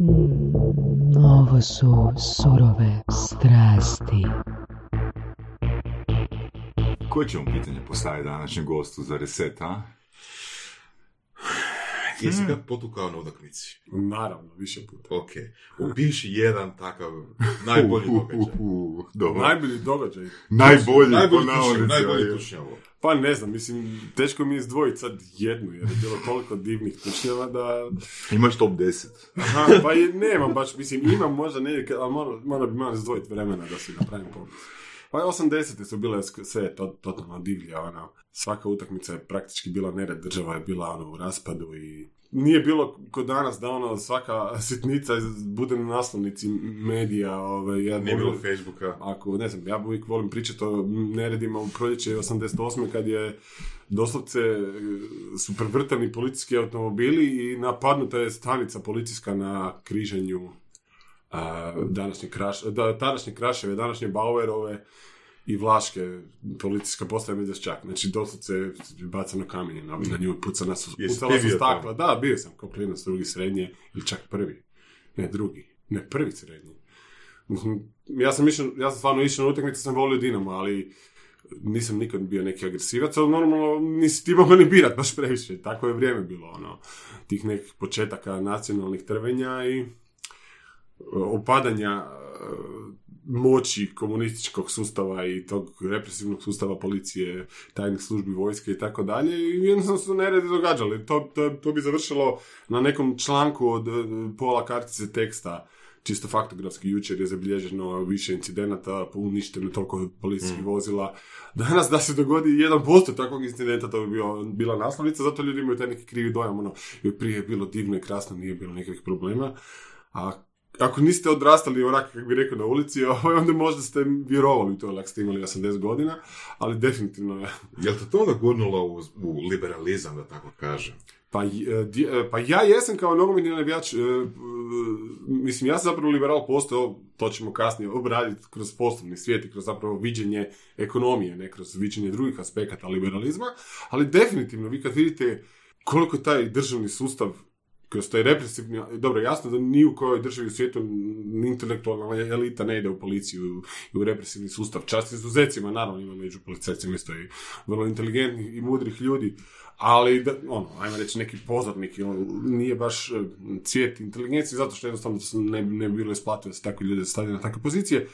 Mm, ovo su surove strasti. Koje ćemo pitanje postaviti današnjem gostu za reset, a? Jesi ga potukao na utakmici? Naravno, više puta. Ok. Upiši jedan takav najbolji događaj. Uh, dobro. Najbolji događaj. Najbolji, Najbolji po tušnjav, navodnicima, najbolji tušnjavo. Pa ne znam, mislim, teško mi je izdvojiti sad jednu, jer je bilo toliko divnih tušnjava da... Imaš top 10. Aha, pa je, nemam baš, mislim, imam možda negdje, ali mora, mora bi malo izdvojiti vremena da si napravim popis. Pa 80. su bile sve to, totalno divlje, ono, svaka utakmica je praktički bila nered, država je bila ono, u raspadu i nije bilo kod danas da ono svaka sitnica bude na naslovnici medija, ovaj, ja Nije bilo Facebooka. ako, ne znam, ja uvijek volim pričati o neredima u proljeće 88. kad je doslovce e, su prevrtani policijski automobili i napadnuta je stanica policijska na križanju današnje, kraš, da, tadašnje Kraševe, današnje Bauerove i Vlaške policijska postaja Medveščak. Znači, doslovce bacano kamenje na, na nju, pucana su, Jesi pucala su stakla. Da, bio sam kao klinac drugi srednje ili čak prvi. Ne, drugi. Ne, prvi srednji. Mislim, Ja sam, išao, ja sam stvarno išao na utakmice, sam volio Dinamo, ali nisam nikad bio neki agresivac, ali normalno nisi ti mogao ni birat baš previše. Tako je vrijeme bilo, ono, tih nekih početaka nacionalnih trvenja i opadanja e, moći komunističkog sustava i tog represivnog sustava policije, tajnih službi vojske i tako dalje i jednostavno su neredi događali. To, to, to bi završilo na nekom članku od e, pola kartice teksta čisto faktografski jučer je zabilježeno više incidenata, uništeno toliko policijskih vozila. Danas da se dogodi jedan posto takvog incidenta, to bi bio, bila naslovnica, zato ljudi imaju taj neki krivi dojam, ono, prije je bilo divno i krasno, nije bilo nikakvih problema. A ako niste odrastali onak, kako bi rekao, na ulici, ovaj, onda možda ste vjerovali u to, ako ste imali 80 godina, ali definitivno je Jel te to onda gurnulo u, u liberalizam, da tako kažem? Pa, e, e, pa ja jesam kao nogometni navijač, e, mislim, ja sam zapravo liberal postao, to ćemo kasnije obraditi kroz poslovni svijet i kroz zapravo viđenje ekonomije, ne kroz viđenje drugih aspekata liberalizma, ali definitivno vi kad vidite koliko taj državni sustav kroz taj represivni, dobro, jasno da ni u kojoj državi u svijetu intelektualna elita ne ide u policiju i u represivni sustav. Čast izuzecima, naravno ima među policajcima isto i vrlo inteligentnih i mudrih ljudi, ali, da, ono, ajmo reći neki pozornik, ono, nije baš e, cvijet inteligencije, zato što jednostavno ne, ne bi bilo isplativo da se takvi ljudi stavljaju na takve pozicije.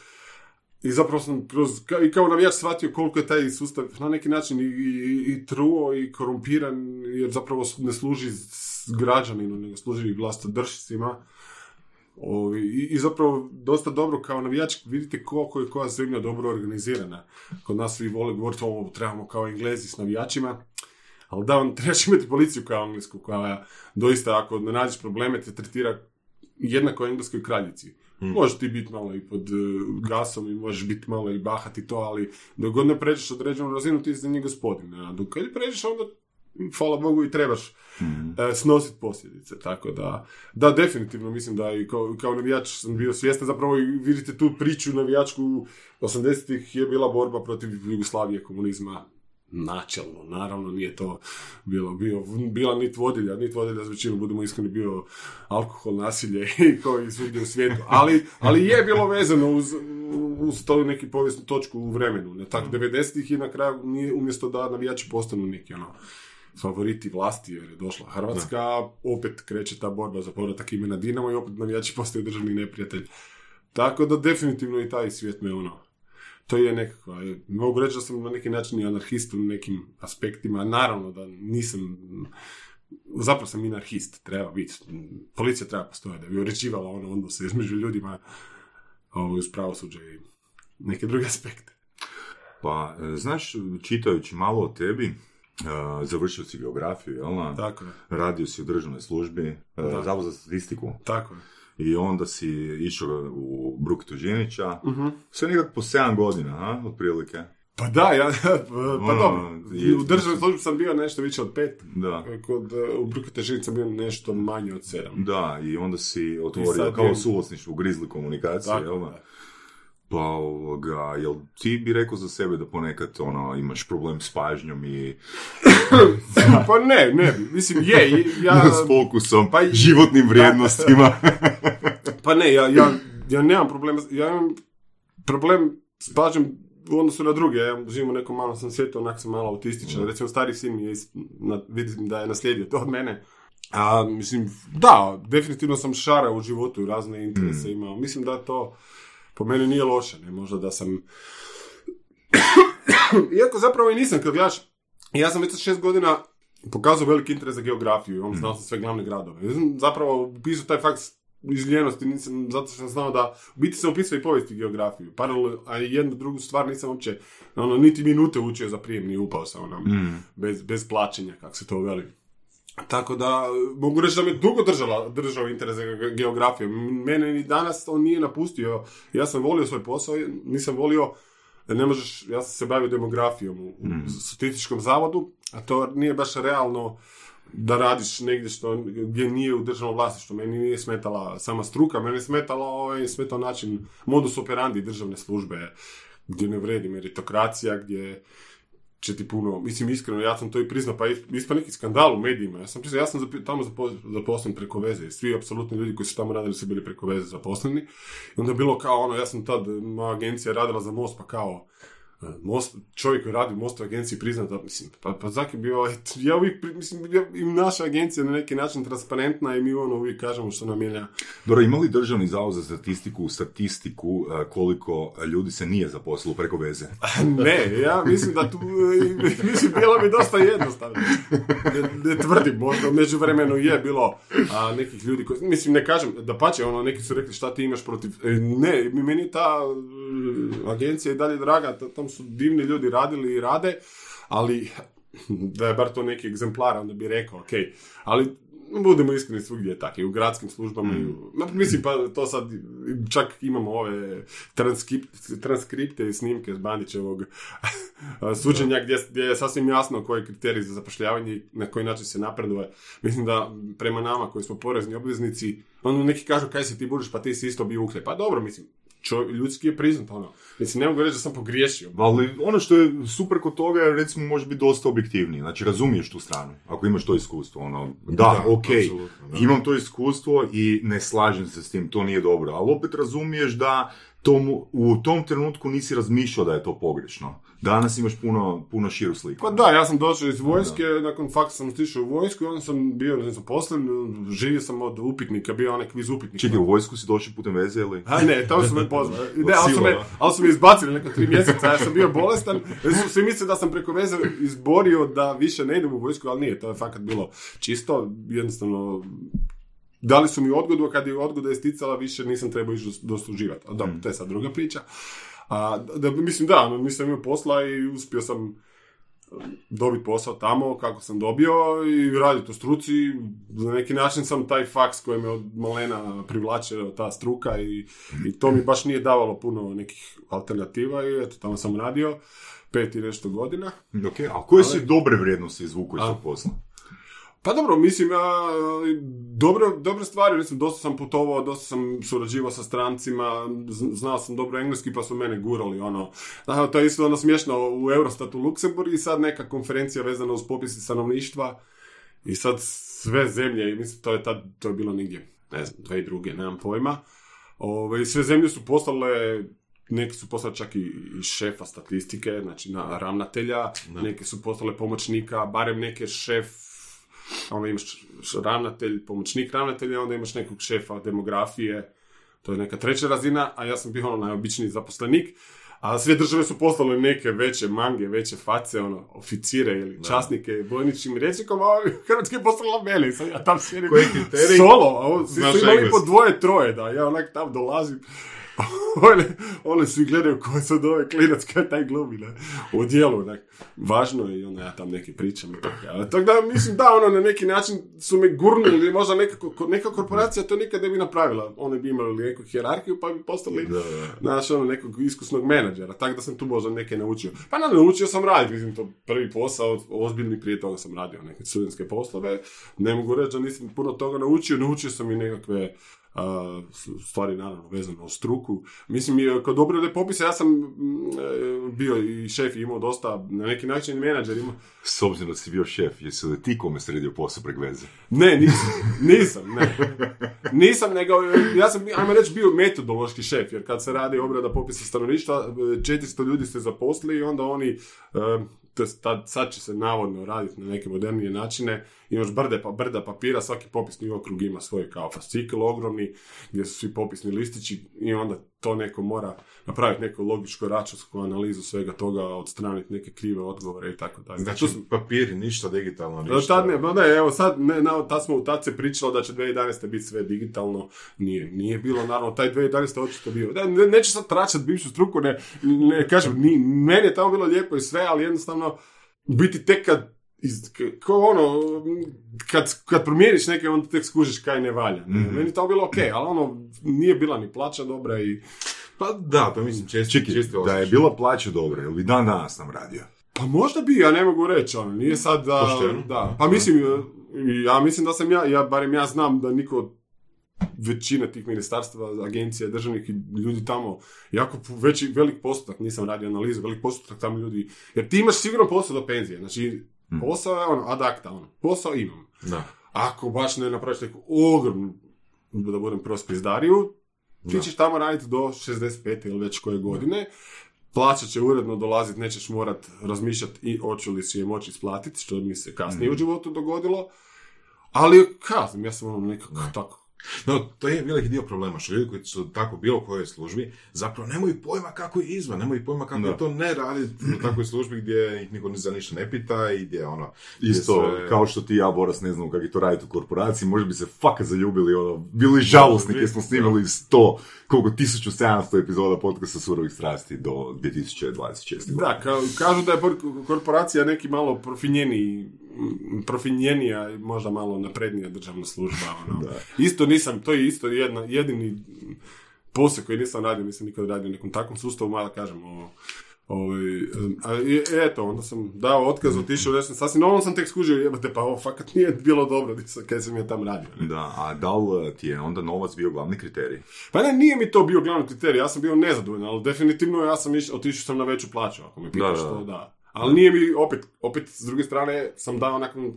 I zapravo sam kroz, ka- i kao navijač shvatio koliko je taj sustav na neki način i, i, i truo i korumpiran, jer zapravo ne služi građaninu, nego služi i vlastodržcima. Ovi, i, I zapravo dosta dobro kao navijač vidite koliko je koja zemlja dobro organizirana. Kod nas svi vole govoriti ovo trebamo kao englezi s navijačima, ali da vam trebaš imati policiju kao englesku koja doista ako ne nađeš probleme te tretira jednako engleskoj kraljici. Možeš ti biti malo i pod e, gasom i možeš biti malo i bahat i to, ali dok god ne pređeš određenu razinu ti si za njih gospodin. A dok kad pređeš onda hvala Bogu i trebaš e, snositi posljedice. Tako da, da, definitivno mislim da i kao, kao navijač sam bio svjestan, zapravo i vidite tu priču navijačku 80-ih je bila borba protiv Jugoslavije, komunizma, načelno, naravno nije to bilo, bio, bila nit vodilja, nit vodilja za većinu, budemo iskreni, bio alkohol, nasilje i kao i svugdje u svijetu, ali, ali je bilo vezano uz, uz to neki povijesnu točku u vremenu, ne tako 90-ih i na kraju nije, umjesto da navijači postanu neki ono, favoriti vlasti jer je došla Hrvatska, opet kreće ta borba za povratak imena Dinamo i opet navijači postaju državni neprijatelj. Tako da definitivno i taj svijet me ono, to je nekakva, mogu reći da sam na neki način i anarhist u nekim aspektima, naravno da nisam, zapravo sam anarhist, treba biti, policija treba postojati da bi uređivala ono odnose između ljudima ovo, uz pravosuđe i neke druge aspekte. Pa, e, znaš, čitajući malo o tebi, završio si geografiju, jel na? Tako je, Radio si u državnoj službi, Da. Zavod za statistiku. tako je. I onda si išao u Bruk Tužinića. Mhm. Sve nekako po 7 godina, a, otprilike. Pa da, ja, pa Ono, dobro, i- u državnoj službi sam bio nešto više od pet, Da. kod, e, u Bruku Težini sam bio nešto manje od sedam. Da, i onda si otvorio kao je- suvlasništvo u Grizzly komunikaciji, jel da? Pa ovoga, jel ti bi rekao za sebe da ponekad ono, imaš problem s pažnjom i pa ne, ne mislim, je, ja... s fokusom, pa životnim vrijednostima? Pa ne, ja, ja, ja nemam problema, ja imam problem s pažnjom u odnosu na druge, ja živim u nekom malom sam svijetu, onak sam malo autističan, recimo stari sin je, vidim da je naslijedio to od mene, a mislim, da, definitivno sam šara u životu i razne interese imao, mislim da to po meni nije loše, ne, možda da sam, iako zapravo i nisam, kad gledaš, ja sam već sa šest godina pokazao veliki interes za geografiju, on znao sam sve glavne gradove. Zapravo upisao taj faks iz ljenosti, nisam, zato što sam znao da u biti sam upisao i povijest i geografiju. Paralelno, a jednu drugu stvar nisam uopće, ono, niti minute učio za prijem, ni upao sam ono, bez, bez plaćanja, kako se to veli. Tako da, mogu reći da me dugo držala, držao interes za ge- geografiju. Mene ni danas on nije napustio. Ja sam volio svoj posao, nisam volio ne možeš, ja sam se bavio demografijom u, u statističkom zavodu, a to nije baš realno da radiš negdje što, gdje nije u državnom vlasništvu. Meni nije smetala sama struka, meni je smetala ovaj, smetao način modus operandi državne službe, gdje ne vredi meritokracija, gdje će ti puno, mislim iskreno, ja sam to i priznao, pa is- ispao neki skandal u medijima. Ja sam priznao, ja sam zapi- tamo zapo- zaposlen preko veze. Svi apsolutni ljudi koji su tamo radili su bili preko veze zaposleni. I onda je bilo kao ono, ja sam tad, moja agencija radila za most, pa kao, Most, čovjek koji radi u Mostoj agenciji prizna da, mislim, pa, pa zak je bio, et, ja uvijek, mislim, ja, i naša agencija je na neki način transparentna i mi ono uvijek kažemo što nam je Dobro, ima li državni zavod za statistiku statistiku e, koliko ljudi se nije zaposlilo preko veze? Ne, ja mislim da tu, e, mislim, bilo mi dosta jednostavno. Ne, ne tvrdim, možda među vremenu je bilo a, nekih ljudi koji, mislim, ne kažem, da pače, ono, neki su rekli šta ti imaš protiv, e, ne, meni je ta agencija i dalje draga, ta- tam su divni ljudi radili i rade, ali da je bar to neki egzemplar, onda bi rekao, ok, ali budemo iskreni svugdje je tako, i u gradskim službama, i u, ma, mislim, pa to sad, čak imamo ove transkript- transkripte i snimke s Bandićevog suđenja gdje, gdje je sasvim jasno koji je kriterij za zapošljavanje i na koji način se napreduje. Mislim da prema nama koji smo porezni obveznici, ono neki kažu kaj se ti budeš, pa ti si isto bio uhljeb. Pa dobro, mislim, čo, ljudski je priznat, ono. Mislim, ne mogu reći da sam pogriješio. Ali ono što je super kod toga je recimo može biti dosta objektivniji. Znači razumiješ tu stranu, ako imaš to iskustvo. Ono, da, Da, ok, da. imam to iskustvo i ne slažem se s tim, to nije dobro. Ali opet razumiješ da tomu, u tom trenutku nisi razmišljao da je to pogrešno. Danas imaš puno, puno širu sliku. Pa da, ja sam došao iz vojske, nakon fakta sam otišao u vojsku i onda sam bio nezaposlen, živio sam od upitnika, bio onaj kviz upitnika. Čekaj, u vojsku si došao putem veze ili? A ne, tamo su me pozvali. Ne, ali su me, silova. ali su me izbacili neko tri mjeseca, ja sam bio bolestan. Svi mislili da sam preko veze izborio da više ne idem u vojsku, ali nije, to je fakat bilo čisto, jednostavno dali su mi odgodu, a kad je odgoda isticala, više nisam trebao ići dosluživati. A dobro, to je sad druga priča. A, da, mislim, da, ono, nisam imao posla i uspio sam dobiti posao tamo kako sam dobio i raditi u struci. Na neki način sam taj faks koji me od malena privlačio ta struka i, i to mi baš nije davalo puno nekih alternativa i eto, tamo sam radio pet i nešto godina. Ok, a koje su dobre vrijednosti izvuku iz tog posla? Pa dobro, mislim, ja, dobro, dobre stvari, recimo, dosta sam putovao, dosta sam surađivao sa strancima, znao sam dobro engleski, pa su mene gurali, ono, da, to je isto ono smiješno u Eurostatu Luksemburg i sad neka konferencija vezana uz popisi stanovništva i sad sve zemlje, i mislim, to je tad, to je bilo negdje, ne znam, dve i druge, nemam pojma, Ove, sve zemlje su poslale neki su poslali čak i šefa statistike, znači na ravnatelja, neke su poslale pomoćnika, barem neke šef, onda imaš ravnatelj, pomoćnik ravnatelja, onda imaš nekog šefa demografije, to je neka treća razina, a ja sam bio ono najobičniji zaposlenik, a sve države su poslale neke veće mange, veće face, ono, oficire ili časnike bojničkim rječnikom, a ovi Hrvatski je poslala mene, ja tam sjedim. Solo, a ovo, svi su imali po dvoje, troje, da, ja onak tam dolazim, Oni, oni svi gledaju ko se ove klinac kaj taj glumi ne, u dijelu. onak. Važno je i onda ja tam neki pričam. i tako. Ali Tako da mislim da ono na neki način su me gurnuli, možda neka, ko- neka korporacija to nikad ne bi napravila. Oni bi imali neku hjerarhiju pa bi postali Da, znaš, ono, nekog iskusnog menadžera, tako da sam tu možda neke naučio. Pa na, naučio sam raditi, mislim, to prvi posao, ozbiljni, prije toga sam radio neke studentske poslove, ne mogu reći da nisam puno toga naučio, naučio sam i nekakve stvari naravno vezano uz struku. Mislim, i kod obrade popisa ja sam mm, e, bio i šef i imao dosta, na neki način menadžer imao. S obzirom da si bio šef, jesi li ti kome sredio posao prek veze? Ne, nisam, nisam, ne. Nisam, nego, e, ja sam, ajmo reći, bio metodološki šef, jer kad se radi obrada popisa stanovništva, e, 400 ljudi ste zaposli i onda oni, sad će se navodno raditi na neke modernije načine, imaš brde, pa, brda papira, svaki popisni okrug ima svoj kao fascikl ogromni, gdje su svi popisni listići i onda to neko mora napraviti neku logičku računsku analizu svega toga, odstraniti neke krive odgovore i tako dalje. Znači, To su- papiri, ništa digitalno, da, ništa. tad ne, ma ne, evo sad, ne, na, tad, smo, tad se pričalo da će 2011. biti sve digitalno, nije, nije bilo, naravno, taj 2011. očito bio. Da, ne, neću sad tračati bivšu struku, ne, ne kažem, ni, meni je tamo bilo lijepo i sve, ali jednostavno, biti tek kad, iz, ko ono, kad, kad promijeniš neke, onda tek skužiš kaj ne valja. Mhm. Meni tamo bilo ok, ali ono, nije bila ni plaća dobra i... Pa da, to mislim često. Čekaj, čisto da je bila plaća dobra, bi dan danas nam radio? Pa možda bi, ja ne mogu reći, ono, nije sad da... Pošteno. Da, pa mislim, ja mislim da sam ja, ja, barem ja znam da niko većina tih ministarstva, agencija, državnih ljudi tamo, jako veći, velik postotak, nisam radio analizu, velik postotak tamo ljudi, jer ti imaš sigurno posao do penzije, znači posao je ono, ad acta, ono, posao imam. Da. Ako baš ne napraviš neku ogromnu, da budem prost pizdariju, ti ćeš tamo raditi do 65. ili već koje godine, plaća će uredno dolaziti, nećeš morat razmišljati i hoću li si je moći isplatiti, što mi se kasnije u životu dogodilo, ali kazam, ja sam ono nekako tako. No, to je veliki dio problema, što ljudi koji su tako bilo kojoj službi, zapravo nemaju pojma kako je izvan, nemaju pojma kako Da. je to ne raditi u takvoj službi gdje ih niko ni za ništa ne pita i gdje ono... gdje Isto, sve- kao što ti ja, Boras, ne znamo kako je to raditi u korporaciji, možda bi se fakat zaljubili, ono, bili žalosni kad smo snimali 100, koliko, 1700 epizoda podcasta Surovih strasti do 2026. Da, ka, kažu da je por- korporacija neki malo profinjeniji, profinjenija i možda malo naprednija državna služba. Ono. Isto nisam, to je isto jedna, jedini posao koji nisam radio, nisam nikad radio u nekom takvom sustavu, malo kažem, o, Ovaj, em, a, i- eto, onda sam dao otkaz, otišao, da sam sasvim novom sam tek skužio, jebate, pa ovo fakat nije bilo dobro di sam- kad sam ja tam radio. ne. Da, a da li ti je onda novac bio glavni kriterij? Pa ne, nije mi to bio glavni kriterij, ja sam bio nezadovoljan, ali definitivno ja sam iš, otišao sam na veću plaću, ako me pitaš Da, da, to, da. Da. Ali nije mi, opet, opet, s druge strane, sam dao nakon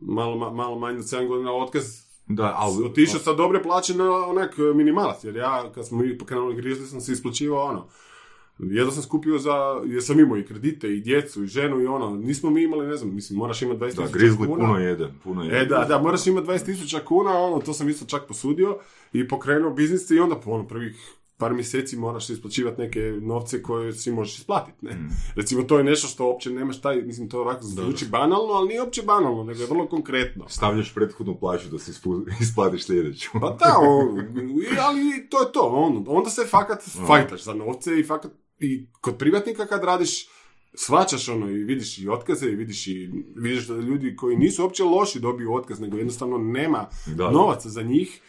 malo, ma- malo manje od 7 godina otkaz, Da, ali... otišao sa dobre plaće na onak e, minimalac, jer ja, kad smo mi pokrenuli Grizzly, sam se isplaćivao ono, jedno sam skupio za, jer sam imao i kredite, i djecu, i ženu, i ono, nismo mi imali, ne znam, mislim, moraš imati 20 Da, tisuća Grizzly kuna. puno jede, puno jede. E, da, da, moraš imati 20.000 kuna, ono, to sam isto čak posudio i pokrenuo biznis i onda po ono prvih par mjeseci moraš isplaćivati neke novce koje si možeš isplatiti, ne? Mm. Recimo, to je nešto što uopće nemaš taj, mislim, to ovako zvuči banalno, ali nije uopće banalno, nego je vrlo konkretno. Stavljaš prethodnu plaću da si ispu- isplatiš sljedeću. Pa da, ali to je to, on, onda se fakat fajtaš za novce i fakat, i kod privatnika kad radiš, svačaš ono i vidiš i otkaze i vidiš i vidiš da ljudi koji nisu uopće loši dobiju otkaz, nego jednostavno nema Da, da. novaca za njih,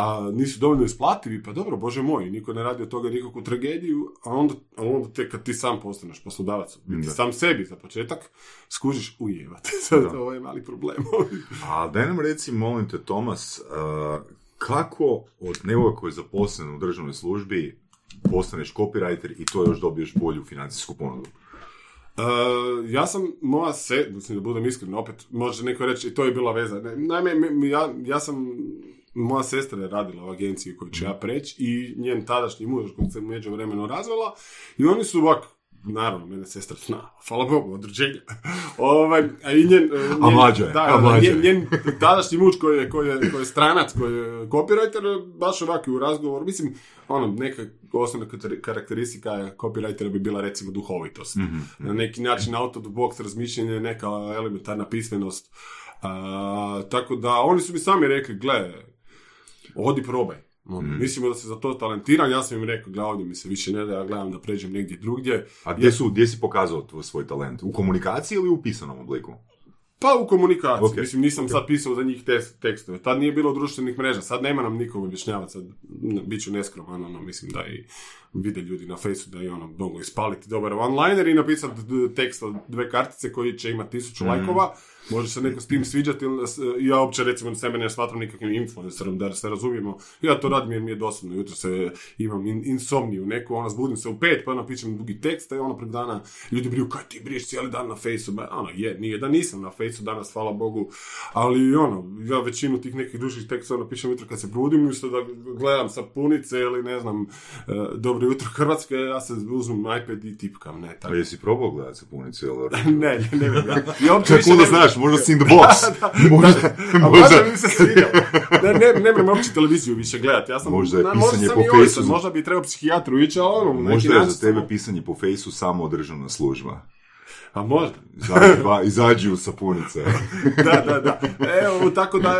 a nisu dovoljno isplativi, pa dobro, bože moj, niko ne radi od toga nikakvu tragediju, a onda, a onda tek kad ti sam postaneš poslodavac, Da. sam sebi za početak, skužiš ujevate. Sad, Da. ovo je mali problem. A daj nam reci, molim te, Tomas, uh, kako od nekoga koji je zaposlen u državnoj službi postaneš copywriter i to još dobiješ bolju financijsku ponudu? Uh, ja sam, moja se, mislim da budem iskren, opet može neko reći i to je bila veza. Ne, naime, ja, ja sam, moja sestra je radila u agenciji koju ću ja preći i njen tadašnji muž kojeg se među vremenu razvela i oni su ovako, naravno, mene sestra zna, hvala Bogu, od rođenja. ovaj, a i njen, A njen- mlađa je, da, a je. njen, njen tadašnji muž koji je, koji je, koji je stranac, koji je copywriter, baš ovako u razgovoru, mislim, ono, neka osnovna kar- karakteristika copywritera bi bila recimo duhovitost. Na neki način out of the box razmišljanje, neka elementarna pismenost. A, tako da, oni su mi sami rekli, gle, odi probaj. Ono, Mislimo da se za to talentiran, ja sam im rekao, gle, ovdje mi se više ne da, ja gledam da pređem negdje drugdje. A gdje, su, gdje si pokazao tvoj svoj talent? U komunikaciji ili u pisanom obliku? Pa u komunikaciji, Ok, mislim nisam sad pisao za njih tes- tekstove, tad nije bilo društvenih mreža, sad nema nam nikom objašnjavati, sad bit ću neskroman, ono, mislim da i vide ljudi na fejsu da i ono mogu ispaliti dobar one-liner i napisati tekst od dve kartice koji će imati tisuću lajkova, Može se neko s tim sviđati, ili s- ja uopće recimo sebe ne smatram nikakvim influencerom, da se razumijemo. Ja to radim jer mi je dosadno, jutro se imam in, insomniju neku, ono, zbudim se u pet, pa ono pišem dugi tekst, i ono prek dana ljudi briju, kaj ti briješ cijeli dan na fejsu, ba, ono, je, nije da nisam na fejsu danas, hvala Bogu, ali ono, ja većinu tih nekih dužih teksta ono, pišem jutro kad se budim, umjesto da gledam sapunice ili ne znam, e, dobro jutro Hrvatske, ja se uzmem iPad i tipkam, ne, A tako. jesi probao gledati sapunicu, jel? ne, ne, ne, ne, ja, ja uopće više Kako da ne- znaš, možda si in the box. možda, a možda, možda mi se sviđa. Ne, ne, ne moram uopće televiziju više gledati. Ja sam, Možda je na- pisanje sam po ovisan, Fejsu Možda bi trebao psihijatru ići, ali ono, neki možda je za tebe sam- pisanje po fejsu samo državna služba. A možda. Izađi, va, izađi u sapunice. da, da, da. Evo, tako da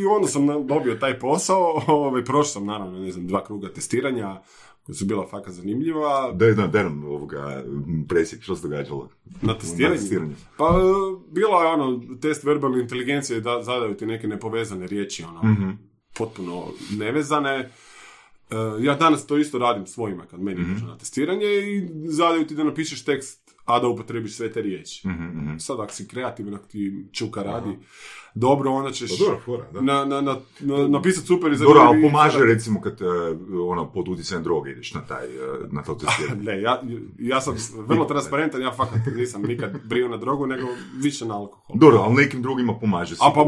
i onda sam dobio taj posao. Ovaj, prošao sam, naravno, ne znam, dva kruga testiranja koja su bila fakat zanimljiva. Daj, daj, daj nam ovoga presjek, što se događalo? Na testiranju? Na testiranju. Pa, e, bilo je ono, test verbalne inteligencije, da zadaju ti neke nepovezane riječi, ono, Mhm. potpuno nevezane. E, ja danas to isto radim svojima kad meni Mhm. dođe na testiranje i zadaju ti da napišeš tekst, a da upotrebiš sve te riječi. Mhm, mhm. Sad ako si kreativan, ako ti čuka radi, dobro, onda ćeš Pa dobro, fora, da. na, na, na, na, napisat super i Dobro, ali pomaže recimo kad e, ono, pod utjecajem droge ideš na taj, e, na to testiranje. Ne, ja, ja sam vrlo transparentan, ja fakat nisam nikad brio na drogu, nego više na alkohol. Dobro, ali nekim drugima pomaže. A pa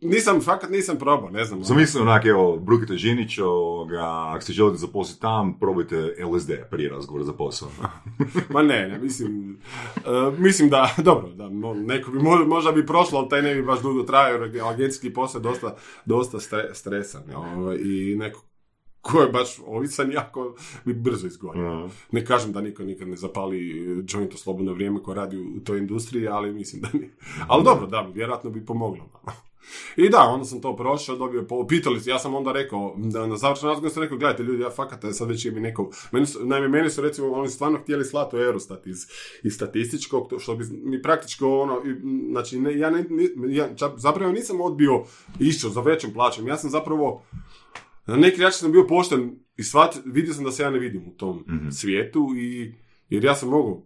nisam, fakat nisam probao, ne znam. Sam mislio onak, evo, Brukite Žinić, ovoga, ako se želite zaposliti tam, probajte LSD prije razgovora za posao. Ma ne, ne, mislim, e, mislim da, dobro, da, mo- neko bi, mo- možda bi prošlo, ali taj ne bi baš dugo trajao, jer agencijski posao je dosta, dosta stre- stresan, ovaj, i neko ko je baš ovisan, jako bi brzo izgorio. Ne kažem da niko nikad ne zapali joint u slobodno vrijeme ko radi u toj industriji, ali mislim da nije. Ali dobro, da, vjerojatno bi pomoglo. I da, onda sam to prošao, dobio, po- pitali ja sam onda rekao, da na završenom razgovoru sam rekao, gledajte ljudi, ja fakat sad već je mi neko, meni su, naime, meni su recimo, oni stvarno htjeli slati u Eurostat iz, iz statističkog, to što bi mi praktički ono, i, znači, ne, ja, ne, ja čak- zapravo nisam odbio išao za većom plaćom, ja sam zapravo, na neki način sam bio pošten i shvat, vidio sam da se ja ne vidim u tom svijetu i, jer ja sam mogao,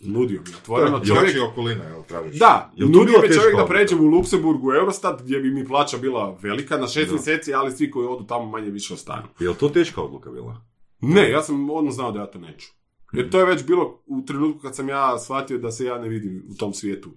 nudio mi otvoreno, Čovjek čovjek, je okolina, jel, tražiš? da, Jel nudio mi čovjek da pređem u Luksemburg u Eurostat gdje bi mi plaća bila velika na šest mjeseci, ali svi koji odu tamo manje više ostanu. Je li to teška odluka bila? Ne, ja sam odmah znao da ja to neću. Jer to je već bilo u trenutku kad sam ja shvatio da se ja ne vidim u tom svijetu.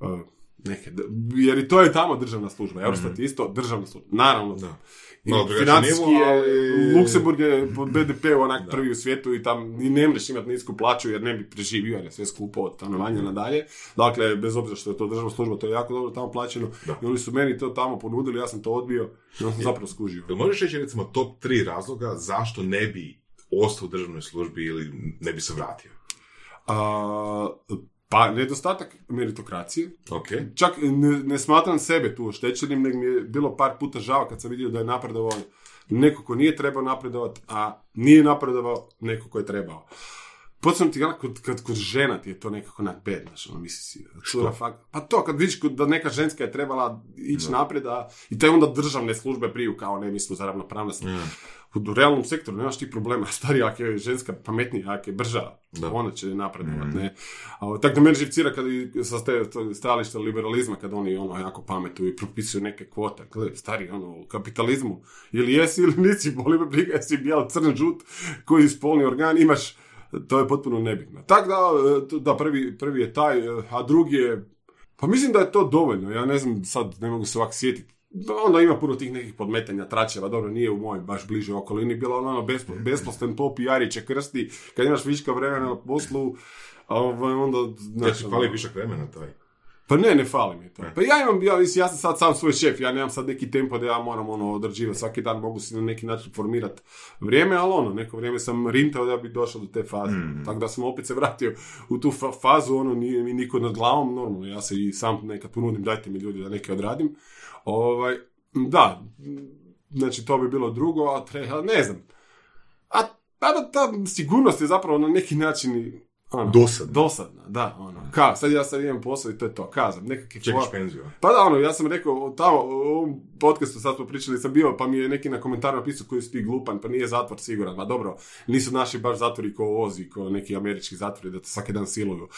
uh, neke, jer i to je tamo državna služba. Eurostat je isto državna služba. Naravno. Da. Malo financijski je, ali- Luksemburg je po BDP-u onak prvi u svijetu i tam i ne možeš imati nisku plaću jer ne bi preživio jer je sve skupo od stanovanja nadalje. Dakle, bez obzira što je to državna služba, to je jako dobro tamo plaćeno. I oni su meni to tamo ponudili, ja sam to odbio i onda sam zapravo skužio. Jel možeš reći recimo top tri razloga zašto ne bi ostao u državnoj službi ili ne bi se vratio? A, pa, nedostatak meritokracije. Ok. Čak ne, ne smatram sebe tu oštećenim, nego mi je bilo par puta žao kad sam vidio da je napredovao neko ko nije trebao napredovati, a nije napredovao neko ko je trebao. Potom ti ono, kod, kad kod žena ti je to nekako na bed, znaš, ono, misli si, cura, fak- pa to, kad vidiš da neka ženska je trebala ići naprijed, a, i te onda državne službe priju, kao ne, mi smo za ravnopravnost. U realnom sektoru nemaš tih problema, starija, ako je ženska pametnija, ako je brža, Da. ona će napredovat, ne. A, tako da meni živcira kad sa stajališta liberalizma, kad oni ono jako pametuju i propisuju neke kvote, gledaj, stari, ono, u kapitalizmu, ili jesi ili nisi, boli me briga, jesi bijel, crn, žut, koji spolni organ imaš, to je potpuno nebitno. Tako da, e, da prvi, prvi je taj, e, a drugi je, pa mislim da je to dovoljno, ja ne znam, sad ne mogu se ovak sjetiti, onda ima puno tih nekih podmetanja, tračeva, dobro, nije u mojoj baš bližoj okolini, bilo ono, ono bespo, besposlen to pijariće krsti, kad imaš viška vremena na poslu, ovaj, onda, Ja znaš, ti ono- fali višak vremena taj. pa ne, ne fali mi to. Pa ja imam, ja, ja sam sad sam svoj šef, ja nemam sad neki tempo da ja moram ono odrađivati svaki dan, mogu si na neki način formirati vrijeme, ali ono, neko vrijeme sam rintao da bi došao do te faze. Tako da sam opet se vratio u tu fa- fazu, ono, nije mi niko nad glavom, normalno, ja se i sam nekad ponudim, dajte mi ljudi da neke odradim. Ovaj, da, znači to bi bilo drugo, a tre, a ne znam. A, a ta sigurnost je zapravo na neki način ono, Dosadna. Dosadna, da, ono. Ka, sad ja sad imam posao i to je to, kazam, nekakvi Čekaš penziju. Pa da, ono, ja sam rekao, tamo, u ovom podcastu sad smo pričali, sam bio, pa mi je neki na komentar napisao koji si ti glupan, pa nije zatvor siguran. Ma dobro, nisu naši baš zatvori ko Ozi, ko neki američki zatvori, da te svaki dan siluju.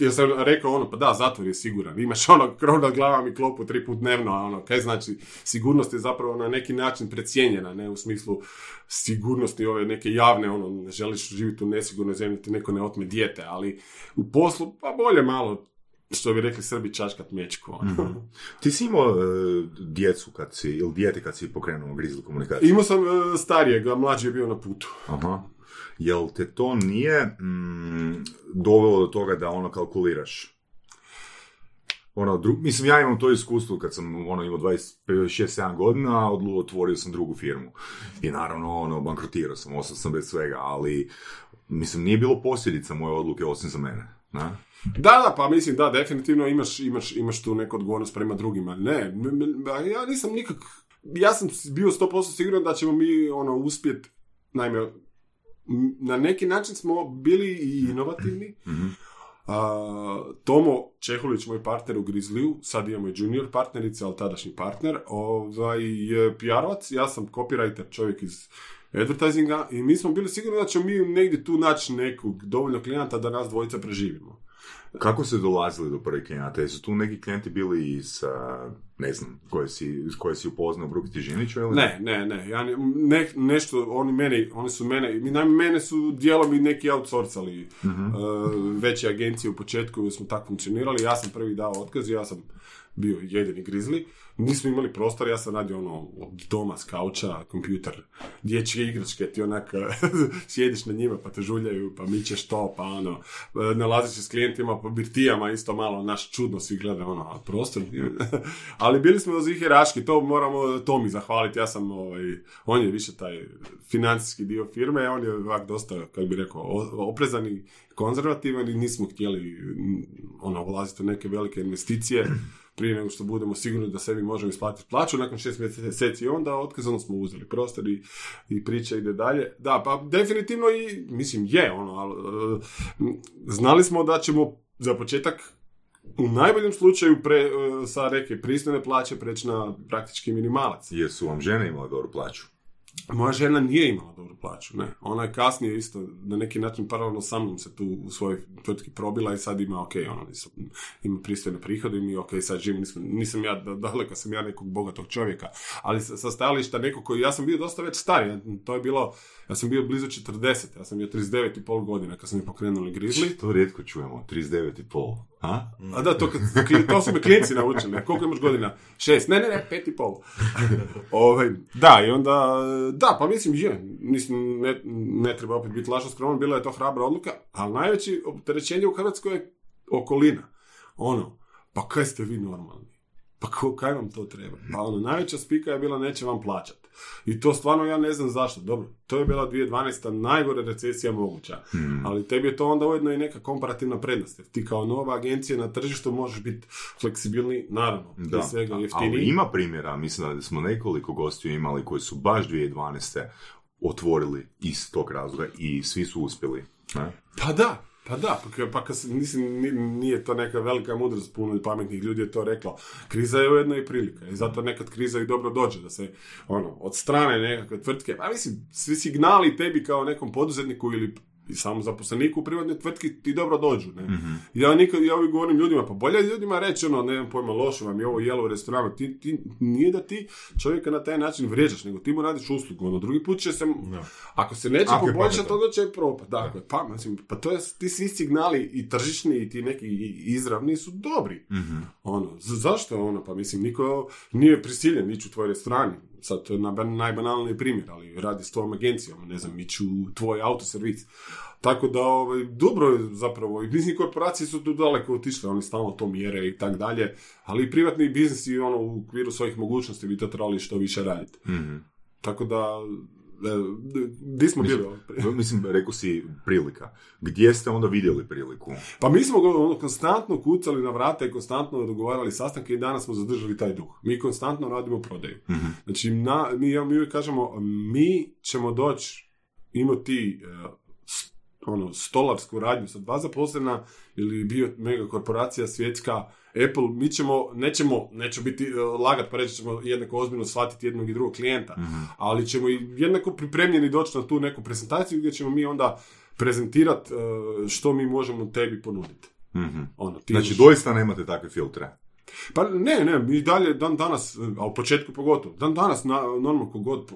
Ja sam rekao ono, pa da, zatvor je siguran. Imaš ono, krov nad glavom i klopu tri put dnevno, a ono, kaj znači, sigurnost je zapravo na neki način precijenjena, ne u smislu sigurnosti ove neke javne, ono, ne želiš živjeti u nesigurnoj zemlji, ti neko ne otme dijete, ali u poslu, pa bolje malo, što bi rekli Srbi, čačkat mečku. Ono. Ti si imao e, djecu kad si, ili dijete kad si pokrenuo Grizzly komunikaciju? Imao sam e, starijeg, a mlađi je bio na putu. Aha. Jel te to nije mm, dovelo do toga da ono kalkuliraš? Ono, dru- mislim, ja imam to iskustvo kad sam ono, imao 26-7 godina, otvorio sam drugu firmu. I naravno, ono, bankrotirao sam, ostao sam bez svega, ali mislim, nije bilo posljedica moje odluke osim za mene. Na? Da, da, pa mislim da, definitivno imaš, imaš, imaš tu neku odgovornost prema drugima. Ne, m- m- ja nisam nikak... Ja sam bio 100% siguran da ćemo mi ono uspjet, naime, m- na neki način smo bili i inovativni. Mhm. A, Tomo Čehulić, moj partner u Grizzlyu, sad imamo i junior partnerica, ali tadašnji partner, ovaj, je PR-ovac, ja sam copywriter, čovjek iz advertisinga i mi smo bili sigurni da ćemo mi negdje tu naći nekog dovoljno klijenata da nas dvojica preživimo. Kako se dolazili do prvih klijenata? Jesu tu neki klijenti bili iz, ne znam, koje si, koje si upoznao Brukiti Žinića ili Ne, ne, ne, ja ne, ne- nešto, oni mene, oni su mene, mi- mene su dijelom i neki outsourcali uh, veće agencije u početku, smo tako funkcionirali, ja sam prvi dao otkaz, ja sam bio jedini grizli, nismo imali prostor, ja sam radio ono od doma s kauča, kompjuter, dječje igračke, ti onak sjediš na njima pa te žuljaju, pa mičeš to, pa ono, nalaziš s klijentima po birtijama, isto malo, naš čudno svi gledaju, ono, prostor, ali bili smo ziheraški, to moramo Tomi zahvaliti, ja sam, ovaj, on je više taj financijski dio firme, on je ovak dosta, kako bi rekao, oprezan i konzervativan i nismo htjeli ono, ulaziti u neke velike investicije prije nego što budemo sigurni da sebi možemo isplatiti plaću, nakon šest mjeseci onda otkazano smo uzeli prostor i, i priča ide dalje. Da, pa definitivno i, mislim, je ono, ali e, znali smo da ćemo za početak u najboljem slučaju pre, e, sa neke pristojne plaće preći na praktički minimalac. Jesu vam žene imale dobru plaću? Moja žena nije imala dobru plaću, ne. Ona je kasnije isto, na neki način paralelno sa mnom se tu u svojoj tvrtki probila i sad ima, ok, ono, nisam- ima pristojne prihode i mi, ok, sad živim, nisam, nisam ja, da- daleko sam ja nekog bogatog čovjeka, ali sa, stajališta nekog koji, ja sam bio dosta već stari, to je bilo, ja sam bio blizu 40, ja sam bio 39 i pol godina kad sam mi pokrenuli Grizzly. To rijetko čujemo, 39 i pol. A? A da, to, to su me klijenti naučili. Koliko imaš godina? Šest. Ne, ne, ne, pet i pol. Ovaj, da, i onda, da, pa mislim, je, mislim, ne, ne treba opet biti lažno skroman, bila je to hrabra odluka, ali najveće opterećenje u Hrvatskoj je okolina. Ono, pa kaj ste vi normalni? Pa kaj vam to treba? Pa ono, najveća spika je bila neće vam plaćat. I to stvarno ja ne znam zašto. Dobro, to je bila 2012. najgore recesija moguća. Ali tebi je to onda ujedno i neka komparativna prednost. Jer ti kao nova agencija na tržištu možeš biti fleksibilni, naravno, prije Da, svega ali jeftiniji. ima primjera, mislim da smo nekoliko gostiju imali koji su baš 2012. otvorili iz tog razloga i svi su uspjeli. Ne? Pa da, pa da, pa, pa mislim, ni- nije to neka velika mudrost, puno pametnih ljudi je to reklo. Kriza je ujedno i prilika i zato nekad kriza i dobro dođe, da se, ono, od strane nekakve tvrtke, pa mislim, svi signali tebi kao nekom poduzetniku ili i samom zaposleniku u privatnoj tvrtki ti dobro dođu, ne? Ja nikad, ja uvijek govorim ljudima, pa bolje je ljudima reći, ono, nemam pojma, loše vam je ovo jelo u restoranu, ti, ti, nije da ti čovjeka na taj način vrijeđaš, nego ti mu radiš uslugu, ono, drugi put će se, ako se neće poboljšati, onda će propast. Dakle, pa, mislim, pa to je, ti svi signali i tržišni i ti neki izravni su dobri. Ono, z- zašto ono? Pa mislim, niko nije prisiljen ići u tvoj restoran. Sad, to je naj- najbanalniji primjer, ali radi s tvojom agencijom, ne znam, ići u tvoj autoservis. Tako da, ovaj, dobro je zapravo, i biznis korporacije su tu daleko otišle, oni stalno to mjere i tak dalje, ali i privatni biznis i ono, u okviru svojih mogućnosti bi to trebali što više raditi. Tako da, di smo bili? Mislim, rekao si prilika. Gdje ste onda vidjeli priliku? Pa mi smo ono, konstantno kucali na vrata i konstantno dogovarali sastanke i danas smo zadržali taj duh. Mi konstantno radimo prodaju. Znači, na, mi, mi uvijek kažemo, mi ćemo doći, imati e, ono, stolarsku radnju sa dva zaposlena ili bio mega korporacija svjetska, Apple, mi ćemo, nećemo, neće biti uh, lagat pa reći ćemo jednako ozbiljno shvatiti jednog i drugog klijenta, ali ćemo i jednako pripremljeni doći na tu neku prezentaciju gdje ćemo mi onda prezentirati uh, što mi možemo tebi ponuditi. Mhm. Ono, ti Znači, doista nemate takve filtre. Pa ne, ne, mi dalje dan danas, a u početku pogotovo, dan danas na, normalno kogod,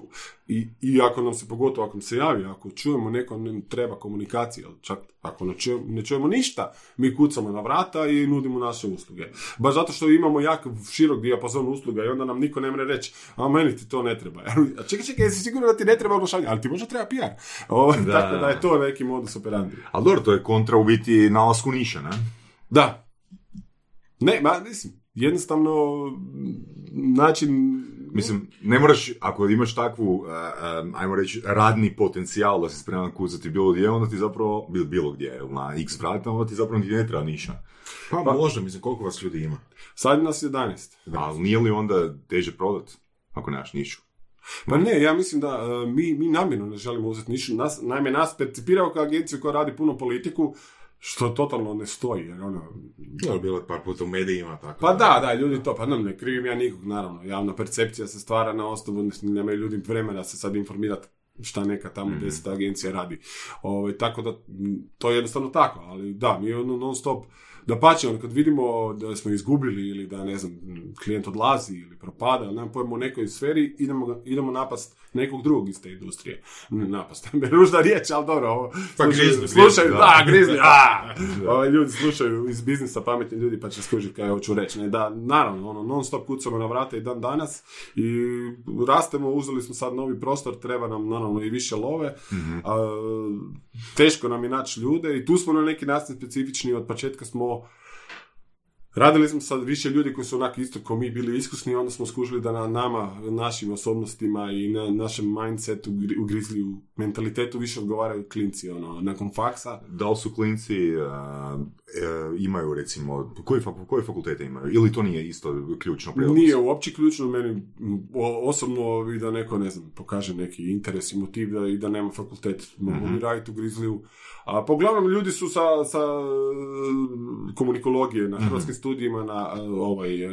i, i ako nam se pogotovo, ako nam se javi, ako čujemo neko ne treba komunikacija, čak ako ne čujemo, ne čujemo ništa, mi kucamo na vrata i nudimo naše usluge. Baš zato što imamo jak širok dijapazon usluga i onda nam niko ne mre reći, a meni ti to ne treba. A čekaj, čekaj, jesi siguran da ti ne treba oglašavanje, ali ti možda treba PR. O, Da. Tako da je to neki modus operandi. Ali dobro, to je kontra u biti nalasku niša, ne? Da. Ne, ma, mislim, jednostavno način... Mislim, ne moraš, ako imaš takvu, uh, um, ajmo reći, radni potencijal da si spreman kucati bilo gdje, onda ti zapravo, bil- bilo gdje, na x vrata, onda ti zapravo ti ne treba niša. Pa, možda, mislim, koliko vas ljudi ima? Sad nas je 11. Ali nije li onda teže prodat, ako nemaš nišu? Pa ne, ja mislim da e, mi, mi namjerno ne želimo uzeti nišu. Nas, naime, nas percipirao kao agenciju koja radi puno politiku, što totalno ne stoji. Jer ono, Da, bilo je par puta u medijima, tako pa da, da, ljudi to, pa nam ne krivim ja nikog, naravno. Javna percepcija se stvara na osnovu, nemaju ljudi vremena se sad informirati šta neka tamo Mhm. deseta agencija radi. Ovaj, tako da, to je jednostavno tako, ali da, mi ono non stop, da pače, ono, kad vidimo da smo izgubili ili da, ne znam, klijent odlazi ili propada, nemam pojma u nekoj sferi, idemo, idemo napast nekog drugog iz te industrije. Ne, Napast, ružna riječ, ali dobro, ovo, Pa slušaju- grizli, slušaju, grizli, da, da. grizli, a, Ovaj, ljudi slušaju iz biznisa pametni ljudi pa će skužiti kaj hoću reći. Ne, da, naravno, ono, non stop kucamo na vrata i dan danas i rastemo, uzeli smo sad novi prostor, treba nam naravno i više love, a, teško nam je naći ljude i tu smo na neki način specifični, od početka smo Radili smo sad više ljudi koji su onak isto kao mi bili iskusni, onda smo skužili da na nama, našim osobnostima i na našem mindsetu, gri- ugrizli u mentalitetu više odgovaraju klinci, ono, nakon faksa. Da li su klinci, uh, e, imaju recimo, faku, koje fakultete imaju? Ili to nije isto ključno prijelaz? Nije uopće ključno meni osobno i da neko, ne znam, pokaže neki interes i motiv da, i da nema fakultet, mogu bi raditi u Grizliju. A uglavnom ljudi su sa, sa e, komunikologije na hrvatskim studijima na e, ovaj, e,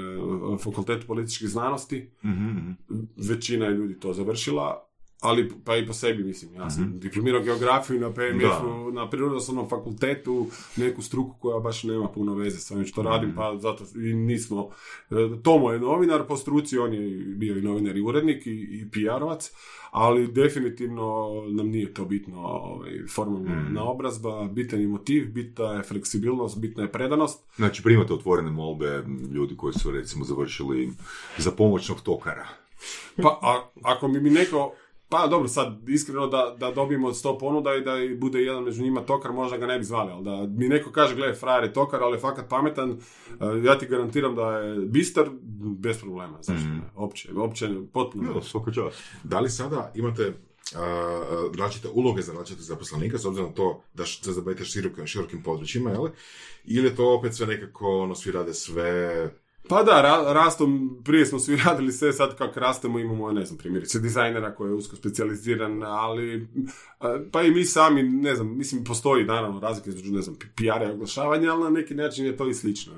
fakultetu političkih znanosti. Mhm, mhm. Većina je ljudi to završila, ali pa i po sebi mislim. Ja sam diplomirao geografiju na PMF-u, na prirodoslovnom fakultetu, neku struku koja baš nema puno veze s ovim što radim, pa zato i nismo... e, Tomo je novinar po struci, on je bio i novinar i urednik i, i PR-ovac, ali definitivno nam nije to bitno ovaj, formalna naobrazba, bitan je motiv, bitna je fleksibilnost, bitna je predanost. Znači, primate otvorene molbe ljudi koji su recimo završili za pomoćnog tokara. Pa a, ako mi mi neko, pa dobro sad iskreno da, da dobijemo 100 ponuda i da bude jedan među njima tokar, možda ga ne bi zvali, ali da mi neko kaže, gle, frajer je tokar, ali je fakat pametan, eh, ja ti garantiram da je bistar, bez problema, zašto ne, opće, opće, potpuno. Da li sada imate a, različite uloge za različite zaposlenika, s obzirom na to da se zabavite širokim, širokim područjima, jel? Ili je to opet sve nekako, ono, svi rade sve... Pa da, ra- rastom, prije smo svi radili sve, sad kako rastemo imamo, ne znam, primjerice dizajnera koji je usko specijaliziran, ali pa i mi sami, ne znam, mislim, postoji naravno razlike između, ne znam, PR-a i oglašavanja, ali na neki način je to i slično.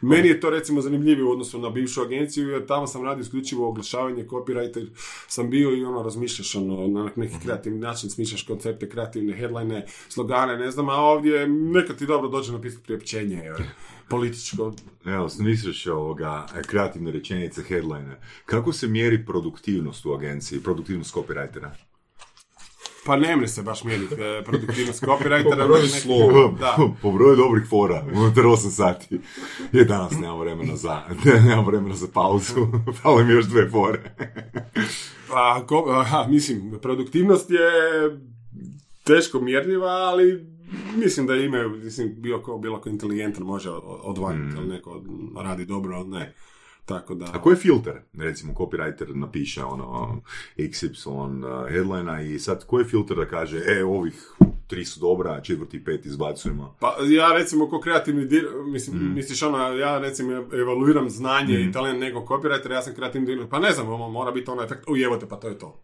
Meni je to recimo zanimljivije u odnosu na bivšu agenciju, jer tamo sam radio isključivo oglašavanje, copywriter sam bio i ono, razmišljaš ono, na neki kreativni način, smišljaš koncepte, kreativne headline, slogane, ne znam, a ovdje nekad ti dobro dođe napisati priopćenje, jer, političko, Evo, smisliš ovoga kreativne rečenice, headline. Kako se mjeri produktivnost u agenciji, produktivnost copywritera? Pa ne mre se baš mjeriti e, produktivnost copywritera. Po slova. Da. po broju dobrih fora, unutar 8 sati. Je danas nemam vremena za, nemam vremena za pauzu. Fale mi još dve fore. Pa, ko, aha, mislim, produktivnost je teško mjerljiva, ali mislim da imaju, mislim, bilo ko, bilo ko inteligentan može o- odvagnuti, ali neko radi dobro, ali ne. Tako da... A koji je filter? Recimo, copywriter napiše ono XY headline i sad koji je filter da kaže, e, ovih tri su dobra, četvrti i peti izbacujemo. Pa ja recimo ko kreativni dir, mislim, Mhm. misliš ono, ja recimo evaluiram znanje i talent nekog copywritera, ja sam kreativni dir, pa ne znam, ono, mora biti ono efekt, uj evo te, pa to je to.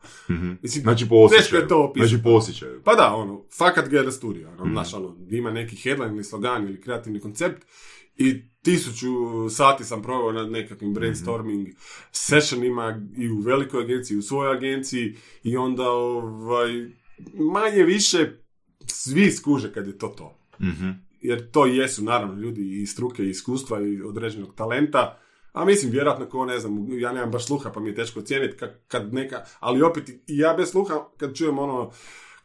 Mislim, Znači po teško osjećaju. je to opisati. Znači po osjećaju. Pa da, ono, fakat get a studio, ono, znaš, ono, ima neki headline ili slogan ili kreativni koncept i tisuću sati sam proveo na nekakvim brainstorming sessionima i u velikoj agenciji, i u svojoj agenciji i onda, ovaj, manje više svi skuže kad je to to. Mhm. Jer to jesu, naravno, ljudi i struke, i iskustva, i određenog talenta, a mislim, vjerojatno ko ne znam, ja nemam baš sluha pa mi je teško ocijeniti kad, kad neka, ali opet i ja bez sluha kad čujem ono,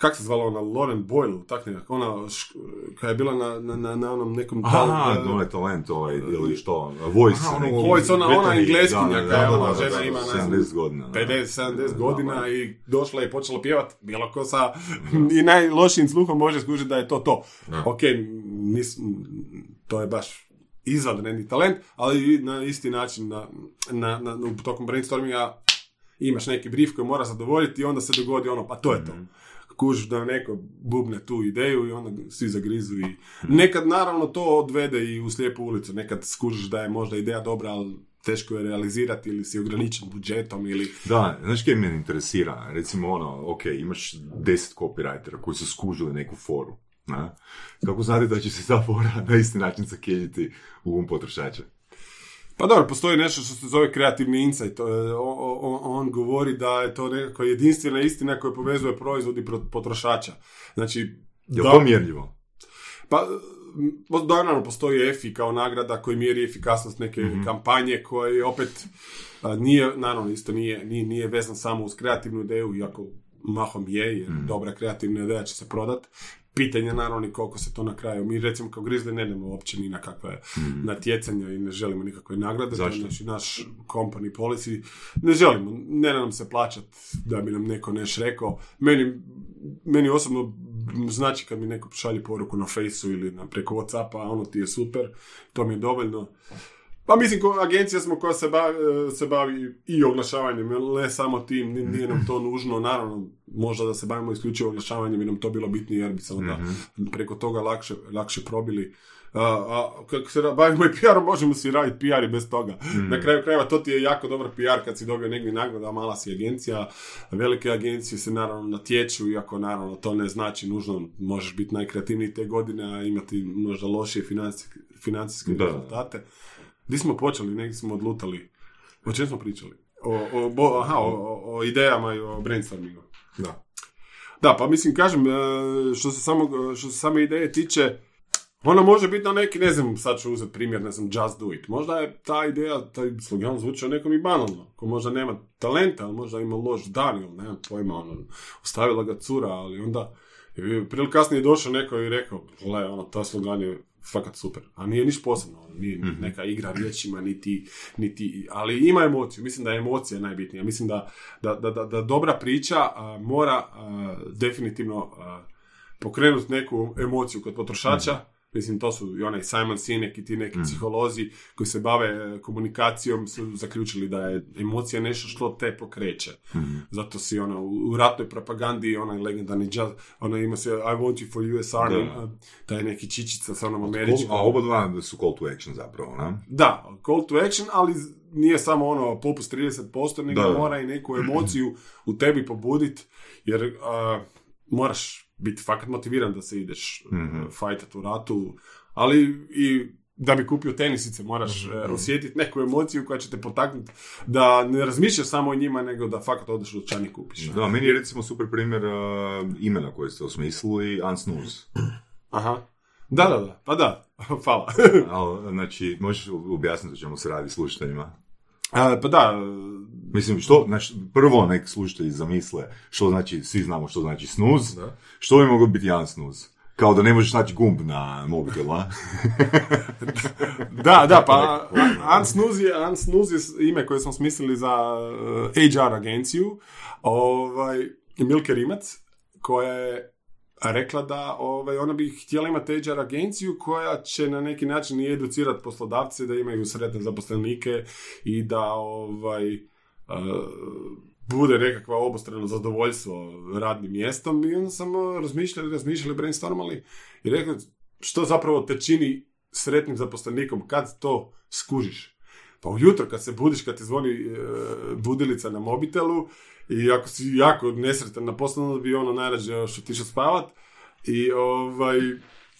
kak se zvala ona, Lauren Boyle, tak nekak, ona š- koja je bila na, na, na, na onom nekom... Aha, tal- no je talent ovaj, ili što, voice. Aha, ono, neki. Voice, ona- ona engleskinja da, da, koja je da, ona da, žena da, ima, ne znam, 70 godina. da. 50-70 godina i došla je i počela pjevat, bilo ko sa i najlošijim sluhom može skužiti da je to to. Da. Ok, nis, to je baš izvanredni talent, ali na isti način na, na, na, u tokom brainstorminga imaš neki brief koji mora zadovoljiti i onda se dogodi ono, pa to je to. Kužiš da neko bubne tu ideju i onda svi zagrizu i nekad naravno to odvede i u slijepu ulicu, nekad skužiš da je možda ideja dobra, ali teško je realizirati ili si ograničen budžetom ili Da, znaš kaj mene interesira? Recimo ono, ok, imaš deset copywritera koji su skužili neku foru. Na? Kako znate da će se ta fora na isti način zakeljiti u um potrošača? Pa dobro, postoji nešto što se zove kreativni insight. To je- o- o- o- on govori da je to nekako jedinstvena istina koja povezuje proizvod i potrošača. Znači, Je da- to mjerljivo? Pa, naravno, postoji EFI kao nagrada koji mjeri efikasnost neke kampanje koje opet a, nije, naravno, isto nije, nije, nije vezan samo uz kreativnu ideju, iako mahom je, jer dobra kreativna ideja će se prodat. Pitanje je naravno i koliko se to na kraju. Mi recimo kao Grizzly ne idemo uopće ni na kakve natjecanja i ne želimo nikakve nagrade. To je Zašto? znači naš company policy. Ne želimo, ne nam se plaćat da bi nam neko neš rekao. Meni, meni osobno znači kad mi neko šalje poruku na Faceu ili na preko Whatsappa, ono ti je super, to mi je dovoljno. Pa mislim, ko agencija smo koja se bavi, se bavi i oglašavanjem, ne samo tim, ni- nije nam to nužno, naravno, možda da se bavimo isključivo oglašavanjem bi nam to bilo bitnije jer bi se onda preko toga lakše, lakše probili. A, a kako se bavimo i PR-om, možemo si raditi PR i bez toga. Na kraju krajeva to ti je jako dobar PR kad si dobio negdje nagradu, a mala si agencija. Velike agencije se naravno natječu, iako naravno to ne znači nužno možeš biti najkreativniji te godine, a imati možda lošije financijske, financijske rezultate. Gdje smo počeli, negdje smo odlutali. O čem smo pričali? O, o, bo- aha, o, o- idejama i o brainstormingu. Da. Da, pa mislim, kažem, e, što se, samog, što se same ideje tiče, ona može biti na neki, ne znam, sad ću uzeti primjer, ne znam, just do it. Možda je ta ideja, taj slogan zvučao nekom i banalno, ko možda nema talenta, ali možda ima loš dan, ili nemam pojma, ono, ostavila ga cura, ali onda, je prije kasnije došao neko i rekao, gle, ono, ta slogan je fakat super, a nije niš posebno, ono, nije neka igra riječima, niti, niti, ali ima emociju, mislim da je emocija najbitnija, mislim da, da, da, da, da dobra priča a, mora a, definitivno a, pokrenuti neku emociju kod potrošača, Mislim, to su i onaj Simon Sinek i ti neki psiholozi koji se bave e, komunikacijom su zaključili da je emocija nešto što te pokreće. Zato si ono, u ratnoj propagandi onaj legendarni jazz, ona ima se I want you for US Army, Da. taj neki čičica sa onom američkom. A oba dva su call to action zapravo, na? Da, call to action, ali nije samo ono popust 30%, nego Da, da. mora i neku emociju u tebi pobudit, jer a, moraš biti fakat motiviran da se ideš mm fajtat u ratu, ali i da bi kupio tenisice moraš e, osjetiti neku emociju koja će te potaknuti da ne razmišljaš samo o njima, nego da fakat odeš u dućan i kupiš. Da, meni je recimo super primjer uh, imena koje ste osmislili, Unsnooze. Aha. Da, da, da, pa da, hvala. Al, znači, možeš objasniti o čemu se radi slušateljima? A, pa da, Mislim, što, znači, prvo nek slušatelji zamisle što znači, svi znamo što znači snooze, Da. što bi moglo biti jedan snooze? Kao da ne možeš naći gumb na mobitelu, a? Da, da, pa Unsnooze je, Unsnooze je ime koje smo smislili za uh, HR agenciju, ovaj, Milke Rimac, koja je rekla da ovaj, ona bi htjela imati HR agenciju koja će na neki način i educirati poslodavce da imaju sretne zaposlenike i da ovaj, bude nekakva obostrano zadovoljstvo radnim mjestom i onda sam razmišljali, razmišljali, brainstormali i rekli što zapravo te čini sretnim zaposlenikom, kad to skužiš. Pa ujutro kad se budiš, kad ti zvoni e, budilica na mobitelu i ako si jako nesretan na poslu, onda bi ono najrađe još otišao spavat i ovaj,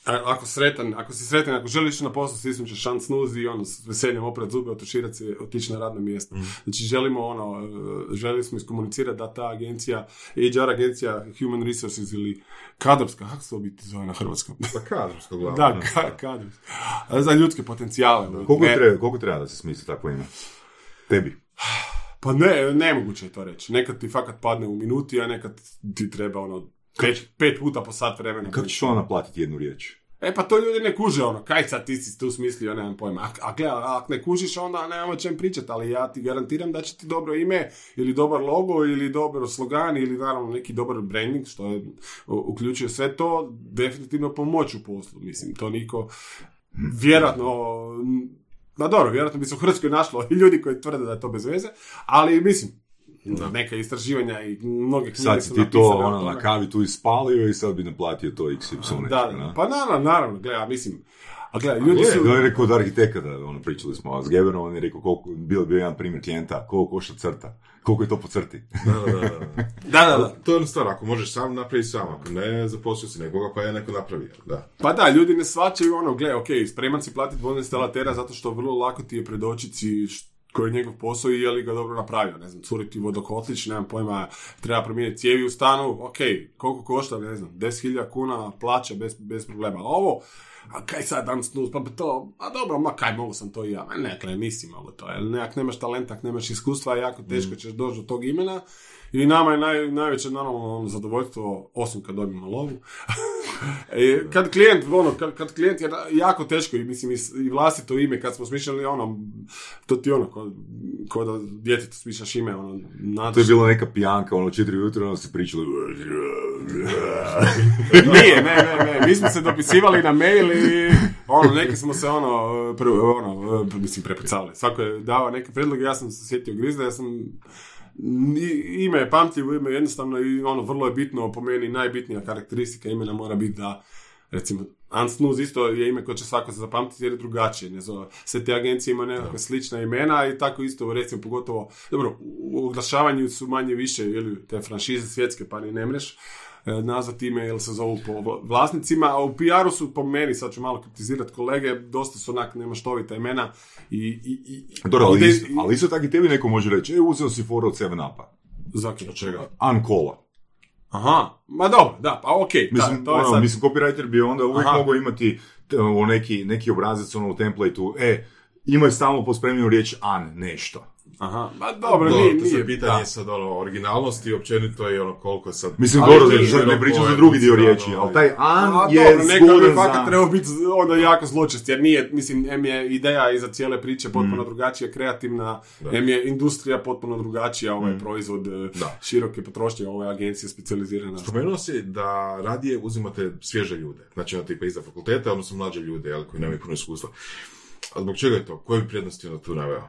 ako sretan, ako si sretan, ako želiš na poslu, stisnut ćeš šan snuzi i ono, s veseljem oprat zube, otuširat se, otići na radno mjesto. Znači, želimo ono, e, željeli smo iskomunicirati da ta agencija, HR agencija, Human Resources ili kadrovska, kako se to biti zove na hrvatskom? Pa kadrovsko glavno. da, ka, kadrovska. Za ljudske potencijale. ono, Koliko, ne- treba, koliko treba da se smisli takvo ime? Tebi. Pa ne, nemoguće je to reći. Nekad ti fakat padne u minuti, a nekad ti treba ono, pet, pet puta po sat vremena. Kako ćeš onda naplatiti jednu riječ? E pa to ljudi ne kuže ono, kaj sad ti si tu smislio, nemam pojma. A, a gle, a ako ne kužiš onda nemamo o čem pričati, ali ja ti garantiram da će ti dobro ime, ili dobar logo, ili dobar slogan, ili naravno neki dobar branding, što je, uključuje sve to, definitivno pomoć u poslu. Mislim, to niko, vjerojatno, ma dobro, vjerojatno bi se u Hrvatskoj našlo i ljudi koji tvrde da je to bez veze, ali mislim, neka istraživanja i mnoge knjige Sad si ti to ono, na kavi tu ispalio i sad bi naplatio to XY. Da, nešto, da, pa naravno, naravno, gle, ja mislim, a gle, ljudi su... je rekao od arhitekata, ono, pričali smo, a s Geberom on je rekao, koliko, bio bio jedan primjer klijenta, koliko košta crta, koliko je to po crti. Da, da, da, da. Da, da, da. To je jedna stvar, ako možeš sam napraviti sam, ako ne, zaposlio si nekoga pa je neko napravio, da. Pa da, ljudi ne svačaju ono, gle, ok, spreman si platiti vodoinstalatera zato što vrlo lako ti je predočiti koji je njegov posao i je li ga dobro napravio, ne znam, curi ti vodokotlić, nemam pojma, treba promijeniti cijevi u stanu, ok, koliko košta, ne znam, 10.000 kuna plaća bez, bez problema, a ovo, a kaj sad dan snus, pa to, a dobro, ma kaj, mogu sam to i ja, ma ne, gle, nisi mogu to, jer ne, ako nemaš talenta, ako nemaš iskustva, jako teško ćeš doći do tog imena, i nama je naj, najveće naravno ono, zadovoljstvo, osim kad dobijemo lovu, E, kad klijent, ono, kad, kad klijent je jako teško i mislim i, vlastito ime, kad smo smišljali ono, to ti ono, ko, ko da djetetu smišljaš ime, ono, To je bila neka pijanka, ono, četiri ujutro, ono se pričali, Nije, ne, ne, ne, mi smo se dopisivali na mail i ono, neki smo se ono, pre, ono, e, mislim, prepucavali. Svako je dao neke predloge, ja sam se sjetio Grizda, ja sam ime je pamtljivo, ime je jednostavno i ono, vrlo je bitno, po meni najbitnija karakteristika imena mora biti da recimo, Ansnuz isto je ime koje će svako se zapamtiti jer je drugačije. Ne zove. Sve te agencije imaju nekakve slična imena i tako isto, recimo, pogotovo, dobro, u oglašavanju su manje više, ili te franšize svjetske, pa ni ne mreš nazvati ime ili se zovu po vla- vlasnicima, a u PR-u su po meni, sad ću malo kritizirati kolege, dosta su onak nemaštovita imena i... i, i Dobro, ali, isto, ali isto tako i tebi neko može reći, e, uzeo si foru od 7-upa. Za čega? Uncola. Aha, ma dobro, da, pa okej, da, Mislim, to je ono, sad... mislim, copywriter bi onda uvijek Aha. mogao imati t- neki, neki obrazac ono, u templateu, e, imaju stalno pospremljenu riječ an, nešto. Aha, ma dobro, Dobro, nije, to sad nije, pitanje da. sad ono, originalnosti i općenito je ono koliko je sad... Mislim, Ali dobro, nije da- ne široko pričam za je drugi dio riječi, ali ovaj. taj an A, je dobro, neka bi fakat trebao biti onda jako zločest, jer nije, mislim, M je ideja iza cijele priče potpuno drugačija, kreativna, M je industrija potpuno drugačija, ovaj proizvod e, Da. široke potrošnje, ove agencije specijalizirana. Spomenuo si da radije uzimate svježe ljude, znači ono tipa iza fakulteta, odnosno mlađe ljude, jel, koji nemaju puno iskustva. A zbog čega je to? Koje bi prednosti onda tu naveo?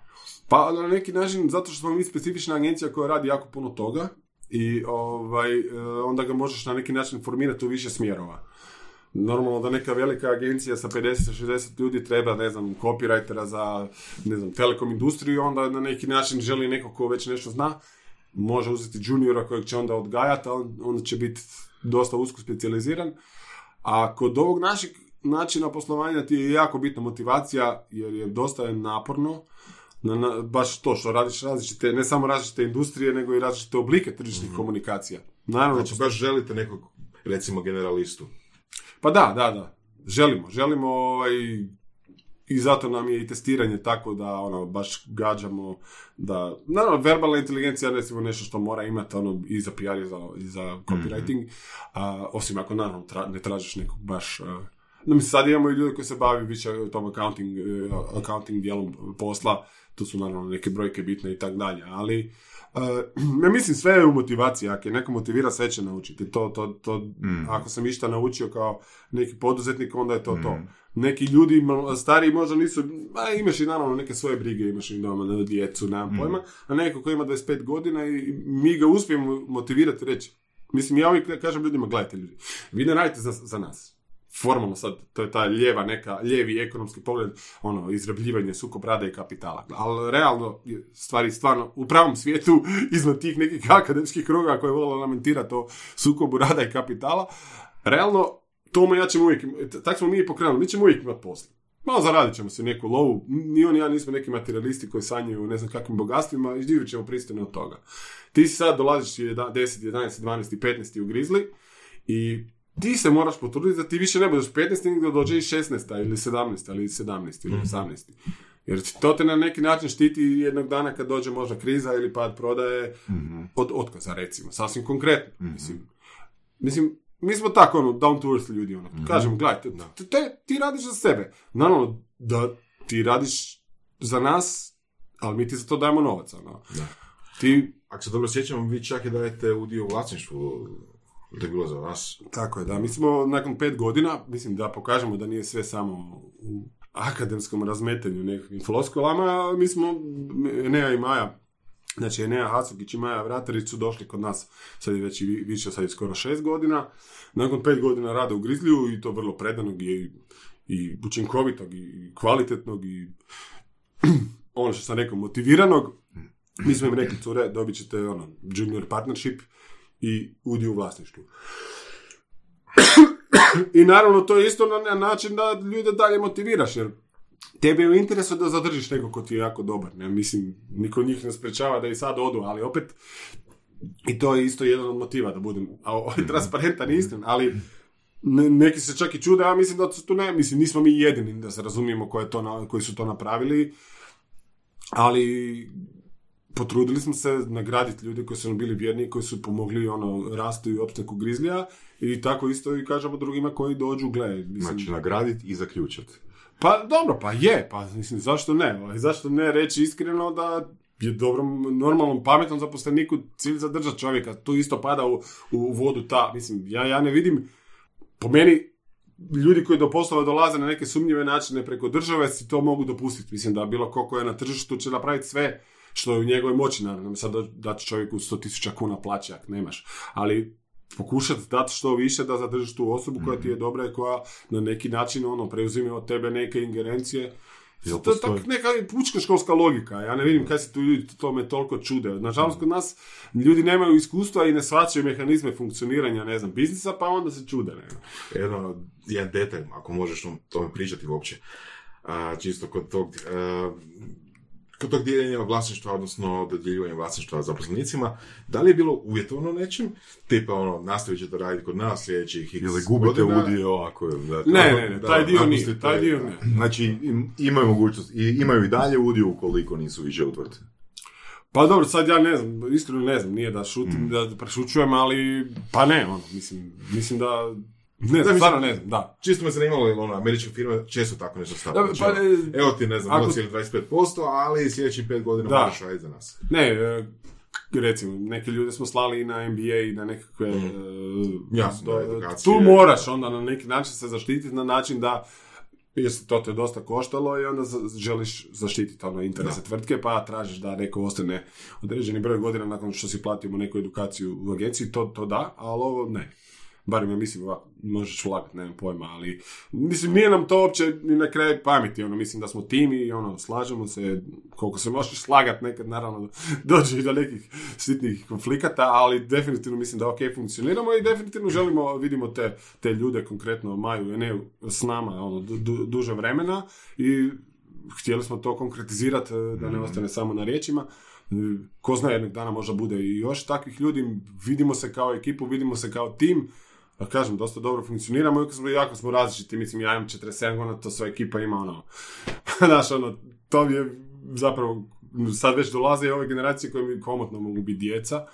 Pa na neki način, zato što smo mi specifična agencija koja radi jako puno toga i ovaj, e, onda ga možeš na neki način formirati u više smjerova. Normalno da neka velika agencija sa 50-60 ljudi treba, ne znam, copywritera za, ne znam, telekom industriju, onda na neki način želi neko ko već nešto zna, može uzeti juniora kojeg će onda odgajati, on- onda će biti dosta usko specijaliziran. A kod ovog našeg načina poslovanja ti je jako bitna motivacija, jer je dosta je naporno, na, na- baš to što radiš različite, ne samo različite industrije, nego i različite oblike tržišnih komunikacija. Naravno, Znači baš želite nekog, recimo, generalistu. pa da, da, da. Želimo, želimo ovaj, i zato nam je i testiranje tako da ono baš gađamo da naravno verbalna inteligencija je recimo nešto što mora imati ono i za PR i za, i za copywriting a, osim ako naravno tra- ne tražiš nekog baš a, No, mislim, sad imamo i ljude koji se bavi više tom accounting, eh, accounting dijelom posla, tu su naravno neke brojke bitne i tako dalje, ali eh, ja mislim sve je u motivaciji, ako je neko motivira sve će naučiti, to, to, to, ako sam išta naučio kao neki poduzetnik, onda je to to. Neki ljudi stariji možda nisu, a imaš i naravno neke svoje brige, imaš i doma na djecu, nemam pojma, a neko koji ima 25 godina i mi ga uspijemo motivirati reći, Mislim, ja uvijek kažem ljudima, gledajte ljudi, vi ne radite za, za nas. Formalno sad, to je ta lijeva neka, lijevi ekonomski pogled, ono, izrabljivanje sukob rada i kapitala. Ali realno, stvari stvarno, u pravom svijetu, izvan tih nekih akademskih kruga koje vole lamentirati o sukobu rada i kapitala, realno, tomu ja ćemo uvijek, tako smo mi pokrenuli, mi ćemo uvijek imati posla. Malo zaradit ćemo se neku lovu, ni on i ja nismo neki materialisti koji sanjaju ne znam kakvim bogatstvima i živit ćemo pristojno od toga. Ti si sad dolaziš 10, 11, 12, 15 u Grizzly i ti se moraš potruditi da ti više ne budeš 15, nego da dođe i 16 ili 17 ili 17 ili 18. Jer to te na neki način štiti jednog dana kad dođe možda kriza ili pad prodaje od otkaza recimo, sasvim konkretno. Mislim, mislim, mi smo tako ono, down to earth ljudi, ono. Kažem, gledajte, te, te- ti radiš za sebe. Naravno da ti radiš za nas, ali mi ti za to dajemo novac, ono. Ti, Ako se dobro sjećam, vi čak i dajete udio u vlasništvu, to je bilo za vas. tako je, da, mi smo nakon pet godina, mislim da pokažemo da nije sve samo u akademskom razmetanju nekakvim floskulama, mi smo, Enea i Maja, znači Enea Hacukić i Maja Vratarić su došli kod nas, sad je već i vi- više, sad je skoro šest godina, nakon pet godina rada u Grizliju i to vrlo predanog i, i učinkovitog i kvalitetnog i ono što sam rekao, motiviranog, mi smo im rekli, cure, dobit ćete ono, junior partnership i udio u vlasništvu. I naravno to je isto na na način da ljude dalje motiviraš, jer tebi je u interesu da zadržiš nekog ko ti je jako dobar. Ne? Mislim, niko njih ne sprečava da i sad odu, ali opet i to je isto jedan od motiva da budem a, o- transparentan i iskren, ali ne- neki se čak i čude, ja mislim da su tu ne, mislim, nismo mi jedini da se razumijemo ko je to na- koji su to napravili, ali potrudili smo se nagraditi ljude koji su nam bili vjerni, koji su pomogli ono, rastu i opstanku grizlija i tako isto i kažemo drugima koji dođu, gle, mislim, Znači, nagraditi i zaključati. pa dobro, pa je, pa mislim, zašto ne? Ali zašto ne reći iskreno da je dobrom, normalnom, pametnom zaposleniku cilj zadržati čovjeka. Tu isto pada u, u vodu ta, mislim, ja, ja ne vidim, po meni, ljudi koji do poslova dolaze na neke sumnjive načine preko države si to mogu dopustiti. Mislim da bilo ko ko je na tržištu će napraviti sve što je u njegovoj moći, naravno, sad da- dati čovjeku 100.000 kuna plaće ako nemaš. Ali pokušati dati što više da zadržiš tu osobu koja ti je dobra i koja na neki način ono preuzima od tebe neke ingerencije. Jel To je tak neka pučka školska logika. Ja ne vidim kaj se tu ljudi tome toliko čude. Nažalost, kod nas ljudi nemaju iskustva i ne shvaćaju mehanizme funkcioniranja, ne znam, biznisa, pa onda se čude. Ne? Jedno, jedan detalj, ako možeš o tome pričati uopće. A, čisto kod tog, a, kod tog dijeljenja vlasništva, odnosno dodjeljivanja vlasništva zaposlenicima, da li je bilo uvjetovano nečim? Tipa, ono, nastavit ćete raditi kod nas sljedećih x Ili gubite godina. udio ako je... Da, Ne, ne, ne, da, taj dio nije, taj dio ne. Znači, im- imaju mogućnost, i imaju i dalje udio ukoliko nisu više u tvrtci. Pa dobro, sad ja ne znam, iskreno ne znam, nije da šutim, da prešućujem, ali pa ne, ono, mislim, mislim da, ne znam, stvarno ne znam, da. Čisto me zanimalo, jer ono, američke firme često tako nešto stavljaju. Da, Znači, pa, ono, e, Evo ti, ne znam, ako- 0,25%, ali sljedećih pet godina Da. moraš raditi za nas. Ne, e, recimo, neke ljude smo slali i na NBA i na nekakve... e, Jasno, do- da, edukacije. tu moraš onda na neki način se zaštititi na način da jer se to te dosta koštalo i onda želiš zaštititi ono interese tvrtke, pa tražiš da neko ostane određeni broj godina nakon što si platio mu neku edukaciju u agenciji, to, to da, ali ovo ne. Barem ja mislim možeš ulagati, nemam pojma, ali mislim nije nam to uopće ni na kraju pameti, ono, mislim da smo tim i ono, slažemo se, koliko se možeš slagat nekad, naravno, dođe i do nekih sitnih konflikata, ali definitivno mislim da ok funkcioniramo i definitivno želimo, vidimo te, te ljude, konkretno Maju, ne s nama, ono, du- du- duže vremena i htjeli smo to konkretizirati, e, da ne ostane samo na riječima. E, Ko zna, jednog dana možda bude i još takvih ljudi, vidimo se kao ekipu, vidimo se kao tim, a kažem, dosta dobro funkcioniramo, iako smo, jako smo različiti, mislim, ja imam 47 godina, to sva ekipa ima ono, znaš, ono, to mi je zapravo, sad već dolaze i ove generacije koje mi komotno mogu biti djeca,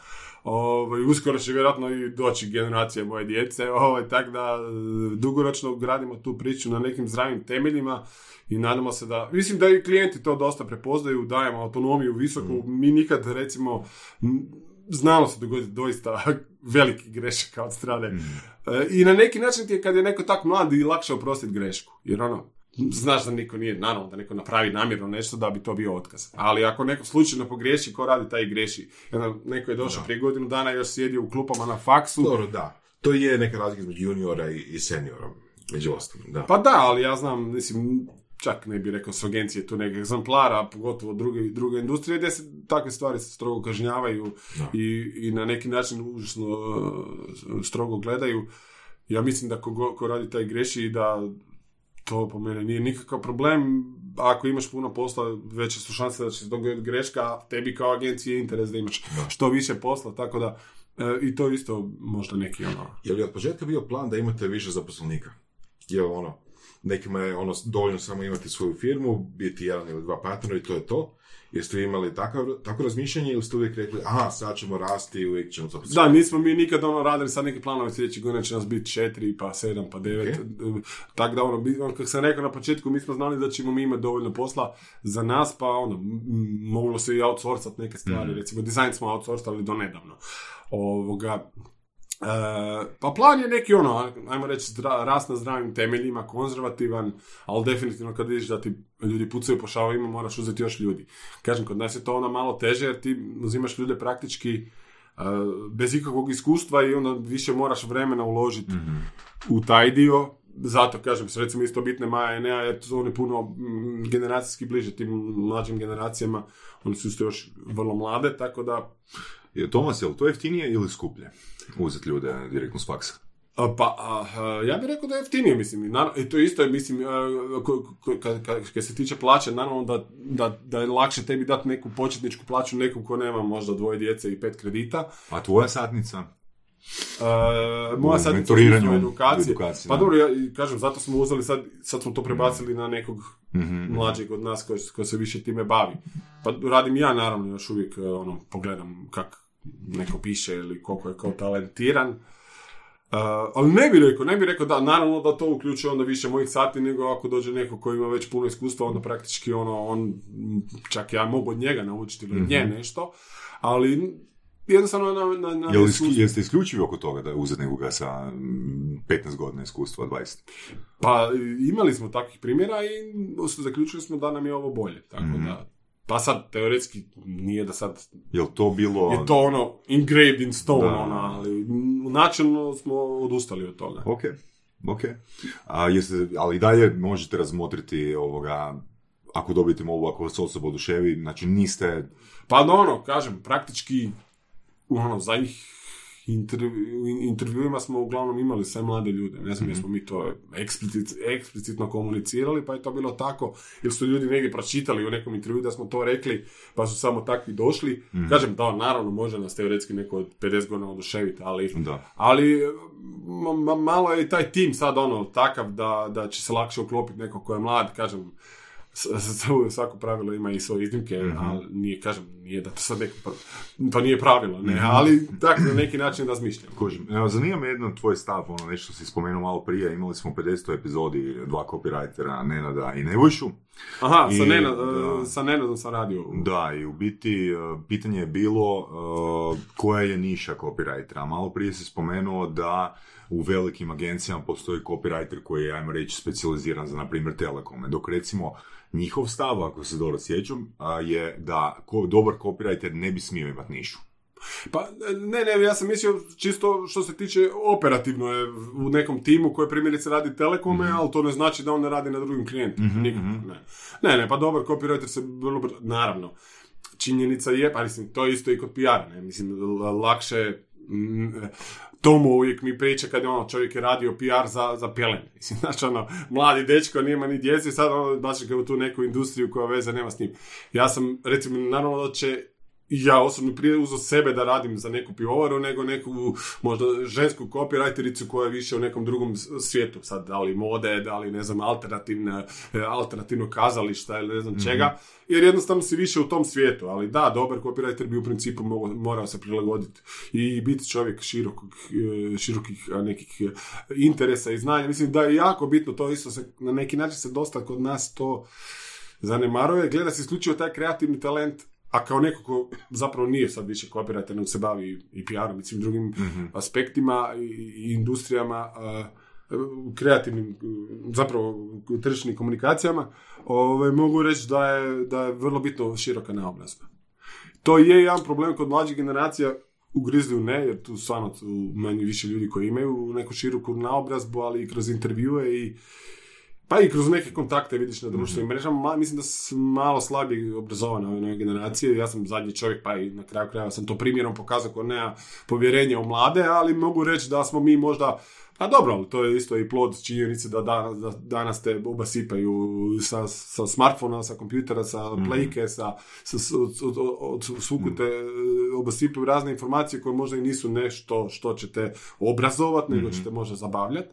Ovaj, uskoro će vjerojatno i doći generacija moje djece, ovaj, tako da e, dugoročno gradimo tu priču na nekim zdravim temeljima i nadamo se da, mislim da i klijenti to dosta prepoznaju, dajemo autonomiju visoku, mi nikad recimo m, znalo se dogoditi doista veliki grešaka od strane. E, I na neki način ti je kad je neko tak mlad i lakše oprostiti grešku, jer ono, znaš da niko nije, naravno da neko napravi namjerno nešto da bi to bio otkaz. Ali ako neko slučajno pogriješi, ko radi taj greši. Neko je došao prije godinu dana i još sjedio u klupama na faksu. Dobro, da. To je neka razlika između juniora i, i seniora, među ostalim, da. Pa da, ali ja znam, mislim, čak ne bih rekao s agencije tu nekih egzemplara, pogotovo druge, druge industrije, gdje se takve stvari se strogo kažnjavaju i, i na neki način užasno uh, strogo gledaju. Ja mislim da ko, ko radi taj greši i da to po mene nije nikakav problem. Ako imaš puno posla, veće su šanse da će se dogoditi greška, a tebi kao agenciji je interes da imaš što više posla, tako da e, i to isto možda neki ono... Je li od početka bio plan da imate više zaposlenika? Je ono, nekima je ono dovoljno samo imati svoju firmu, biti jedan ili dva partnera i to je to? Jeste vi imali takav, takvo razmišljanje ili ste uvijek rekli, aha, sad ćemo rasti i uvijek ćemo zaposliti? Da, nismo mi nikad ono radili sad neki planovi sljedeći godina će nas biti četiri, pa sedam, pa devet. Tako da ono, ono, kako sam rekao na početku, mi smo znali da ćemo mi imati dovoljno posla za nas, pa ono, m- m- moglo se i outsourcat neke stvari, recimo dizajn smo outsourcali do nedavno. Ovoga, E, pa plan je neki ono, ajmo reći, zdra, rast na zdravim temeljima, konzervativan, ali definitivno kad vidiš da ti ljudi pucaju po šavovima, moraš uzeti još ljudi. Kažem, kod nas je to onda malo teže jer ti uzimaš ljude praktički e, bez ikakvog iskustva i onda više moraš vremena uložiti u taj dio. Zato kažem, se recimo isto bitne Maja i Nea, jer su oni puno mm, generacijski bliže tim mlađim generacijama, oni su isto još vrlo mlade, tako da Je, Tomas, je li to jeftinije ili skuplje? Uzeti ljude direktno s faksa. Pa, a, ja bih rekao da je jeftinije, mislim, i, to isto je, mislim, kad se tiče plaće, naravno da, da, da je lakše tebi dati neku početničku plaću nekom ko nema možda dvoje djece i pet kredita. A tvoja satnica? A, U moja sad edukacije. edukaciji, Pa dobro, ja kažem, zato smo uzeli sad, sad smo to prebacili na nekog Mhm. mlađeg od nas koji, koji se više time bavi. Pa radim ja naravno još uvijek e, ono, pogledam kak neko piše ili koliko je ko talentiran. Uh, ali ne bih rekao, ne bih rekao da, naravno da to uključuje onda više mojih sati nego ako dođe neko koji ima već puno iskustva, onda praktički ono, on, čak ja mogu od njega naučiti ili od nje nešto, ali jednostavno na, na, na Jel, jeste isključivi oko toga da uzeti nekoga sa mm, 15 godina iskustva, 20? Pa imali smo takvih primjera i zaključili smo da nam je ovo bolje, tako da pa sad, teoretski, nije da sad Jel to bilo... je to ono engraved in stone, Da. ono, ali načelno smo odustali od toga. Ok, ok. A jeste, ali dalje možete razmotriti ovoga, ako dobijete movu, ako vas osoba oduševi, znači niste... Pa no, ono, kažem, praktički ono, za ih intervju, intervjuima smo uglavnom imali sve mlade ljude. Ne znam jesmo mi to eksplicit, eksplicitno komunicirali, pa je to bilo tako. Ili su ljudi negdje pročitali u nekom intervju da smo to rekli, pa su samo takvi došli. Kažem, da, naravno, može nas teoretski neko od 50 godina oduševiti, ali Da. Ali ma- ma- malo je i taj tim sad ono takav da, da će se lakše uklopiti neko ko je mlad, kažem, svako pravilo ima i svoje iznimke, ali nije, kažem, nije da to sad pra- to nije pravilo, ne, ali tako na neki način razmišljam. Kužim. Evo, zanima me jedno tvoj stav, ono nešto si spomenuo malo prije, imali smo u 50. epizodi dva copywritera, Nenada i Nebojšu. Aha, sa, I- Nenad, da. sa Nenadom sam radio. Da, i u biti e, pitanje je bilo e, koja je niša copywritera. Malo prije si spomenuo da u velikim agencijama postoji copywriter koji je, ajmo reći, specijaliziran za, na primjer, telekome. Dok recimo njihov stav, ako se dobro sjećam, je da dobar copywriter ne bi smio imati nišu. Pa, ne, ne, ja sam mislio čisto što se tiče operativno je u nekom timu koji primjerice radi telekome, ali to ne znači da on ne radi na drugim klijentima. Nikako, ne. ne, ne, pa dobar copywriter se vrlo brzo, naravno, činjenica je, pa mislim, to je isto i kod PR, ne, mislim, lakše, mm, Tomu uvijek mi priča kad je ono čovjek je radio PR za, za pelene. Mislim, znači ono, mladi dečko, nema ni djece, sad ono, baš ga u tu neku industriju koja veze nema s njim. Ja sam, recimo, naravno da će ja osobno prije uzeo sebe da radim za neku pivovaru nego neku možda žensku copywritericu koja je više u nekom drugom svijetu. Sad, da li mode, da li ne znam, alternativna, alternativno kazališta ili ne znam čega. Jer jednostavno si više u tom svijetu. Ali da, dobar copywriter bi u principu mogao, morao se prilagoditi i biti čovjek širokog, e, širokih nekih e, interesa i znanja. Mislim da je jako bitno, to isto se, na neki način se dosta kod nas to zanemaruje, gleda se isključivo taj kreativni talent, a kao neko ko zapravo nije sad više copywriter, nego se bavi i PR-om i svim drugim aspektima i, i industrijama, a, kreativnim, zapravo tržišnim komunikacijama, ovaj, mogu reći da je, da je vrlo bitno široka naobrazba. To je jedan problem kod mlađih generacija, u Grizzlyu ne, jer tu stvarno manje više ljudi koji imaju neku široku naobrazbu, ali i kroz intervjue i pa i kroz neke kontakte vidiš na društvenim mrežama, ma- mislim da su malo slabije obrazovane ove nove generacije. Ja sam zadnji čovjek, pa i na kraju krajeva sam to primjerom pokazao ko nema povjerenja u mlade, ali mogu reći da smo mi možda a dobro, ali to je isto i plod činjenice da danas, da danas te obasipaju sa, sa smartfona, sa kompjutera, sa playke, sa, sa, s- od, od, od svuku te e, obasipaju razne informacije koje možda i nisu nešto što će te obrazovati, nego će te možda zabavljati.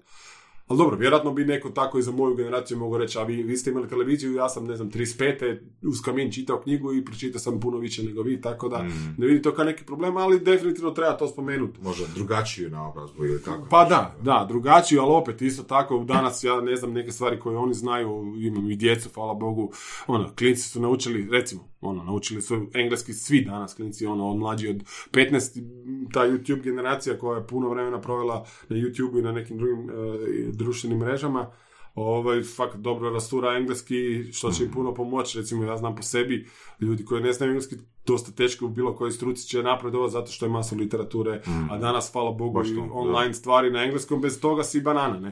Ali dobro, vjerojatno bi neko tako i za moju generaciju mogao reći, a vi, vi ste imali televiziju, ja sam, ne znam, 35. uz kamin čitao knjigu i pročitao sam puno više nego vi, tako da ne vidim to kao neki problem, ali definitivno treba to spomenuti. Možda drugačiju naobrazbu ili kako. Pa da, da, drugačiju, ali opet isto tako, danas ja ne znam neke stvari koje oni znaju, imam i djecu, hvala Bogu, ono, klinci su naučili, recimo, ono, naučili su engleski svi danas, klinci, ono, od mlađi od 15, ta YouTube generacija koja je puno vremena provela na YouTube i na nekim drugim e, društvenim mrežama, ovaj, fakat dobro rastura engleski, što će im puno pomoći, recimo ja znam po sebi, ljudi koji ne znaju engleski, dosta teško u bilo kojoj struci će napredovati zato što je masa literature, a danas, hvala Bogu, Baš i to, da. online stvari na engleskom, bez toga si banana, ne?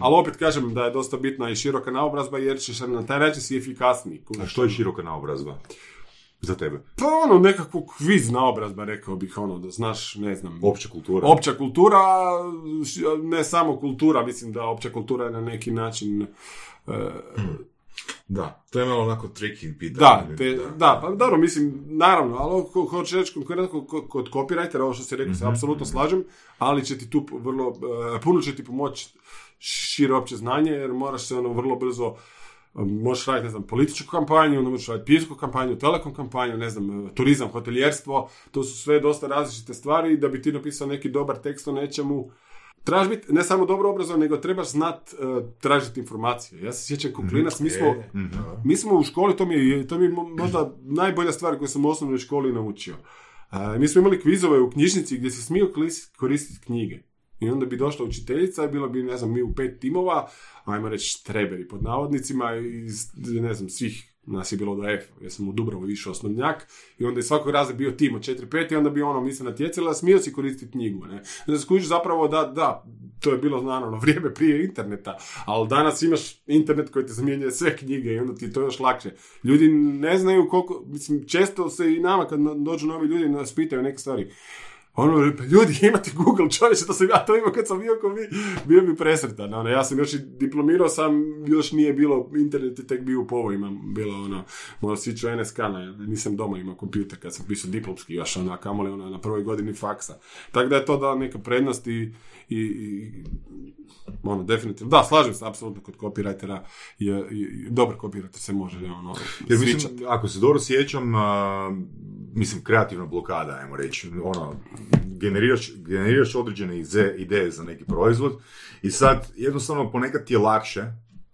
Ali opet kažem da je dosta bitna i široka naobrazba jer ćeš na taj način si efikasniji. A što je široka naobrazba? Za tebe. Pa ono, nekakvu kviz naobrazba, rekao bih, ono, da znaš, ne znam, Opća kultura. opća kultura, ne samo kultura, mislim da opća kultura je na neki način e, Da, to je malo onako tricky pitanje. Da, te, da. pa dobro, mislim, naravno, ali ko, hoću reći konkretno kod, kod copywritera, ovo što si rekao, se apsolutno slažem, ali će ti tu vrlo, e, puno će ti pomoći šire opće znanje, jer moraš se ono vrlo brzo e, Možeš raditi, ne znam, političku kampanju, onda možeš raditi pijsku kampanju, telekom kampanju, ne znam, e, turizam, hotelijerstvo, to su sve dosta različite stvari i da bi ti napisao neki dobar tekst o nečemu, trebaš biti ne samo dobro obrazovan, nego trebaš znat e, tražiti informacije. Ja se sjećam kao klinac, mi smo, E, mi smo u školi, to mi je, to mi je mo- možda najbolja stvar koju sam u osnovnoj školi naučio. E, mi smo imali kvizove u knjižnici gdje si smio koristiti knjige. I onda bi došla učiteljica i bilo bi, ne znam, mi u pet timova, ajmo reći treberi pod navodnicima, iz, ne znam, svih nas je bilo do F, ja sam u Dubrovu išao osnovnjak i onda je svakog raza bio tim od 4-5 i onda bi ono, mi se natjecali, a smio si koristiti knjigu, ne. Onda skužiš zapravo da, da, to je bilo naravno vrijeme prije interneta, ali danas imaš internet koji ti zamjenjuje sve knjige i onda ti je to još lakše. Ljudi ne znaju koliko, mislim, često se i nama kad dođu novi ljudi nas pitaju neke stvari. Ono, ljudi, imate Google, čovječe, da sam ja to imao kad sam bio ko vi, bio bi presretan. Ono, ja sam još i diplomirao sam, još nije bilo, internet je tek bio u povojima, bilo ono, možda si NSK, ne, nisam doma imao kompjuter kad sam pisao diplomski još, ono, a kamoli ono, na prvoj godini faksa. Tako da je to da neka prednost i, i, i ono, definitivno, da, slažem se apsolutno kod copywritera, je, i dobar copywriter se može, ono, Jer mislim, ako se dobro sjećam, a, mislim, kreativna blokada, ajmo reći, ono, generiraš, generiraš određene ideje za neki proizvod i sad jednostavno ponekad ti je lakše,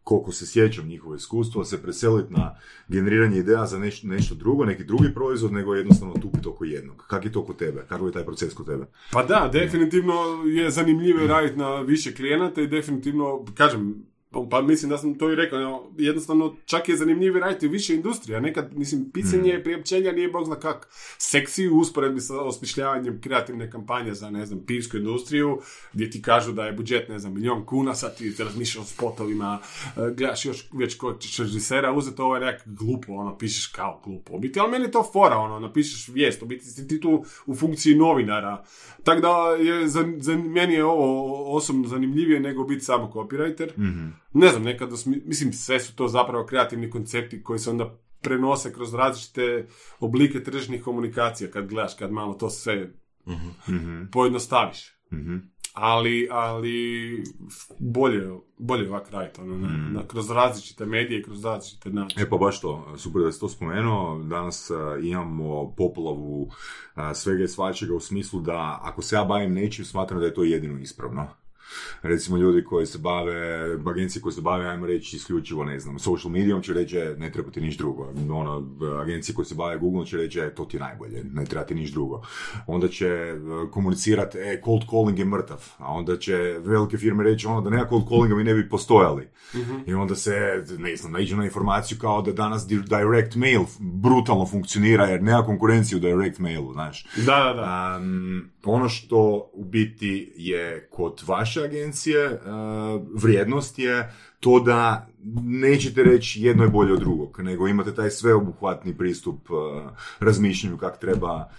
koliko se sjećam njihovo iskustvo, se preseliti na generiranje ideja za nešto, nešto drugo, neki drugi proizvod, nego jednostavno tupiti oko jednog. Kak je to kod tebe? Kako je taj proces kod tebe? Pa da, definitivno je zanimljivo raditi na više klijenata i definitivno, kažem, pa mislim da sam to i rekao, jednostavno čak je zanimljivije raditi više industrija. Nekad, mislim, pisanje priopćenja nije bog zna kak seksi u usporedbi sa osmišljavanjem kreativne kampanje za, ne znam, pivsku industriju, gdje ti kažu da je budžet, ne znam, milion kuna, sad ti razmišljaš o spotovima, e, gledaš još već kod ćeš režisera uzeti ovo je nek glupo, ono, pišeš kao glupo. U biti, ali meni je to fora, ono, napišeš vijest, u biti ti tu u funkciji novinara. Tako da, je, za, za, meni je ovo osobno zanimljivije nego biti samo copywriter. Ne znam, nekada, mislim, sve su to zapravo kreativni koncepti koji se onda prenose kroz različite oblike tržišnih komunikacija kad gledaš, kad malo to sve pojednostaviš. Ali, ali bolje, bolje ovak raditi, ono, na, na- kroz različite medije i kroz različite načine. E pa baš to, super da si to spomenuo, danas a, imamo poplavu a, svega i svačega u smislu da ako se ja bavim nečim, smatram da je to jedino ispravno. Recimo ljudi koji se bave, agencije koje se bave, ajmo reći, isključivo, ne znam, social medijom će reći, "E, ne treba ti niš drugo. Ono, agencije koje se bave Google će reći, "E, to ti je najbolje, ne treba ti niš drugo. Onda će e, komunicirati, e, cold calling je mrtav. A onda će velike firme reći, ono, da nema cold callinga mi ne bi postojali. I onda se, ne znam, naiđu na informaciju kao da danas di- direct mail brutalno funkcionira jer nema konkurencije u direct mailu, znaš. Da, da, da. Um, ono što u biti je kod vaše agencije uh, vrijednost je to da nećete reći jedno je bolje od drugog, nego imate taj sveobuhvatni pristup uh, razmišljanju kako treba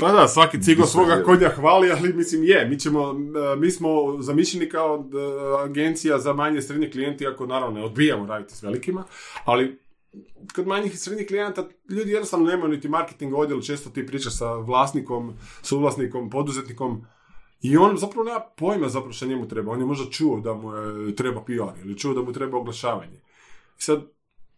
Pa da, svaki cigo svoga konja hvali, ali mislim je, mi ćemo, e, mi smo zamišljeni kao e, agencija za manje srednje klijente, iako naravno ne odbijamo raditi s velikima, ali kod manjih i srednjih klijenata ljudi jednostavno nemaju niti marketing odjel, često ti pričaš sa vlasnikom, suvlasnikom, poduzetnikom, i on zapravo nema pojma zapravo što njemu treba. On je možda čuo da mu treba PR ili čuo da mu treba oglašavanje. I sad,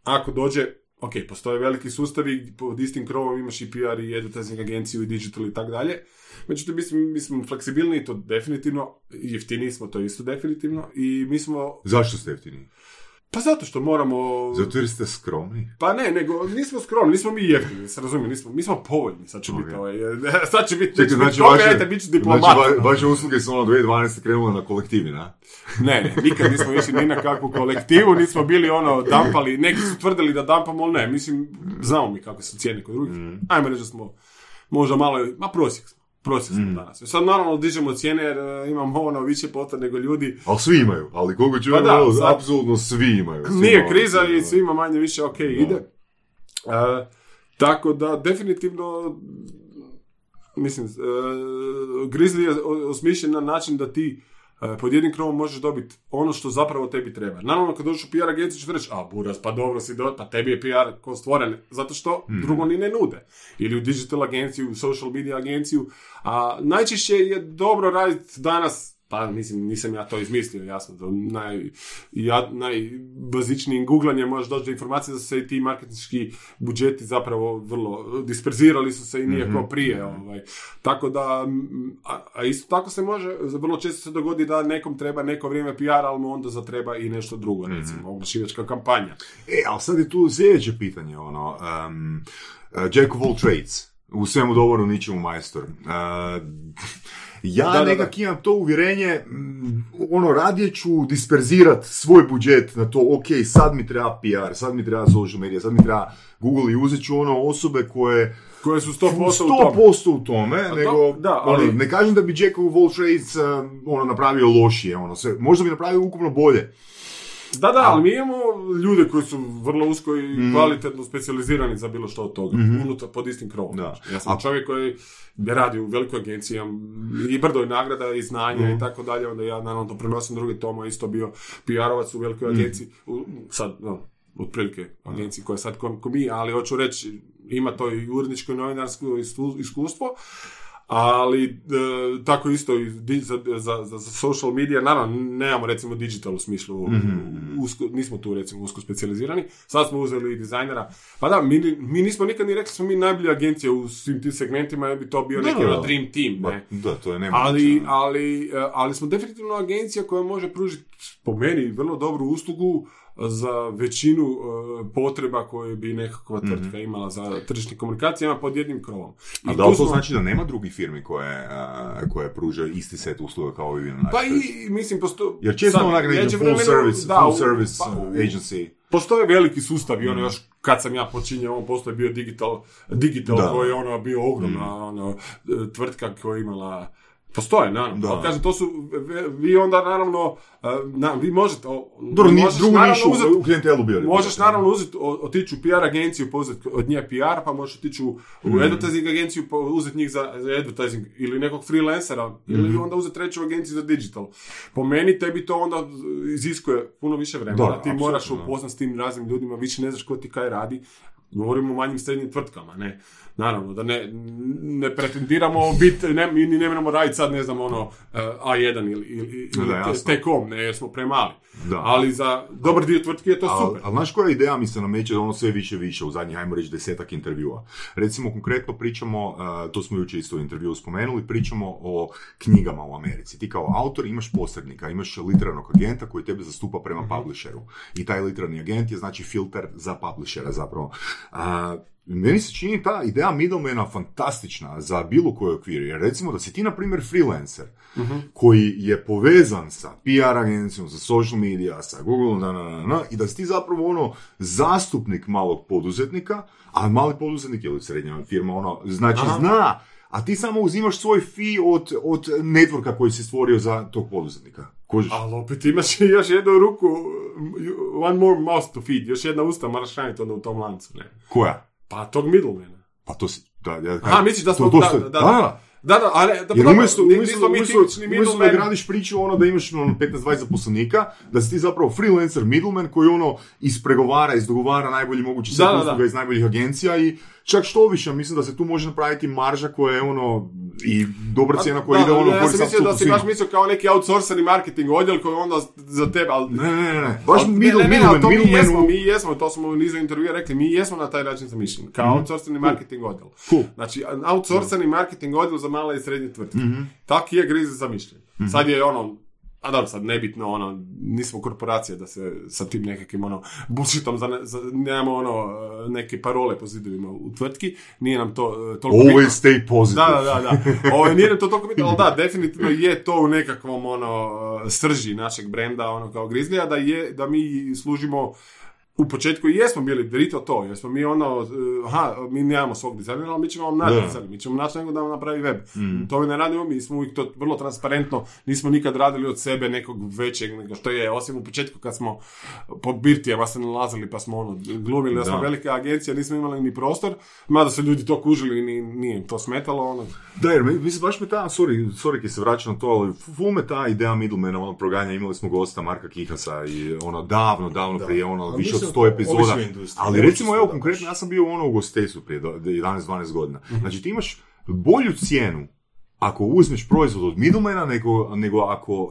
ako dođe, ok, postoje veliki sustavi, pod istim krovom imaš i PR i advertising agenciju i digital i tako dalje. Međutim, mi smo, mi smo fleksibilni, to definitivno, jeftiniji smo, to isto definitivno, i mi smo, Zašto ste jeftini? Pa zato što moramo... Zato jer ste skromni? Pa ne, nego nismo skromni, nismo mi jeftini, se razumije, nismo, mi smo povoljni, sad će Ok. biti ovaj, sad će biti, Čekaj, znači, toga, vaše, bit ću diplomat. znači, va- vaše usluge su ono 2012. krenule na kolektivi, na? Ne, ne, nikad nismo išli ni na kakvu kolektivu, nismo bili ono dampali, neki su tvrdili da dampamo, ali ne, mislim, znamo mi kako su cijene kod drugih. Ajmo reći da smo možda malo, ma prosjek smo, prosjek smo danas. Sad naravno dižemo cijene jer e, imamo ono više pota nego ljudi. Ali svi imaju, ali koliko čujem, Pa da, sad- apsolutno svi imaju. Svi Nije imaju. kriza i svima manje više ok ide. E, tako da definitivno mislim, uh, Grizzly je osmišljen na način da ti e, pod jednim krovom možeš dobiti ono što zapravo tebi treba. Naravno, kad dođeš u PR agenciju ćeš reći, a buras, pa dobro si do, pa tebi je PR ko stvoren, zato što drugo ni ne nude. Ili u digital agenciju, u social media agenciju. A najčešće je dobro raditi danas pa mislim, nisam ja to izmislio, jasno, da naj, ja, najbazičnijim googlanjem možeš doći do informacije da su se i ti marketinški budžeti zapravo vrlo disperzirali su se i nije kao prije. Ovaj. Tako da, a, a isto tako se može, vrlo često se dogodi da nekom treba neko vrijeme PR, ali mu onda zatreba i nešto drugo, recimo, oglašivačka kampanja. E, ali sad je tu sljedeće pitanje, ono, um, uh, Jack of all trades, u svemu dovoru ničemu majstor. Uh, ja Da, da, nekak imam to uvjerenje, mm, ono, radije ću disperzirat svoj budžet na to, ok, sad mi treba PR, sad mi treba social media, sad mi treba Google i uzet ću ono osobe koje Koje su 100% u tome. 100% u tome, nego, da, ali- ono, ne kažem da bi Jack of all trades uh, ono, napravio lošije, ono, sve, možda bi napravio ukupno bolje. Da, da, ali mi imamo ljude koji su vrlo usko i kvalitetno specijalizirani za bilo što od toga, unutar pod istim krovom. Da. znači. Ja sam A- čovjek koji radi u velikoj agenciji, imam i brdo i nagrada i znanja i tako dalje, onda ja naravno to prenosim drugi Tomo isto bio PR-ovac u velikoj agenciji, u, sad, no, otprilike agenciji koja je sad ko, mi, ali hoću reći, ima to i uredničko i novinarsko iskustvo, ali e, tako isto i di- za, za, za, za social media, naravno nemamo recimo digital u smislu, usko, nismo tu recimo usko specijalizirani, sad smo uzeli i dizajnera, pa da, mi, mi nismo nikad ni rekli smo mi najbolja agencija u svim tim segmentima, jer bi to bio neki da. dream team, ne? Da, to je nemoguće. Ali, ali, e, ali smo definitivno agencija koja može pružiti po meni vrlo dobru uslugu za većinu e, potreba koje bi nekakva tvrtka imala za tržišne komunikacije, ima pod jednim krovom. I A da li to znači da nema drugih firmi koje, a, koje pružaju isti set usluga kao i vi na Pa i, mislim, posto... Jer često onak full service, da, full service pa, agency. Postoje veliki sustav i ono još kad sam ja počinjao, on postoje bio digital, digital Da. koji je ono bio ogromna ono, e, tvrtka koja je imala Postoje, naravno. Da. Kažem, to su, vi- onda naravno, e, na, vi možete, Dobro, ni možeš drugu naravno nišu uzeti- u klijentelu bio. Možeš naravno uzeti, otići u PR agenciju, uzeti od nje PR, pa možeš otići u, u Mhm. advertising agenciju, uzeti njih za, za advertising, ili nekog freelancera, ili Mhm. onda uzeti treću agenciju za digital. Po meni tebi to onda iziskuje puno više vremena. Da, ti moraš apsolutno, upoznat s tim raznim ljudima, više ne znaš ko ti kaj radi. Govorimo o manjim srednjim tvrtkama, ne. Naravno, da ne, ne pretendiramo biti, ne, mi ne moramo raditi sad, ne znam, ono, eh, A1 ili, ili, ili. T-com, ne, jer smo premali. Da. Ali za dobar dio tvrtki je to Ali super. al, znaš koja ideja mi se nameće ono sve više više u zadnjih, ajmo reći, desetak intervjua. Recimo, konkretno pričamo, uh, to smo jučer isto u intervjuu spomenuli, pričamo o knjigama u Americi. Ti kao autor imaš posrednika, imaš literarnog agenta koji tebe zastupa prema publisheru. I taj literarni agent je znači filter za publishera zapravo. Meni se čini ta ideja middlemana fantastična za bilo koji okvir. Jer recimo da si ti, na primjer, freelancer koji je povezan sa PR agencijom, sa social media, sa Google, na, na, na, na, i da si ti zapravo ono zastupnik malog poduzetnika, a mali poduzetnik ili srednja firma, ono, znači Aha. zna, a ti samo uzimaš svoj fee od, od networka koji si stvorio za tog poduzetnika. Kužiš? Ali opet imaš još jednu ruku, one more mouth to feed, još jedna usta moraš hraniti onda u tom lancu, ne? Koja? Pa tog middlemana. Pa to si, da, ja, Aha, misliš da smo... to, to da, da, da, da, da, ali... Da, Jer umjesto, umjesto, mi umjesto, da gradiš priču ono da imaš ono 15-20 zaposlenika, da si ti zapravo freelancer middleman koji ono ispregovara, izdogovara najbolji mogući set da. usluga iz najboljih agencija i čak što više, mislim da se tu može napraviti marža koja je ono i dobra cijena koja Da, ide ono ja sam mislio da si baš mislio kao neki outsourcani marketing odjel koji onda za tebe, ali... Ne, ne, ne, baš middle, mi jesmo, mi jesmo, to smo u nizu intervjua rekli, mi jesmo na taj način zamišljeni, kao outsourcani marketing odjel. Cool. Znači, outsourcani marketing odjel za male i srednje tvrtke. Mhm. Tak je Griz zamišljen. Sad je ono, a dobro, sad nebitno, ono, nismo korporacija da se sa tim nekakvim, ono, bullshitom, za, za, nemamo, ono, neke parole po zidovima u tvrtki, nije nam to e, toliko bitno. Always stay positive. Da, da, da, da. Ovo, nije nam to toliko bitno, ali da, definitivno je to u nekakvom ono, srži našeg brenda, ono kao Grizzlya, da, je, da mi služimo u početku i jesmo bili drito to, jer smo mi ono, eh, aha, mi nemamo svog dizajnera, ali mi ćemo vam naći dizajner, mi ćemo naći nego da vam napravi web. To mi ne radimo, mi smo uvijek to vrlo transparentno, nismo nikad radili od sebe nekog većeg nego što je, osim u početku kad smo po birtijama se nalazili pa smo ono, glumili da smo Da. velika agencija, nismo imali ni prostor, mada su ljudi to kužili i ni- nije to smetalo, ono, Da, jer mi- mislim, baš me ta, sorry, sorry ki se vraćam na to, ali ful me ta ideja middlemana, ono proganja, imali smo gosta Marka Kihasa i ono davno, davno Da. prije, ono, više od mislim, 100 epizoda. Ali recimo, evo, konkretno, ja sam bio ono u gostestvu prije do- 11-12 godina. Mhm. Znači, ti imaš bolju cijenu ako uzmeš proizvod od middlemana nego, nego ako uh,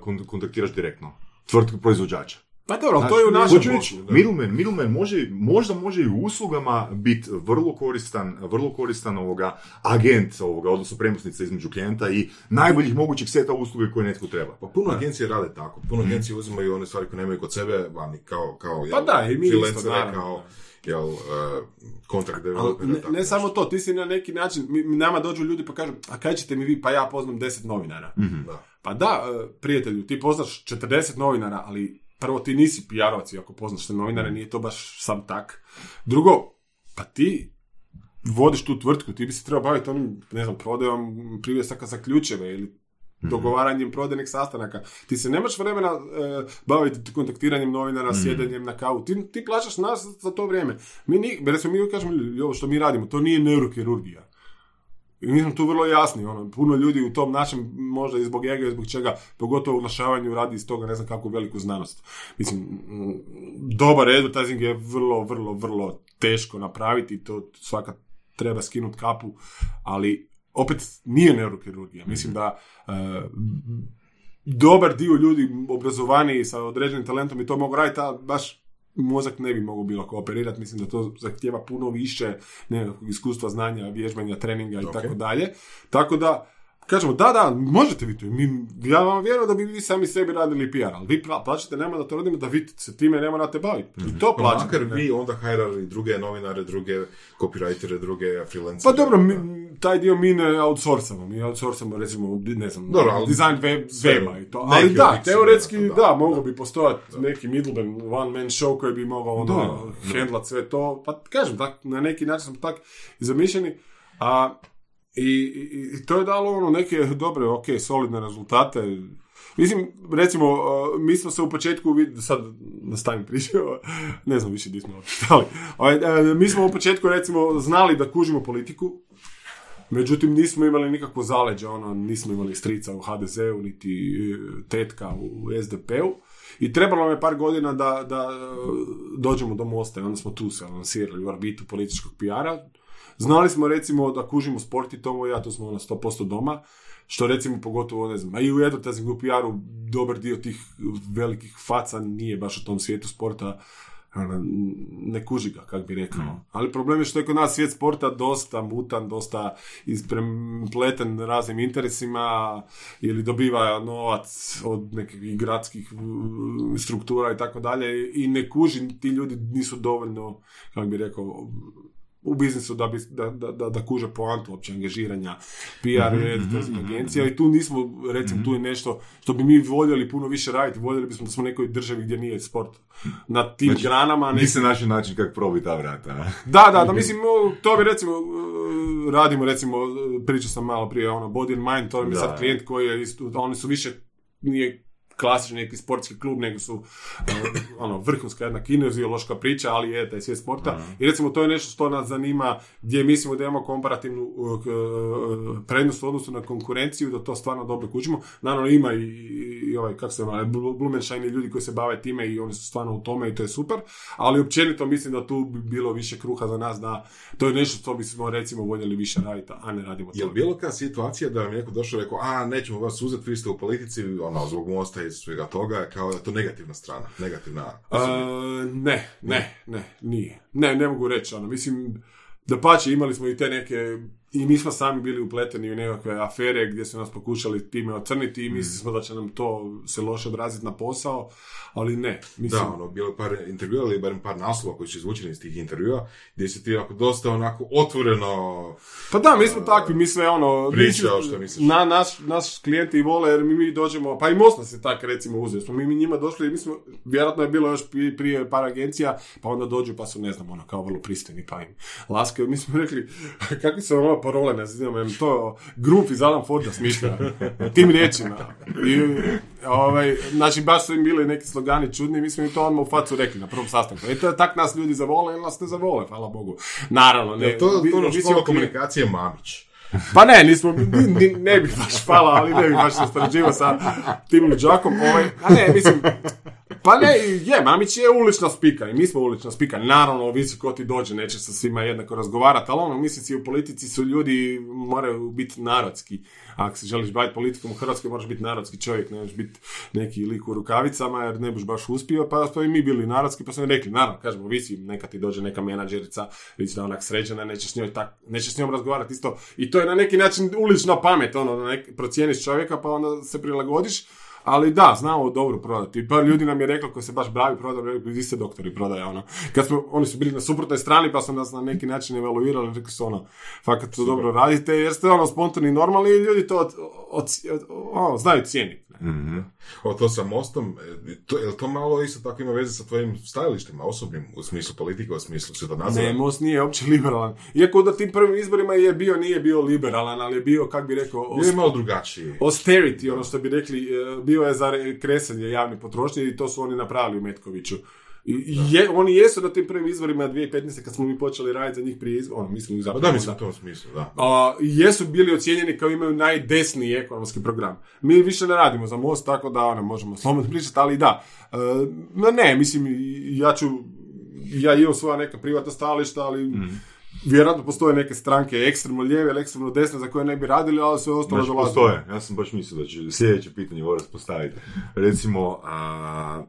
kon- kontaktiraš direktno tvrtku proizvođača. Pa dobro, ali to je u Znači, našem reći. Middleman, middleman može, možda može i u uslugama biti vrlo koristan, vrlo koristan ovoga agent ovoga, odnosno premosnica između klijenta i najboljih mogućih seta usluge koje netko treba. Pa puno agencije rade tako. Puno agencije uzimaju one stvari koje nemaju kod sebe, vani kao, kao Pa jel, da, i mi isto, kao jel, uh, developer. ne, ne samo to, ti si na neki način, mi, nama dođu ljudi pa kažu, a kaj ćete mi vi, pa ja poznam 10 novinara. Da. Pa da, e, prijatelju, ti poznaš 40 novinara, ali prvo ti nisi PR-ovac i ako poznaš te novinare, nije to baš sam tak. Drugo, pa ti vodiš tu tvrtku, ti bi se trebao baviti onim, ne znam, prodajom privjesaka za ključeve ili dogovaranjem prodajnih sastanaka. Ti se nemaš vremena e, baviti kontaktiranjem novinara, sjedenjem na kavu. Ti, ti plaćaš nas za to vrijeme. Mi, ni, recimo, mi kažemo, "Ljudi, ovo što mi radimo, to nije neurokirurgija. I mi smo tu vrlo jasni, ono, puno ljudi u tom našem, možda i zbog ega i zbog čega, pogotovo u oglašavanju radi iz toga ne znam kakvu veliku znanost. Mislim, dobar advertising je vrlo, vrlo, vrlo teško napraviti to svaka treba skinuti kapu, ali opet nije neurokirurgija. Mislim da e, dobar dio ljudi obrazovaniji sa određenim talentom i to mogu raditi, a baš mozak ne bi mogao bilo kooperirati. Mislim da to zahtjeva puno više nekakvog iskustva, znanja, vježbanja, treninga i tako dalje. Tako da, kažemo, da, da, možete vi to. Mi, ja vam vjerujem da bi vi sami sebi radili PR, ali vi pla- plaćate nama da to radimo, da vi se time ne morate baviti. I to Pa plaćate. makar vi onda hajrali druge novinare, druge copywritere, druge freelance. Pa dobro, mi, taj dio mi ne outsourcamo. Mi outsourcamo, recimo, ne znam, Dobro, ali- dizajn web, weba i to. Ali da, teoretski, vjerojatno, da, da. mogao bi postojati neki middleman, one man show koji bi mogao ono, handlat sve to. Pa kažem, tak, na neki način smo tak zamišljeni. A, i, i, i to je dalo ono neke dobre, ok, solidne rezultate. Mislim, recimo, uh, mi smo se u početku, sad nastavim priču, ne znam više gdje smo uopće stali. Ovaj, uh, mi smo u početku, recimo, znali da kužimo politiku, Međutim, nismo imali nikakvo zaleđe, ono, nismo imali strica u HDZ-u, niti e, tetka u SDP-u. I trebalo nam je par godina da, da e, dođemo do mosta i onda smo tu se lansirali u orbitu političkog PR-a. Znali smo recimo da kužimo sport i Tomo i ja, tu smo ono 100% doma, što recimo pogotovo, ne znam, a i u advertisingu u PR-u dobar dio tih velikih faca nije baš u tom svijetu sporta, ono, ne kuži ga, kak bi rekao. Ali problem je što je kod nas svijet sporta dosta mutan, dosta isprepleten raznim interesima ili dobiva novac od nekih gradskih mm, struktura i tako dalje i ne kuži, ti ljudi nisu dovoljno, kako bi rekao, u biznisu da, bi, da, da, da, da kuže poantu uopće angažiranja PR i editorskih agencija i tu nismo, recimo, tu je nešto što bi mi voljeli puno više raditi, voljeli bismo da smo u nekoj državi gdje nije sport na tim Znači, granama. Mi Ne, se naši način kako probi ta vrata. da, da, da, mislim, to bi recimo, e, radimo recimo, e, pričao sam malo prije, ono, Body and Mind, to mi je Da. sad klijent koji je, isto, oni su više, nije klasični neki sportski klub, nego su e, ono, vrhunska jedna kineziološka priča, ali je taj svijet sporta. I recimo to je nešto što nas zanima, gdje mislimo da imamo komparativnu uh, uh, prednost u odnosu na konkurenciju, da to stvarno dobro kućimo. Naravno ima i, i ovaj, kako se zove, Blu- Blumenschein i ljudi koji se bave time i oni su stvarno u tome i to je super, ali općenito mislim da tu bi bilo više kruha za nas, da to je nešto što bismo recimo voljeli više raditi, a ne radimo Je to. bilo kada situacija da vam je neko došao i rekao, a nećemo vas uzeti, vi ste u politici, ono, zbog mosta i svega toga, kao da to negativna strana, negativna... A, ne, ne, ne, nije. Ne, ne mogu reći, ono, mislim, da pače, imali smo i te neke, i mi smo sami bili upleteni u nekakve afere gdje su nas pokušali time ocrniti i mislili smo da će nam to se loše odraziti na posao, ali ne, mislim, Da, ono, bilo je par intervjua ili barem par naslova koji su izvučeni iz tih intervjua, gdje se ti onako dosta onako otvoreno Pa da, mi smo takvi, mi sve ono... Pričao mislim, što misliš. Na, naš, naš klijenti i vole, jer mi, mi dođemo, pa i Most nas je tak recimo uzeo. Smo mi, mi njima došli, mi smo, vjerojatno je bilo još prije, prije par agencija, pa onda dođu pa su, ne znam, ono, kao vrlo pristojni, pa im laskaju. Mi smo rekli, kakvi su ono parole, ne znam, to Grumf iz Alan Forda smišlja, tim riječima. I, ovaj, znači, baš su im bili neki slogani čudni, mi smo im to odmah u facu rekli na prvom sastanku. E, to je tak nas ljudi zavole, ili nas ne zavole, hvala Bogu. Naravno, ne. Ne, to, to ono ovisi škola o klijentu. komunikacije Mamić. Pa ne, nismo, ni, ni- ne bi baš pala, ali ne bi baš se sa tim luđakom. Ovaj, a ne, mislim, pa ne, je, Mamić je ulična spika i mi smo ulična spika. Naravno, ovisi ko ti dođe, neće sa svima jednako razgovarati, ali ono, mislim si u politici su ljudi, moraju biti narodski. Ako se želiš baviti politikom u Hrvatskoj, moraš biti narodski čovjek, ne možeš biti neki lik u rukavicama, jer ne biš baš uspio, pa smo i mi bili narodski, pa smo rekli, naravno, kažemo, visi, neka ti dođe neka menadžerica, vidiš da onak sređena, nećeš s njoj tak, nećeš s njom razgovarati isto. I to je na neki način ulična pamet, ono, nek, procijeniš čovjeka, pa onda se prilagodiš, ali da, znamo dobro prodati. I par ljudi nam je reklo koji se baš bavi prodajom, rekli, vi ste doktori prodaja, ono. Kad smo, oni su bili na suprotnoj strani, pa su nas na neki način evaluirali, rekli su ono, fakat to dobro radite, jer ste ono spontani i normalni i ljudi to od, od, od- ono, znaju cijeniti. Ne. O, to sa mostom, e, to, je li to malo isto tako ima veze sa tvojim stajalištima, osobnim, u smislu politike, u smislu svjetonazora? Ne, Most nije uopće liberalan. Iako da tim prvim izborima je bio, nije bio liberalan, ali je bio, kak bi rekao, Bio je malo drugačiji. austerity, ono što bi rekli, e, bio je za re- kresanje javne potrošnje i to su oni napravili u Metkoviću. I, je, oni jesu na tim prvim izborima 2015. kad smo mi počeli raditi za njih prije izbora, ono, mislim ih zapravo da, mislim u tom smislu, da. a, jesu bili ocijenjeni kao imaju najdesniji ekonomski program. Mi više ne radimo za most, tako da ono, možemo slobodno pričati, ali da. E, no ne, mislim, ja ću, ja imam svoja neka privatna stajališta, ali vjerojatno postoje neke stranke ekstremno lijeve ili ekstremno desne za koje ne bi radili, ali sve ostalo Znači, dolazi. postoje. Ja sam baš mislio da će sljedeće pitanje morat postaviti. Recimo, a,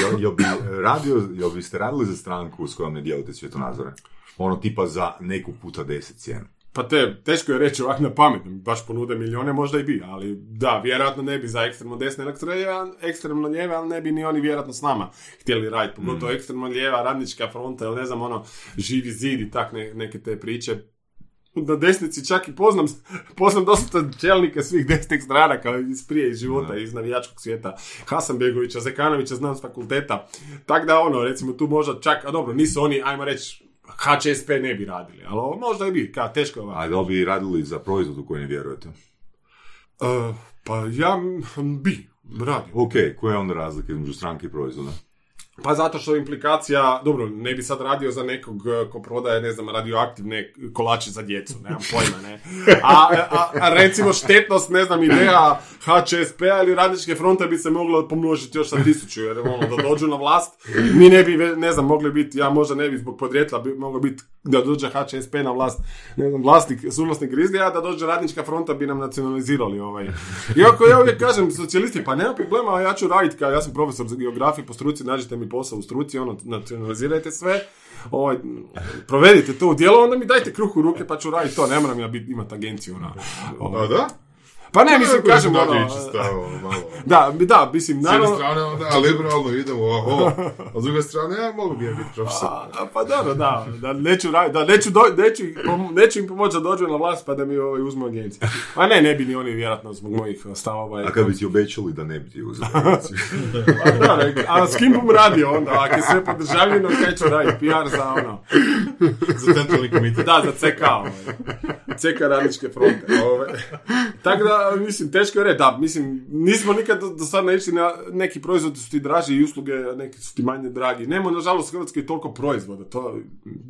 jel, jel bi radio, jel biste radili za stranku s kojom ne dijelite svjetonazore? Ono tipa za neku puta deset cijenu. Pa te, teško je reći ovak na pamet, baš ponude milijone, možda i bi, ali da, vjerojatno ne bi za ekstremno desne elektroje, ekstremno lijeve, ali ne bi ni oni vjerojatno s nama htjeli raditi, pogotovo ekstremno lijeva, radnička fronta, ili ne znam, ono, živi zid i tak ne- neke te priče. Na desnici čak i poznam, poznam dosta čelnika svih desnih strana kao iz prije iz života, iz navijačkog svijeta. Hasanbegovića, Zekanovića znam s fakulteta. Tako da ono, recimo tu možda čak, a dobro, nisu oni, ajmo reći, HČSP ne bi radili, ali možda i bi, ka, teško je ovako. A da bi radili za proizvod u koji ne vjerujete? Uh, pa ja bi radio. Ok, koja je onda razlika između stranke i proizvoda? Pa zato što implikacija, dobro, ne bi sad radio za nekog uh, ko prodaje, ne znam, radioaktivne kolače za djecu, nemam pojma, ne. A, a, a recimo štetnost, ne znam, ideja HČSP-a ili radničke fronte bi se moglo pomnožiti još sa tisuću, jer ono, da dođu na vlast, mi ne bi, ne znam, mogli biti, ja možda ne bi zbog podrijetla bi moglo biti da dođe HČSP na vlast, ne znam, vlasnik, suvlasnik Grizlija, da dođe radnička fronta bi nam nacionalizirali ovaj. Iako ja uvijek kažem, socijalisti, pa nema problema, ja ću raditi, ja sam profesor za geografiju po struci, nađite mi posao u struci, ono, nacionalizirajte sve, ovaj, provedite to u djelo, onda mi dajte kruh u ruke pa ću raditi to, ne moram ja bit, imati agenciju na... ovaj. A da? Pa ne, mislim, kažem, ono, stavio malo. da, da, mislim, S jedne naravno, strane onda, a liberalno idemo, oho. A s druge strane, ja mogu bi ja biti profesor. A, pa dobro, da, da neću raditi, da neću, do, neću, neću im pomoći da dođu na vlast pa da mi ovaj, uzmu agenciju. A ne, ne bi ni oni vjerojatno zbog mojih stavova. i- A kad bi ti obećali da ne bi ti uzeli? Pa da, ne, a s kim bom radio onda, ako je sve podržavljeno, kaj ću raditi, PR za ono, Za centralni komitet. da, za CK, ovaj. CK radničke fronte. Ovaj. Tako da, mislim, teško je reći, da, mislim, nismo nikad do, do sad naišli na neki proizvodi su ti draži i usluge, neki su ti manje dragi. Nema, nažalost, u Hrvatskoj toliko proizvoda, to,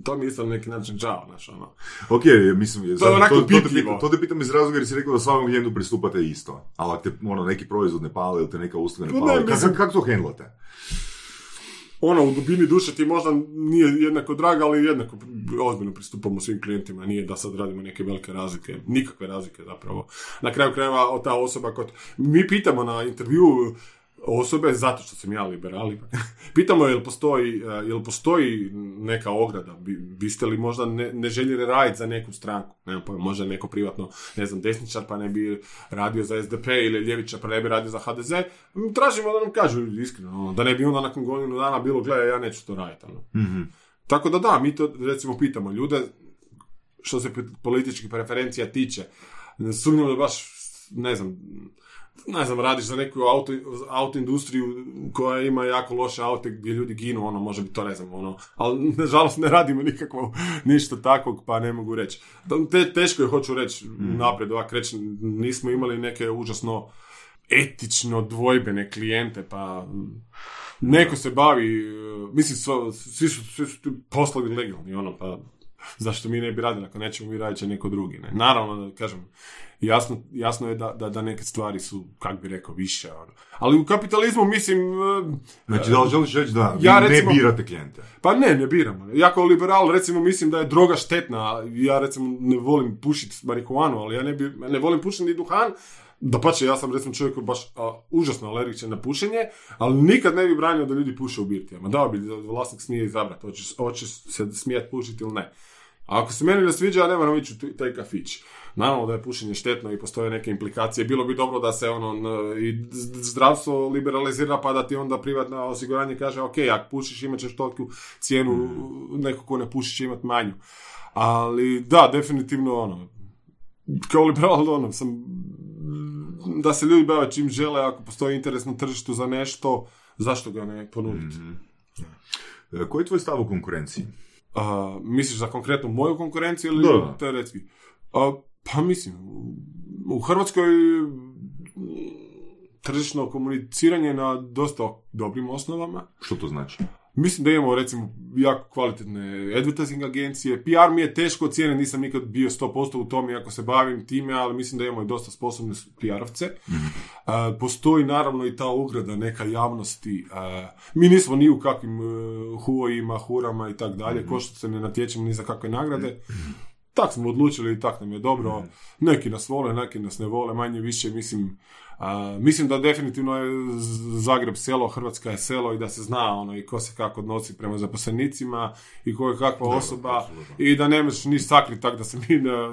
to mi je isto na neki način žao, znaš, ono. ok, mislim, To je onako to, to, te pitam, to te pitam iz razloga jer si rekao da svakom klijentu pristupate isto. Ali ako te ono, neki proizvod ne pali ili te neka usluga ne Pa pali, mislim- kako, kako to hendlate? Ono, u dubini duše ti možda nije jednako draga, ali jednako ozbiljno pristupamo svim klijentima. Nije da sad radimo neke velike razlike, nikakve razlike zapravo. Na kraju krajeva ta osoba kod... Mi pitamo na intervju osobe, zato što sam ja liberal, ipak. pitamo jel postoji, eh, jel postoji neka ograda, Bi- biste li možda ne, ne željeli raditi za neku stranku, pojma, možda neko privatno, ne znam, desničar pa ne bi radio za SDP ili ljevičar pa ne bi radio za HDZ, tražimo da nam kažu iskreno, ono, da ne bi onda nakon godinu dana bilo, gledaj, ja neću to raditi. Ono. Tako da da, mi to recimo pitamo ljude, što se političkih preferencija tiče, ne sumnjam da baš, ne znam, ne znam, radiš za neku auto, auto industriju koja ima jako loše aute gdje ljudi ginu, ono, može biti to, ne znam, ono, ali nažalost ne radimo nikakvo ništa takvog, pa ne mogu reći. Te, teško je, hoću reći, naprijed ovak reći, nismo imali neke užasno etično dvojbene klijente, pa neko se bavi, e, mislim, svi su, svi su poslovi legalni, ono, pa zašto mi ne bi radili, ako nećemo mi radit će neko drugi, ne. Naravno, da kažem, jasno, jasno je da, da, da neke stvari su, kak bi rekao, više, ono. Ali u kapitalizmu, mislim, e, Znači, da li želiš reći da vi Ja, ne recimo- birate klijente? pa ne, ne biramo. Ja kao liberal, recimo, mislim da je droga štetna. Ja, recimo, ne volim pušiti marihuanu, ali ja ne, bi, ne volim pušiti ni duhan. Da pače, ja sam recimo čovjek koji baš a, užasno alergičan na pušenje, ali nikad ne bi branio da ljudi puše u birtijama. Dao bi da vlasnik smije izabrati, hoće, hoće se smijeti pušiti ili ne. A ako se meni ne sviđa, ja ne moram ići u taj kafić. Naravno da je pušenje štetno i postoje neke implikacije. Bilo bi dobro da se ono n- i zdravstvo liberalizira pa da ti onda privatno osiguranje kaže ok, ako pušiš imat ćeš toliku cijenu, neko ko ne puši će imat manju. Ali da, definitivno ono, kao liberal ono, sam da se ljudi bave čim žele, ako postoji interes na tržištu za nešto, zašto ga ne ponuditi? E, Koji je tvoj stav o konkurenciji? A, misliš za konkretno moju konkurenciju ili teoretski? A, pa mislim, u- Hrvatskoj tržišno komuniciranje je na dosta dobrim osnovama. Što to znači? Mislim da imamo recimo jako kvalitetne advertising agencije. PR mi je teško ocijeniti, nisam nikad bio 100% u tome iako se bavim time, ali mislim da imamo i dosta sposobne PR-ovce. E, postoji naravno i ta ugrada neka javnosti. E, mi nismo ni u kakvim uh, huojima, hurama i tak dalje, ko što se ne natječemo ni za kakve nagrade. Tak smo odlučili i tak nam je dobro. Neki nas vole, neki nas ne vole, manje više, mislim, mislim da definitivno je Zagreb selo, Hrvatska je selo i da se zna ono i ko se kako odnosi prema zaposlenicima i ko je kakva osoba apsolutno. i da nemaš ni sakriti tak da se mi da,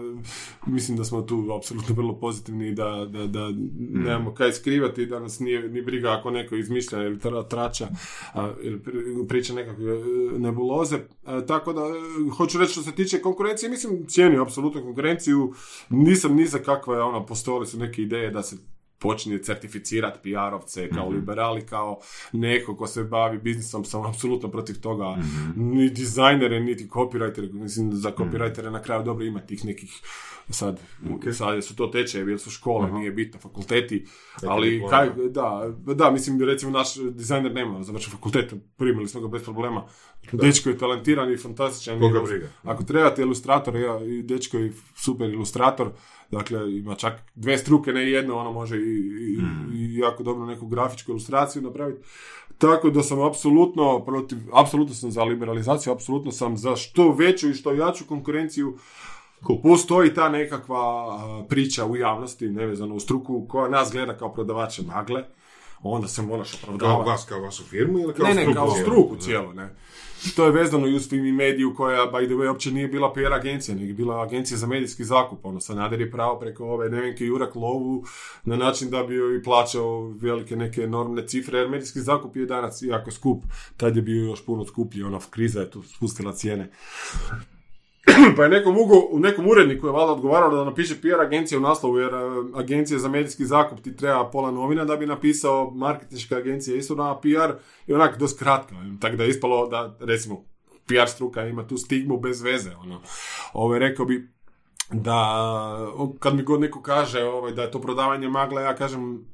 mislim da smo tu apsolutno vrlo pozitivni i da, da, da nemamo kaj skrivati i da nas nije ni briga ako neko izmišlja ili tra- trača a, ili pri- priča nekakve e, nebuloze. A, tako da, e, hoću reći što se tiče konkurencije, mislim, cijenim apsolutno konkurenciju, nisam ni za kakve, ono, postojale su neke ideje da se počinje certificirati PR-ovce kao liberali, kao neko ko se bavi biznisom, sam apsolutno protiv toga. Ni dizajnere, niti copywritere, mislim za copywritere na kraju dobro ima tih nekih sad, sad su to tečajevi, jer su škole, nije bitno, fakulteti, ali diplome. kaj, da, da, mislim, recimo naš dizajner nema završen fakultet, primili smo ga bez problema. Dečko je talentiran i fantastičan. Koga I- briga. Ako trebate ilustrator, ja, i dečko je super ilustrator, dakle ima čak dve struke, ne jedno, ono može i, i, i jako dobro neku grafičku ilustraciju napraviti. Tako da sam apsolutno protiv, apsolutno sam za liberalizaciju, apsolutno sam za što veću i što jaču konkurenciju. Postoji ta nekakva priča u javnosti, nevezano u struku, koja nas gleda kao prodavače magle, onda se moraš Kao opravdavati. vas, kao vašu firmu ili kao Ne, ne, struku kao struku cijelu, ne. To je vezano i uz Fimi mediju koja, by the way, uopće nije bila PR agencija, nego bila agencija za medijski zakup. Ono, Sanader je pravo preko ove Nevenke Jurak lovu na način da bi joj plaćao velike neke enormne cifre, jer medijski zakup je danas jako skup. Tad je bio još puno skuplji, ona kriza je tu spustila cijene. pa je nekom, ugo, nekom uredniku je valjda odgovaralo da napiše PR agencija u naslovu, jer e, agencija za medijski zakup ti treba pola novina da bi napisao marketinška agencija isto na PR i onak dosta kratka. Tako da je ispalo da, recimo, PR struka ima tu stigmu bez veze. Ono. Ove, rekao bi da kad mi god neko kaže ovaj, da je to prodavanje magle, ja kažem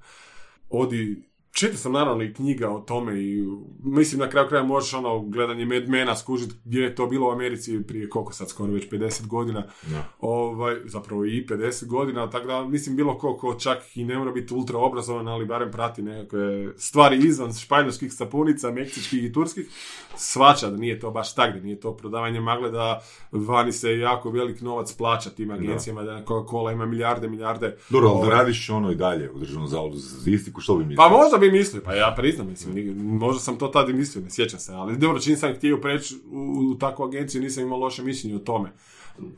odi Čitao sam naravno i knjiga o tome i mislim na kraju kraja možeš ono gledanje Mad Mena skužiti gdje je to bilo u Americi prije koliko sad skoro već 50 godina Da. ovaj, zapravo i 50 godina, tako da mislim bilo ko, ko čak i ne mora biti ultra obrazovan, ali barem prati nekakve stvari izvan španjolskih sapunica, meksičkih i turskih, svača da nije to baš tak, da nije to prodavanje magle, da vani se jako velik novac plaća tim agencijama, da Coca-Cola ima milijarde, milijarde. Dobro, ali da Ovaj, radiš ono i dalje u Državnom zavodu za statistiku, što bi mislio? pa možda bi mislio, pa ja priznam, mislim, možda sam to tad i mislio, ne sjećam se, ali dobro, čim sam htio preći u, u takvu agenciju, nisam imao loše mišljenje o tome.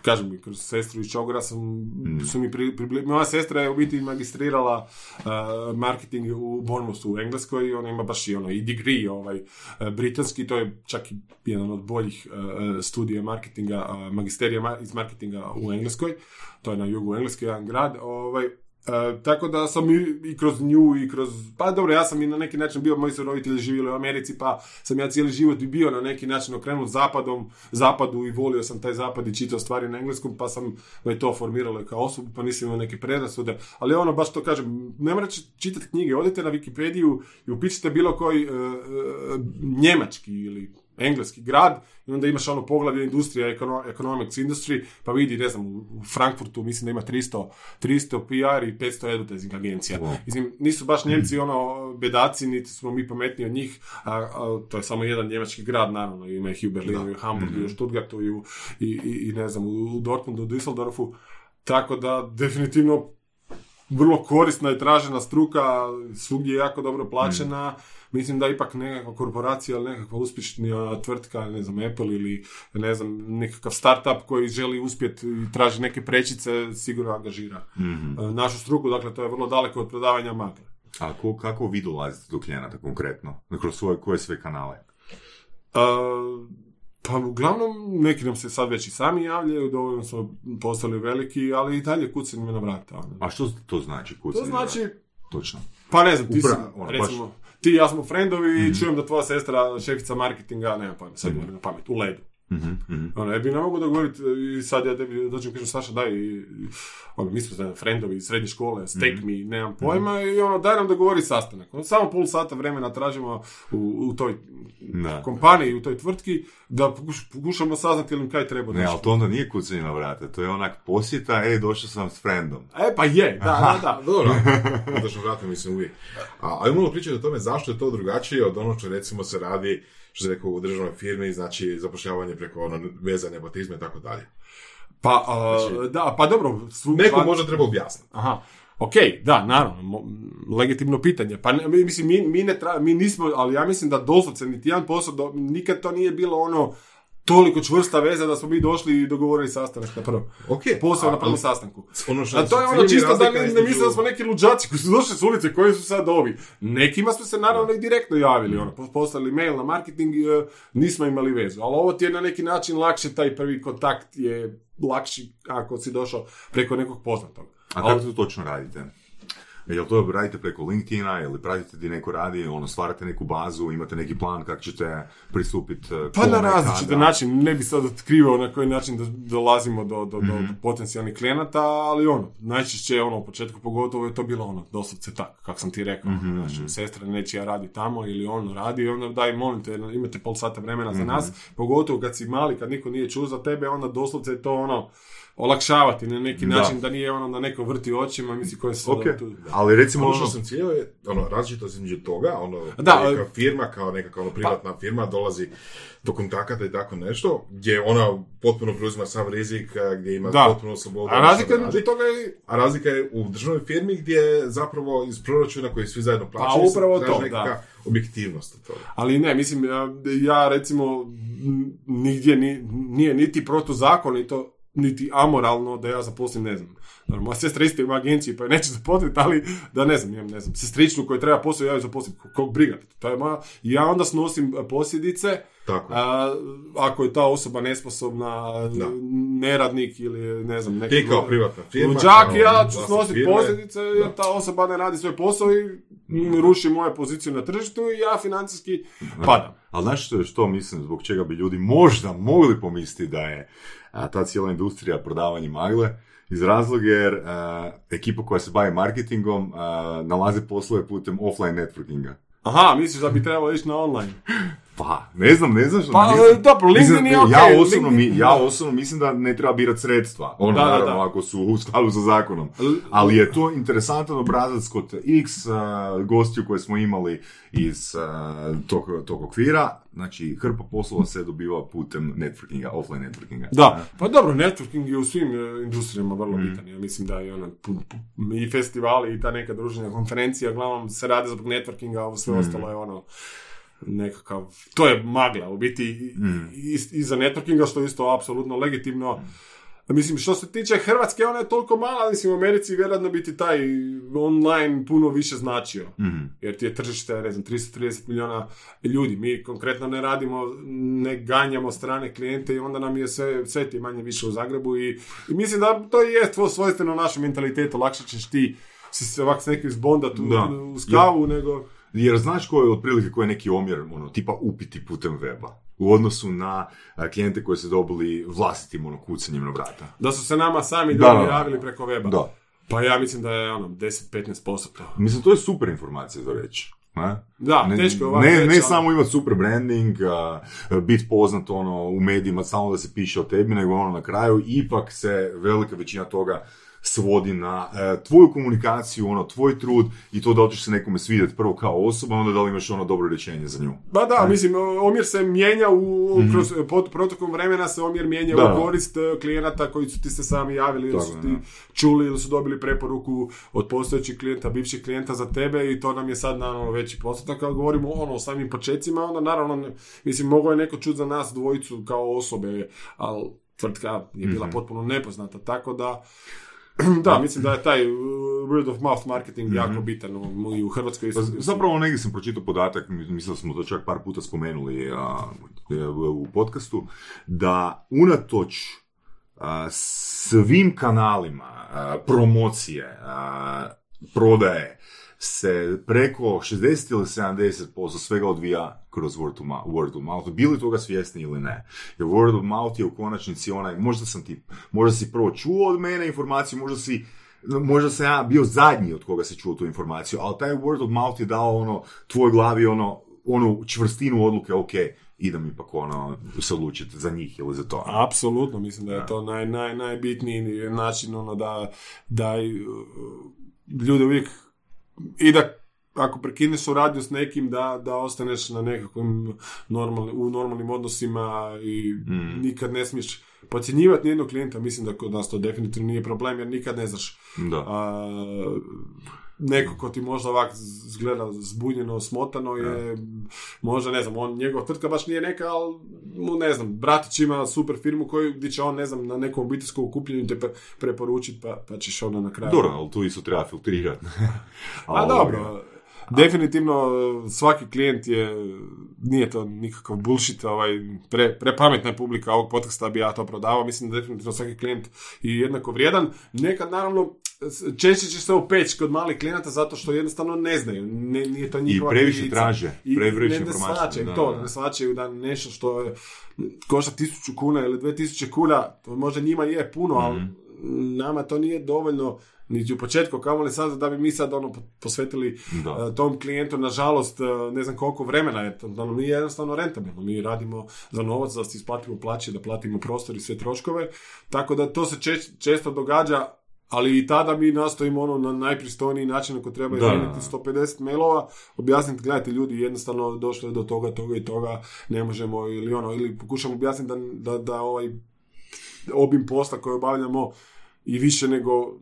Kažem mi, kroz sestru iz Čogora sam, su mi pri, moja sestra je u biti magistrirala uh, marketing u Bournemouthu u Engleskoj i ona ima baš i ono i degree ovaj uh, britanski, to je čak i jedan od boljih uh, studija marketinga, uh, magisterija ma- iz marketinga u Engleskoj, to je na jugu Engleske jedan grad, ovaj, E, tako da sam i, i kroz nju i kroz, pa dobro, ja sam i na neki način bio, moji su roditelji živjeli u Americi, pa sam ja cijeli život i bio na neki način okrenut zapadom, zapadu i volio sam taj zapad i čitao stvari na engleskom, pa sam me to formiralo kao osobu, pa nisam imao neke predrasude, ali ono, baš to kažem, ne morate čitati knjige, odite na Wikipediju i upišite bilo koji e, e, njemački ili engleski grad i onda imaš ono poglavlje industrija, econo- economics industry, pa vidi, ne znam, u Frankfurtu mislim da ima 300, 300 PR i 500 advertising agencija. Wow. Mislim, nisu baš Njemci ono bedaci, niti smo mi pametniji od njih, a, a to je samo jedan njemački grad, naravno, ima ih i u Berlinu, i u Hamburgu, i u Stuttgartu, i, u, i, i, i ne znam, u Dortmundu, u Düsseldorfu, tako da definitivno vrlo korisna i tražena struka, svugdje je jako dobro plaćena. Mislim da ipak nekakva korporacija ili nekakva uspješnija tvrtka, ne znam, Apple ili ne znam, nekakav startup koji želi uspjeti i traži neke prečice, sigurno angažira Mhm. e, našu struku, dakle to je vrlo daleko od prodavanja magle. A ko, kako vi dolazite do klijenata konkretno? Kroz svoje, koje sve kanale? E, pa uglavnom, neki nam se sad već i sami javljaju, dovoljno smo postali veliki, ali i dalje kucaju na vrata. ono. A što to znači? To kucanje na znači? Točno. Pa ne znam, ti si, Upra- ono, recimo, ti ja smo frendovi i čujem da tvoja sestra, šefica marketinga, nema pojma, sad mi na pamet, u ledu. Mhm, mhm. Ono, ja bi ne mogu dogovoriti i sad ja tebi dođem i kažem, Saša, daj, i, ono, mi smo znam, frendovi iz srednje škole, steak me, nemam pojma, i ono, daj nam dogovori sastanak. Ono, samo pol sata vremena tražimo u, u toj Da. kompaniji, u toj tvrtki, da pokuš- pokušamo saznati ili im kaj treba. Ne, ali to onda nije kucanje na vrata, to je onak posjeta, ej, došao sam s friendom. E, pa je, da, da, da. Dobro, ćemo vratiti, mislim, uvijek. A, ali malo pričati o tome zašto je to drugačije od ono što recimo se radi, što se rekao u državnoj firmi, znači zapošljavanje preko ono, veza nepotizma i tako dalje. Pa, a, Znači- da, pa dobro. svu- Neko pa- možda treba objasniti. Aha. Ok, da, naravno, legitimno pitanje. Pa ne, mislim, mi, mi, ne tra- mi nismo, ali ja mislim da doslovce niti jedan posao, do- nikad to nije bilo ono toliko čvrsta veza da smo mi došli i dogovorili sastanak na prvo. Ok, Posao na prvom sastanku. Ono što A to je ono čisto da ne, ne misle da smo neki luđaci koji su došli s ulice, koji su sad ovi. Nekima smo se naravno i direktno javili, ono, po- poslali mail na marketing, e, nismo imali vezu. Ali ovo ti je na neki način lakše, taj prvi kontakt je lakši ako si došao preko nekog poznatog. A kako to točno radite? Jel to radite preko LinkedIna ili pratite gdje neko radi, ono, stvarate neku bazu, imate neki plan kako ćete pristupiti Pa na različite način, ne bi sad otkrivao na koji način do- dolazimo do, do, do potencijalnih klijenata, ali ono, najčešće ono, u početku pogotovo je to bilo ono, doslovce tako, kako sam ti rekao. Znači, sestra nečija radi tamo ili on radi i onda daj, molim te, imate pol sata vremena za nas, pogotovo kad si mali, kad niko nije čuo za tebe, onda doslovce je to ono, olakšavati na neki način, da nije ono da neko vrti očima, misli koje se Ok, tu... ali recimo Ono ono... što sam cijelio je, ono, različitost između toga, ono, Da, neka ali- firma, kao nekakva ono, privatna firma, dolazi do kontakata i tako nešto, gdje ona potpuno preuzima sam rizik, gdje ima Da. potpuno slobodu. A razlika što radi. između toga je A razlika je u državnoj firmi gdje zapravo iz proračuna koji svi zajedno plaćaju Pa, upravo to, da. objektivnost od toga. Ali ne, mislim, ja, ja recimo nigdje ni, nije niti protuzakonito, niti amoralno da ja zaposlim, ne znam. Dobro, moja sestra isto ima agenciju pa je neće zaposliti, ali da ne znam, imam, ne znam, sestričnu koju treba posao, ja ju zaposlim, kog briga. To je moja, i ja onda snosim e, posljedice, Tako. a, ako je ta osoba nesposobna, Da. neradnik ili ne znam, neki... Ti kao privatna firma, Luđak, kao ja ću snositi posljedice jer ta osoba ne radi svoj posao i mm, ruši moju poziciju na tržištu i ja financijski padam. Ali znaš što, što mislim, zbog čega bi ljudi možda mogli pomisliti da je a, ta cijela industrija prodavanje magle, iz razloga jer a, ekipa koja se bavi marketingom a, nalazi poslove putem offline networkinga. Aha, misliš da bi trebalo ići na online? Pa, ne znam, ne znam što... Pa, mislim- dobro, LinkedIn mislim, je okej, Ja osobno, LinkedIn- mi, ja osobno mislim da ne treba birati sredstva. Ono, Da, da, naravno, da. ako su u skladu sa zakonom. Ali je to interesantan obrazac kod X a, gostiju koje smo imali iz a, tog, tog okvira. Znači, hrpa poslova se dobiva putem networkinga, offline networkinga. Da, pa dobro, networking je u svim industrijama vrlo Mm. bitan. Ja mislim da je pu- pu- i festivali i ta neka druženja, konferencija, uglavnom se rade zbog networkinga, a ovo Mm. sve ostalo je ono, nekakav, to je magla, u biti i, Mm. i, i za networkinga, što je isto apsolutno legitimno. Mislim, što se tiče Hrvatske, ona je toliko mala, mislim, u Americi vjerojatno bi ti taj online puno više značio. Mhm. Jer ti je tržište, ne znam, 330 milijuna ljudi. Mi konkretno ne radimo, ne ganjamo strane klijente i onda nam je sve, sve ti manje više u Zagrebu i, i mislim da to i je tvo svojstveno našem mentalitetu. Lakše ćeš ti si se ovak s nekim zbondat u, Da. u skavu nego... Jer znaš koji je otprilike koji je neki omjer, ono, tipa upiti putem weba u odnosu na klijente koji su dobili vlastitim ono, kucanjem na vrata. Da su se nama sami Da, javili preko weba. Da. Pa ja mislim da je ono 10-15% to. Mislim, to je super informacija za reći. Ne? Da, ne, teško je ne, reći, ne ali- samo imati super branding, a, biti poznat ono, u medijima, samo da se piše o tebi, nego ono na kraju ipak se velika većina toga svodi na e, tvoju komunikaciju, ono, tvoj trud i to da li ćeš se nekome svidjeti prvo kao osoba, onda da li imaš ono dobro rješenje za nju. Ba da, mislim, omjer se mijenja u, kroz pot- protokom vremena se omjer mijenja. Da. u korist e, klijenata koji su ti se sami javili ili su ti da. čuli ili su dobili preporuku od postojećih klijenta, bivših klijenta za tebe i to nam je sad naravno veći postotak, ali govorimo ono o samim počecima, onda naravno, mislim, mogao je neko čuti za nas dvojicu kao osobe, ali tvrtka je bila Mhm. potpuno nepoznata, tako da da, mislim da je taj uh, word of mouth marketing jako bitan u, i u Hrvatskoj. Pa, zapravo negdje sam pročitao podatak, mislim da smo to čak par puta spomenuli a, u u podcastu, da unatoč a, svim kanalima a, promocije, a, prodaje, se preko 60 ili 70% svega odvija kroz word of mouth, word of mouth. Bili toga svjesni ili ne. Jer word of mouth je u konačnici onaj, možda sam ti, možda si prvo čuo od mene informaciju, možda si možda sam ja bio zadnji od koga se čuo tu informaciju, ali taj word of mouth je dao ono, tvoj glavi ono, onu čvrstinu odluke, ok, idem ipak ono, se odlučiti za njih ili za to. Apsolutno, mislim da je to naj, naj, najbitniji način ono da, da ljude uvijek i da ako prekineš suradnju s nekim da, da ostaneš na nekakvim normalni, u normalnim odnosima i Mm. nikad ne smiješ podcjenjivati nijednog klijenta, mislim da kod nas to definitivno nije problem jer nikad ne znaš Da. a, neko ko ti možda ovak zgleda zbunjeno, smotano je, možda ne znam, on, njegova tvrtka baš nije neka, ali mu ne znam, bratić ima super firmu koju, gdje će on, ne znam, na nekom obiteljskom okupljenju te pre- preporučiti, pa, pa ćeš onda na kraju... Dobro, ali tu isto treba filtrirati. A dobro, definitivno svaki klijent je, nije to nikakav bullshit, ovaj, pre, prepametna je publika ovog podcasta bi ja to prodavao, mislim da definitivno svaki klijent je jednako vrijedan. Nekad naravno češće će se opeći kod malih klijenata zato što jednostavno ne znaju, ne, nije to I njihova previše krivica. traže, I previše ne, ne da, to, da. ne shvaćaju da nešto što je, košta tisuću kuna ili dve tisuće kuna, to možda njima je puno, ali Mhm. nama to nije dovoljno niti u početku, kamoli sad da bi mi sad ono posvetili Da. e, tom klijentu, nažalost, e, ne znam koliko vremena je, to nam nije jednostavno rentabilno. Mi radimo za novac, da si isplatimo plaće, da platimo prostor i sve troškove, tako da to se češ- često događa, ali i tada mi nastojimo ono na najpristojniji način ako treba izmijeniti 150 mailova, objasniti, gledajte ljudi, jednostavno došlo je do toga, toga i toga, ne možemo ili ono, ili pokušamo objasniti da, da, da ovaj obim posla koji obavljamo i više nego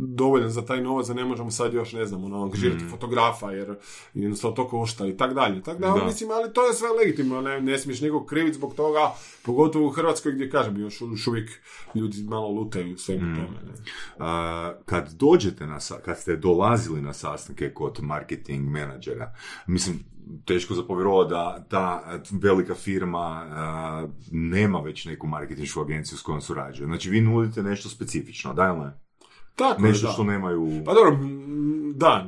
dovoljan za taj novac da ne možemo sad još, ne znam, ono, angažirati fotografa jer jednostavno to košta i tak dalje. Tako da, Da. mislim, ali to je sve legitimno, ne, ne smiješ nekog kriviti zbog toga, pogotovo u Hrvatskoj gdje, kažem, još, još uvijek ljudi malo lutaju u svemu tome. Ne. A, kad dođete na, kad ste dolazili na sastanke kod marketing menadžera, mislim, teško za povjerovati da ta velika firma a, nema već neku marketinšku agenciju s kojom surađuje. Znači, vi nudite nešto specifično, da ili ne? Tako je, Nešto da. što nemaju... Pa dobro, da,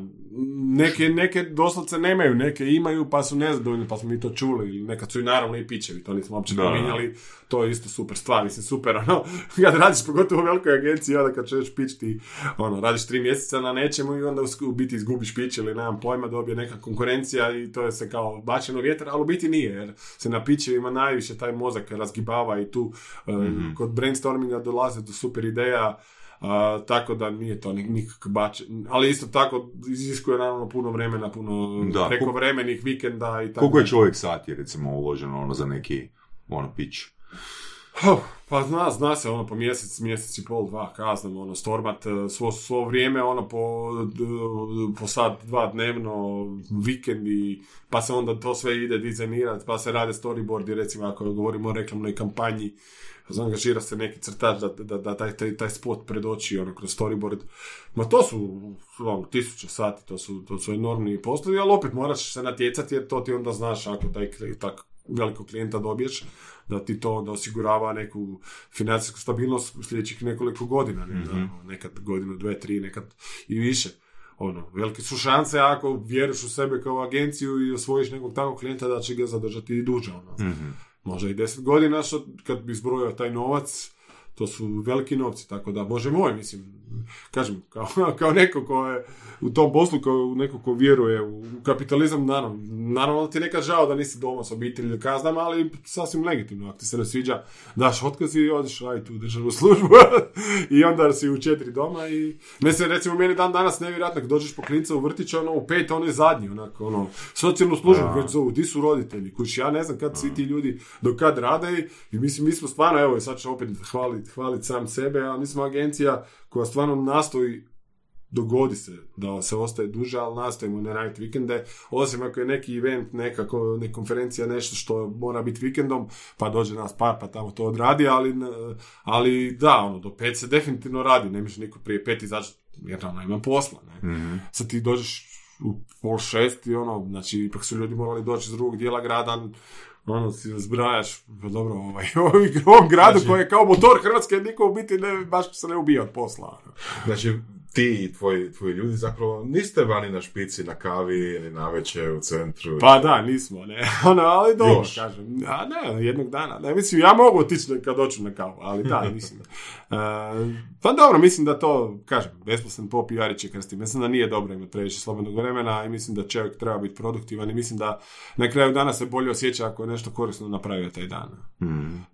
neke, neke doslovce nemaju, neke imaju pa su nezadovoljni, pa smo mi to čuli, ili nekad su i naravno i pićevi, to nismo uopće Da. spominjali, to je isto super stvar, mislim super, ono, kad radiš pogotovo u velikoj agenciji, onda kad ćeš pić ti, ono, radiš tri mjeseca na nečemu i onda u biti izgubiš pić ili nemam pojma, dobije neka konkurencija i to je se kao bačeno vjetar, ali u biti nije, jer se na pićevima najviše taj mozak razgibava i tu e, kod brainstorminga dolaze do super ideja, a, tako da nije to nik- nikak bač... Ali isto tako iziskuje naravno puno vremena, puno Da, prekovremenih vikenda i tako. Koliko je čovjek sati, recimo, uloženo ono, za neki ono, pitch? Huh, Pa zna, zna se ono po mjesec, mjesec i pol, dva, kaznam, ono, stormat, e, svo, svo vrijeme, ono, po, po sat, dva dnevno, vikendi, pa se onda to sve ide dizajnirati, pa se rade storyboardi, recimo, ako govorimo o reklamnoj kampanji, angažira se neki crtač da, da, da taj, taj, taj spot predoči, ono, kroz storyboard. Ma to su, ono, tisuće sati, to su, to su enormni poslovi, ali opet moraš se natjecati, jer to ti onda znaš, ako taj, tak velikog klijenta dobiješ, da ti to onda osigurava neku financijsku stabilnost u sljedećih nekoliko godina, ne, da, nekad godinu, dve, tri, nekad i više. Ono, velike su šanse ako vjeruješ u sebe kao agenciju i osvojiš nekog takvog klijenta da će ga zadržati i duže. Ono. Možda i deset godina, što kad bi zbrojio taj novac, to su veliki novci, tako da, bože moj, mislim, kažem, kao, kao neko ko je u tom poslu, kao neko ko vjeruje u kapitalizam, naravno, naravno ti je nekad žao da nisi doma s obitelji kaznama, ali sasvim legitimno, ako ti se ne sviđa, daš otkaz i odeš raditi u državnu službu i onda si u četiri doma i, mislim, recimo, meni dan danas nevjerojatno, kad dođeš po klinca u vrtić, ono, u pet, ono je zadnji, onako, ono, socijalnu službu već zovu, di su roditelji, kući, ja ne znam kad svi ti ljudi do kad rade i mislim, mi smo stvarno, evo, sad ću opet hvaliti hvalit sam sebe, a mi smo agencija koja stvarno nastoji dogodi se da se ostaje duže, ali nastojimo ne raditi vikende, osim ako je neki event, neka konferencija, nešto što mora biti vikendom, pa dođe nas par, pa tamo to odradi, ali, ali da, ono, do pet se definitivno radi, ne može niko prije pet izaći, jer ono, ima posla, ne. Sad ti dođeš u pol šest i ono, znači, ipak su ljudi morali doći iz drugog dijela grada, ono, si zbrajaš, pa dobro, ovaj, u ovom gradu koji je kao motor Hrvatske, niko u biti ne, baš se ne ubija od posla. ono. Znači, ti i tvoji, tvoji ljudi zapravo niste vani na špici, na kavi ili na večer u centru. Pa da, nismo, ne. Ono, ali dobro, Još. kažem. A ne, jednog dana. Ne, mislim, ja mogu otići kad doću na kavu, ali da, mislim. E, pa dobro, mislim da to, kažem, besposlen pop i jariće krsti. Mislim da nije dobro imati previše slobodnog vremena i mislim da čovjek treba biti produktivan i mislim da na kraju dana se bolje osjeća ako je nešto korisno napravio taj dan.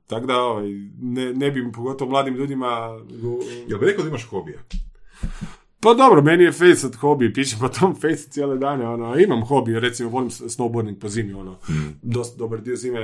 Tako da, ovaj, ne, ne bi pogotovo mladim ljudima... Jel bi rekao da imaš hobija? Pa dobro, meni je face sad hobi, pišem po tom face cijele dane, ono, imam hobi, recimo volim snowboarding po zimi, ono, dosta dobar dio zime,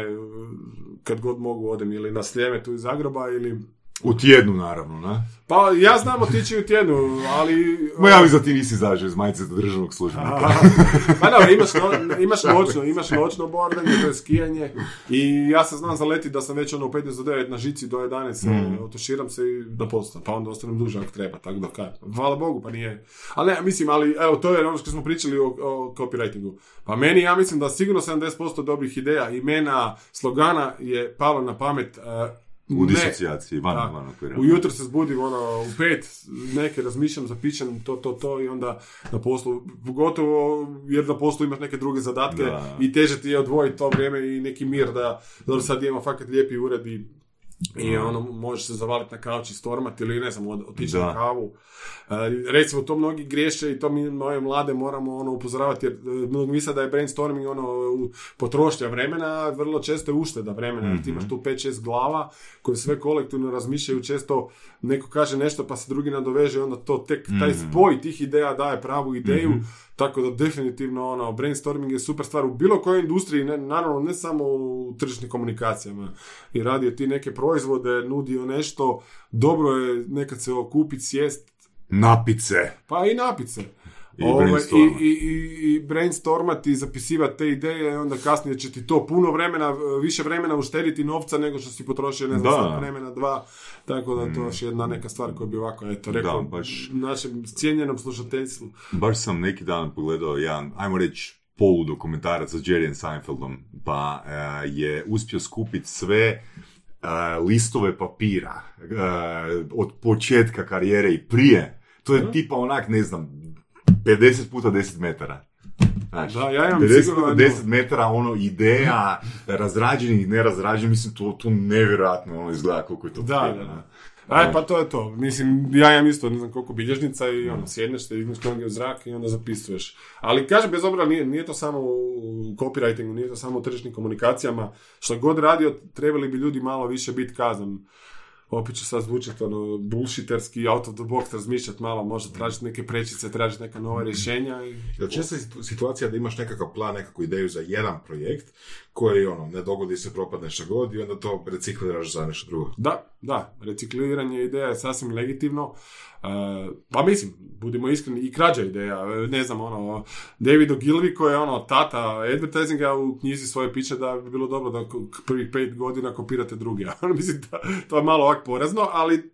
kad god mogu odem ili na Sljeme tu iz Zagreba ili... U tjednu, naravno, ne? Pa ja znam otići u tjednu, ali... Ma ja da ti nisi izađeo iz majice do državnog službenika. Pa dobro, imaš, no, imaš noćno, imaš noćno bordanje, to je skijanje i ja se znam zaleti da sam već ono u 15 do 9 na žici do 11, mm. otuširam se i na poslu, pa onda ostanem duže ako treba, tako da kaj. Hvala Bogu, pa nije. Ali ne, mislim, ali evo, to je ono što smo pričali o, o copywritingu. Pa meni, ja mislim da sigurno 70% dobrih ideja, imena, slogana je palo na pamet uh, U disocijaciji, van, da. van okvira. Ujutro se zbudim ono, u pet, neke razmišljam, zapišem to, to, to i onda na poslu, pogotovo jer na poslu imaš neke druge zadatke Da. i teže ti je odvojiti to vrijeme i neki mir da, dobro sad imamo fakat lijepi ured i i ono, možeš se zavaliti na kauč i stormati ili ne znam, otići na kavu. E, recimo, to mnogi griješe i to mi moje mlade moramo ono, upozoravati jer e, mnogi misle da je brainstorming ono, potrošnja vremena, a vrlo često je ušteda vremena. jer Ti imaš tu 5-6 glava koje sve kolektivno razmišljaju, često neko kaže nešto pa se drugi nadoveže i onda to tek, taj spoj tih ideja daje pravu ideju. Tako da definitivno ono, brainstorming je super stvar u bilo kojoj industriji, ne, naravno ne samo u tržišnim komunikacijama. I radio ti neke proizvode, nudio nešto, dobro je nekad se okupiti, sjest, Napice. pa i napit se. I Ovaj, brainstormat. i, i, i, brainstormati i zapisivati te ideje i onda kasnije će ti to puno vremena, više vremena uštediti novca nego što si potrošio, ne znam, Da. vremena, dva. Tako da to je još jedna neka stvar koju bi ovako, eto, rekao Da, baš. našem cijenjenom slušateljstvu. Baš sam neki dan pogledao jedan, ajmo reći, polu dokumentarac sa Jerryem Seinfeldom, pa e, je uspio skupiti sve e, listove papira e, od početka karijere i prije. To je tipa onak, ne znam, 50 puta 10 metara. Znaš, Da, ja imam 50 sigurno puta jedno- 10 metara ono ideja, razrađenih, nerazrađenih, mislim to, to nevjerojatno ono izgleda koliko je to Da, vrijedno, da. Aj, pa to je to. Mislim, ja imam isto, ne znam koliko bilježnica i ono, sjedneš se, imaš noge u zrak i onda zapisuješ. Ali kažem, bez obzira, nije, nije to samo u copywritingu, nije to samo u tržišnim komunikacijama. Što god radio, trebali bi ljudi malo više biti kazan. Opet ću sad zvučati ono, bullshiterski, out of the box, razmišljati malo, možda tražiti neke prečice, tražiti neka nova rješenja. I... Jel česta situacija da imaš nekakav plan, nekakvu ideju za jedan projekt koji ono, ne dogodi se, propadne šta god i onda to recikliraš za nešto drugo. Da, da, recikliranje ideja je sasvim legitimno. E, pa mislim, budimo iskreni, i krađa ideja. E, Ne znam, ono, David Ogilvy koji je ono tata advertisinga u knjizi svoje piše da bi bilo dobro da prvih pet godina kopirate druge. mislim, da, to je malo ovak porazno, ali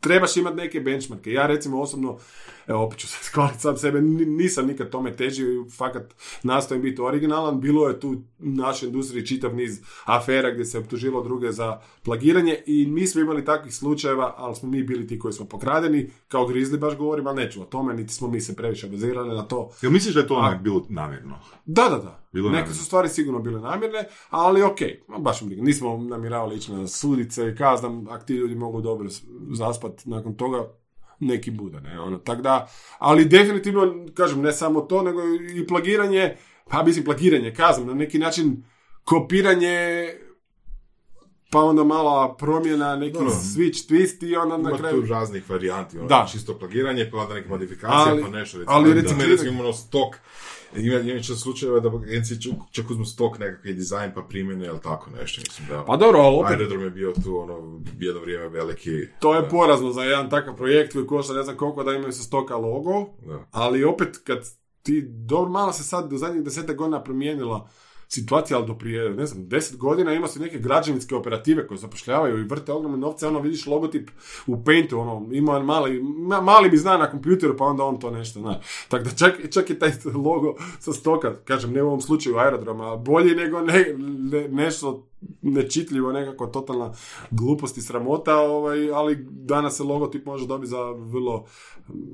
trebaš imati neke benchmarke. Ja recimo osobno, evo opet ću se hvaliti sam sebe, ni- nisam nikad tome težio i fakat nastojim biti originalan. Bilo je tu u našoj industriji čitav niz afera gdje se optužilo druge za plagiranje i mi smo imali takvih slučajeva, ali smo mi bili ti koji smo pokradeni, kao grizli baš govorim, ali neću o tome, niti smo mi se previše bazirali na to. Jel misliš da je to onak bilo namjerno? Da, da, da. Bilo Neke namjerno. su stvari sigurno bile namjerne, ali ok, baš mi briga. Nismo namjeravali ići na sudice i kaznam, ako ti ljudi mogu dobro s- zaspat nakon toga, neki bude, ne, ono, tak da, ali definitivno, kažem, ne samo to, nego i plagiranje, pa mislim plagiranje, kazam, na neki način kopiranje, pa onda mala promjena, neki Dobro. switch, twist i onda na Ima kraju... tu raznih varijanti, ono, Da. čisto plagiranje, pa onda neke modifikacije, Ali- pa nešto. Recimo, ali da, recikliranje- recimo ono stok, ima, ima čak slučajeva da agencije čak, uzmu stok nekakvi dizajn pa primjene, ili tako nešto, mislim da. Pa dobro, ali opet, Aerodrom je bio tu, ono, jedno vrijeme veliki. to je porazno za jedan takav projekt koji košta ne znam koliko da imaju sa stoka logo, Da. Ali opet, kad ti, dobro, malo se sad do zadnjih desetak godina promijenila situacija, ali do prije, ne znam, deset godina ima se neke građevinske operative koje zapošljavaju i vrte ogromne novce, ono vidiš logotip u Paintu, ono, ima mali, ma- mali mi zna na kompjuteru, pa onda on to nešto zna. Tako da čak, čak i taj logo sa stoka, kažem, ne u ovom slučaju aerodroma, bolji nego ne, ne- nešto nečitljivo, nekako totalna glupost i sramota, ovaj, ali danas se logotip može dobiti za vrlo,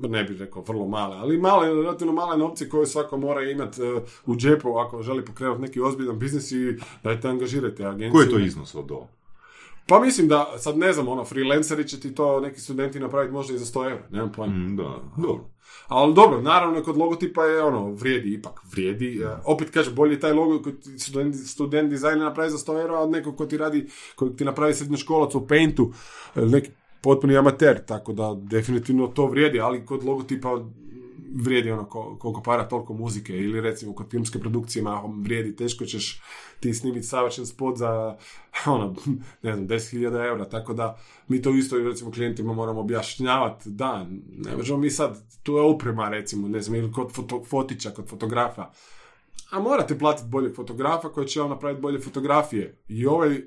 ne bih rekao vrlo male, ali male, relativno male novce koje svako mora imati eh, u džepu ako želi pokrenuti neki ozbiljan biznis i dajte angažirajte agenciju. Koji je to iznos od do? Pa mislim da, sad ne znam, ono, freelanceri će ti to neki studenti napraviti možda i za 100 eura, nemam pojma. Mm, da, dobro. Ali dobro, naravno kod logotipa je ono, vrijedi, ipak vrijedi. E, opet kaže, bolje je taj logo koji student, student dizajna napravi za 100 eura od nekog ko ti radi, koji ti napravi srednjoškolac u Paintu, e, neki potpuni amater, tako da definitivno to vrijedi, ali kod logotipa vrijedi ono ko- koliko para, toliko muzike, ili recimo kod filmske produkcije vrijedi, teško ćeš ti snimiti savršen spot za, ono, ne znam, 10.000 eura, tako da mi to isto recimo klijentima moramo objašnjavati, da, ne možemo mi sad, tu je oprema recimo, ne znam, ili kod foto, fotića, kod fotografa, a morate platiti boljeg fotografa koji će vam napraviti bolje fotografije. I ovaj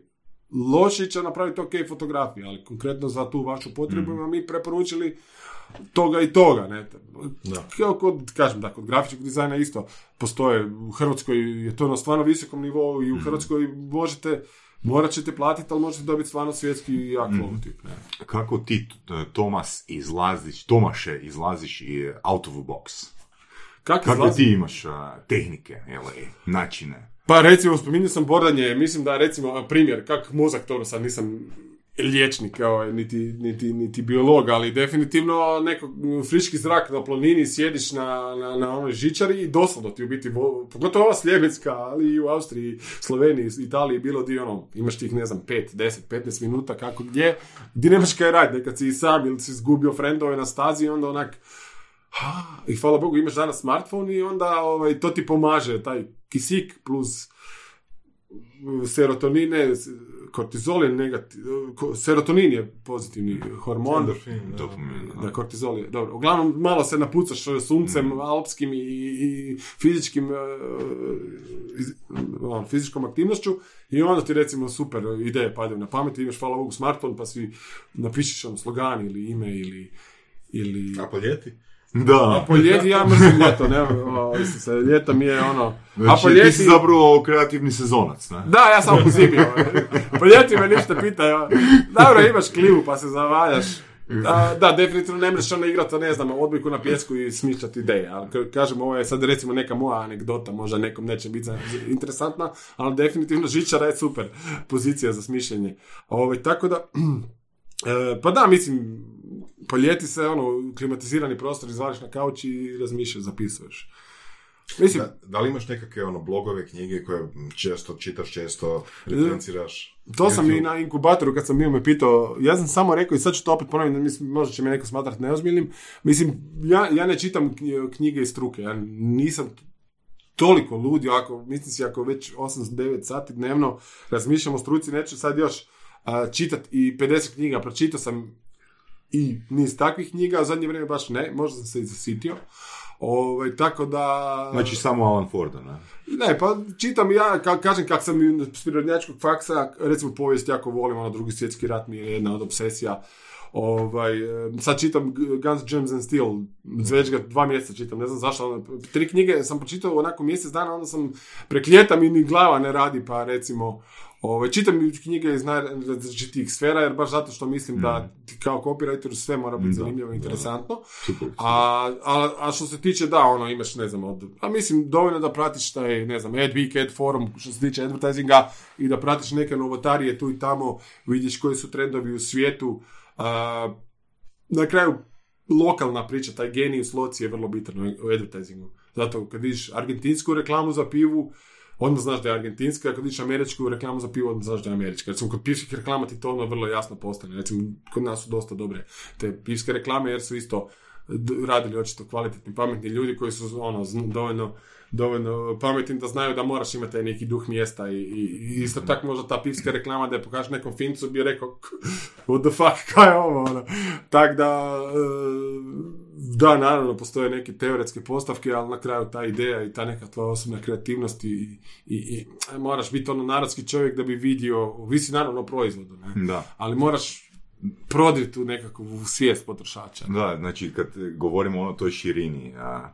loši će napraviti ok fotografije, ali konkretno za tu vašu potrebu mm. mi preporučili toga i toga, ne. Da. Kao kod, kažem da, kod grafičkog dizajna isto postoje, u Hrvatskoj je to na stvarno visokom nivou i u Hrvatskoj možete, morat ćete platiti, ali možete dobiti stvarno svjetski jak logotip, ne. Kako ti, Tomas, izlaziš, Tomaše, izlaziš i out of the box? Kako izlazi? ti imaš a, tehnike ili načine? Pa recimo, spominjao sam bordanje, mislim da recimo, primjer, kak mozak, to sad nisam liječnik, ovaj, niti, niti, niti biolog, ali definitivno neko friški zrak na planini, sjediš na, na, na onoj žičari i dosadno ti u biti, vo- pogotovo ova Sljemenska, ali i u Austriji, Sloveniji, Italiji, bilo di ono, imaš tih, ne znam, 5, 10, 15 minuta, kako gdje, gdje nemaš kaj raditi, nekad si i sam ili si izgubio frendove na stazi i onda onak, ha, i hvala Bogu imaš danas smartphone i onda ovaj, to ti pomaže, taj kisik plus serotonine, kortizol je negati, ko- serotonin je pozitivni hormon. Endorfin, da. Dopamin, Da, kortizol je, dobro. Uglavnom, malo se napucaš suncem, alpskim i, i fizičkim, iz- ono, fizičkom aktivnošću i onda ti recimo super ideje padaju na pamet, imaš hvala Bogu smartphone pa si napišeš ono slogan ili ime ili ili... A po ljeti? Da. A po ljeti ja mrzim ljeto, ne, o, se, ljeto mi je ono... a Znači, po ti ljeti... si zapravo kreativni sezonac, ne? Da, ja sam po zimi. Po ljeti me ništa pita. ja. Dobro, imaš klimu pa se zavaljaš. Da, da, definitivno ne možeš ono igrati, ne znam, odbojku na pjesku i smišljati ideje. Ali ka- kažem, ovo je sad recimo neka moja anegdota, možda nekom neće biti interesantna, ali definitivno žičara je super pozicija za smišljenje. Ovaj, tako da, e, pa da, mislim, po ljeti se ono, klimatizirani prostor izvališ na kauč i razmišljaš, zapisuješ. Mislim, Da, da li imaš nekakve ono, blogove, knjige koje često čitaš, često referenciraš? To sam i na inkubatoru kad sam bio me pitao, ja sam samo rekao i sad ću to opet ponoviti, mislim, možda će me neko smatrati neozbiljnim, mislim, ja, ja ne čitam knji- knjige iz struke, ja nisam toliko ludi, ako, mislim si ako već 8-9 sati dnevno razmišljam o struci, neću sad još a, čitat i 50 knjiga, pročitao sam i niz takvih knjiga, a zadnje vrijeme baš ne, možda sam se i zasitio. Ovaj, tako da... Znači samo Alan Forda, ne? Ne, pa čitam ja, ka, kažem kak sam s prirodnjačkog faksa, recimo povijest jako volim, ono drugi svjetski rat mi je jedna od obsesija. Ovaj, sad čitam Guns, Germs and Steel, već ga dva mjeseca čitam, ne znam zašto, ono, tri knjige sam pročitao onako mjesec dana, onda sam prekljetam i ni glava ne radi, pa recimo, ovaj, čitam knjige iz najrazličitijih sfera, jer baš zato što mislim da ti kao copywriter sve mora biti Da, zanimljivo i da. interesantno. A, a, a što se tiče, da, ono, imaš, ne znam, od, a mislim, dovoljno da pratiš taj, ne znam, AdWeek, Ad Forum, što se tiče advertisinga i da pratiš neke novotarije tu i tamo, vidiš koji su trendovi u svijetu. A, na kraju, lokalna priča, taj genius loci je vrlo bitan u- u advertisingu. Zato kad vidiš argentinsku reklamu za pivu, odmah znaš da je argentinska, kad vidiš američku reklamu za pivo, odmah znaš da je američka. Recimo, kod pivskih reklama ti to odmah vrlo jasno postane. Recimo, kod nas su dosta dobre te pivske reklame, jer su isto radili očito kvalitetni, pametni ljudi koji su ono, dovoljno, dovoljno pametni da znaju da moraš imati taj neki duh mjesta i, i, i isto tako možda ta pivska reklama da je pokažeš nekom fincu bi rekao what the fuck, kaj je ovo, ono. Tak da, e, da, naravno, postoje neke teoretske postavke, ali na kraju ta ideja i ta neka tvoja osobna kreativnost i, i, i e, moraš biti ono narodski čovjek da bi vidio, visi naravno o proizvodu, ne? Da. ali moraš proditi tu nekakvu svijest potrošača. Da, znači kad govorimo o toj širini a,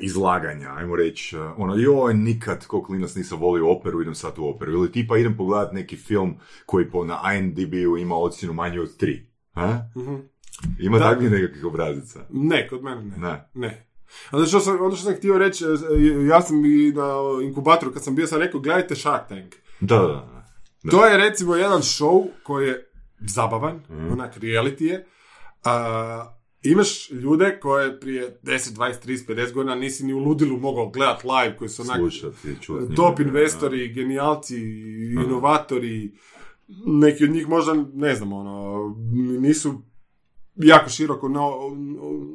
izlaganja, ajmo reći, a, ono, joj, nikad ko klinac nisam volio operu, idem sad u operu. Ili tipa idem pogledat neki film koji po, na IMDb-u ima ocjenu manje od tri. A? Mhm. Ima Da. takvih nekakvih obrazica? Ne, kod mene ne. Ne. Ne. Ono što, sam, ono što sam htio reći, e, ja sam i na inkubatoru kad sam bio sam rekao, gledajte Shark Tank. Da, da, da. Da. To je recimo jedan show koji je zabavan, Mhm. onak reality je. A, imaš ljude koje prije 10, 20, 30, 50 godina nisi ni u ludilu mogao gledat live, koji su onak Slušati, top investori, genijalci, inovatori, neki od njih možda, ne znam, ono, nisu jako široko no,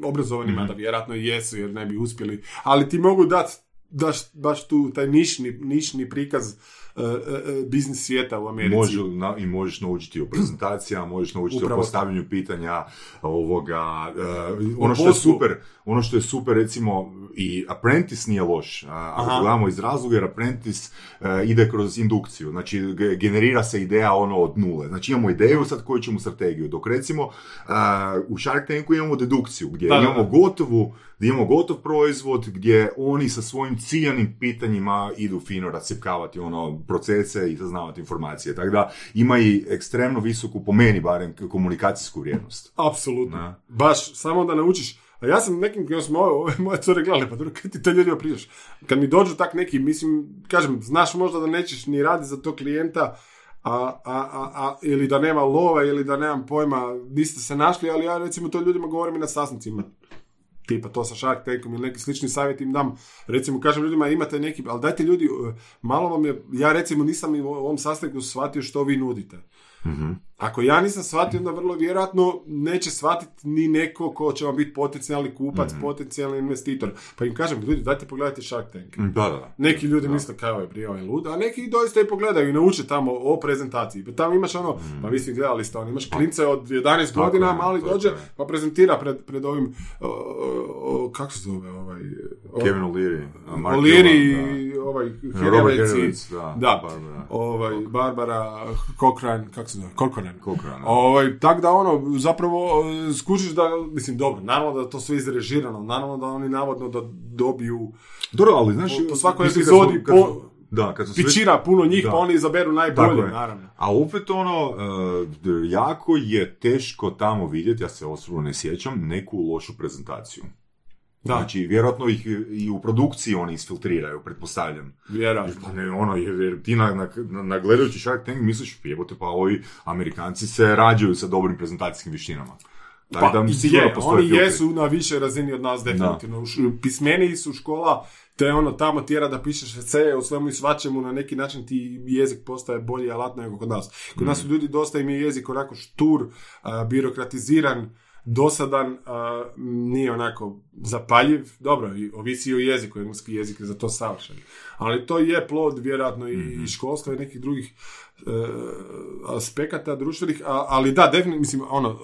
obrazovani, Mhm. mada vjerojatno i jesu jer ne bi uspjeli, ali ti mogu dati daš, baš tu taj nišni, nišni prikaz biznis svijeta u Americi. Može, na, I možeš naučiti o prezentacijama, možeš naučiti Upravo o postavljanju pitanja, ovoga, e, ono što je super, ono što je super recimo i Apprentice nije loš, a, ako gledamo iz razloga jer Apprentice e, ide kroz indukciju, znači ge- generira se ideja ono od nule, znači imamo ideju sad koju ćemo strategiju, dok recimo u Shark Tanku imamo dedukciju gdje da, imamo da. gotovu gdje imamo gotov proizvod gdje oni sa svojim ciljanim pitanjima idu fino rasjepkavati ono procese i saznavati informacije. Tako da ima i ekstremno visoku, po meni barem, komunikacijsku vrijednost. Apsolutno. Da. Baš, samo da naučiš. A ja sam nekim, kada smo ove, ove moje cure gledali, pa dobro, kad ti te ljudima pričaš? Kad mi dođu tak neki, mislim, kažem, znaš možda da nećeš ni raditi za tog klijenta, a, a, a, a, ili da nema lova, ili da nemam pojma, niste se našli, ali ja recimo to ljudima govorim i na sastancima. Tipa to sa Shark Tankom ili neki slični savjet im dam. Recimo, kažem ljudima, imate neki, ali dajte ljudi, e, malo vam je, ja recimo nisam u ovom sastanku shvatio što vi nudite. Ako ja nisam shvatio, onda vrlo vjerojatno neće shvatiti ni neko ko će vam biti potencijalni kupac, potencijalni investitor. Pa im kažem, ljudi, dajte pogledajte Shark Tank. Da, da, da. Neki ljudi misle kao je prije ovaj lud, a neki doista i pogledaju i nauče tamo o prezentaciji. Pa tamo imaš ono, pa mislim gledali ste, ono, imaš klince od 11 Tako godina, je, mali dođe, pa prezentira pred, pred ovim, o, o, kako se zove ovaj... o- Kevin O'Leary. O'Leary ovaj da. I- Herjavec, da. da, Barbara. ovaj, Barbara Cochran, kako se zove, Corcoran. Cochran. Ovaj, tak da ono, zapravo e, skužiš da, mislim, dobro, naravno da to sve izrežirano, naravno da oni navodno da dobiju, Dobro, ali znaš... Po- po svakoj mislim, kad smo- epizodi kad po- smo- Da, kad sve- pičira puno njih, Da. pa oni izaberu najbolje, je. naravno. A opet ono, e, jako je teško tamo vidjeti, ja se osobno ne sjećam, neku lošu prezentaciju. Da, Znači, vjerojatno ih i u produkciji oni isfiltriraju, pretpostavljam. vjerojatno. Pa ne, ono, jer, jer ti na, na, na, gledajući Shark Tank misliš, jebote, pa ovi Amerikanci se rađaju sa dobrim prezentacijskim vještinama. Tako Pa da sigurno je, oni filtri. jesu na višoj razini od nas definitivno. Pismeniji su škola, te ono tamo tjera da pišeš eseje o svemu i svačemu, na neki način ti jezik postaje bolji alat nego kod nas. Kod Mm. nas su ljudi dosta im je jezik onako štur, a, birokratiziran, dosadan, a, nije onako zapaljiv. Dobro, i ovisi i o jeziku, engleski jezik je za to savršen. Ali to je plod vjerojatno i, Mhm. i školstva i nekih drugih e, aspekata društvenih, a- ali da, definitivno, mislim, ono,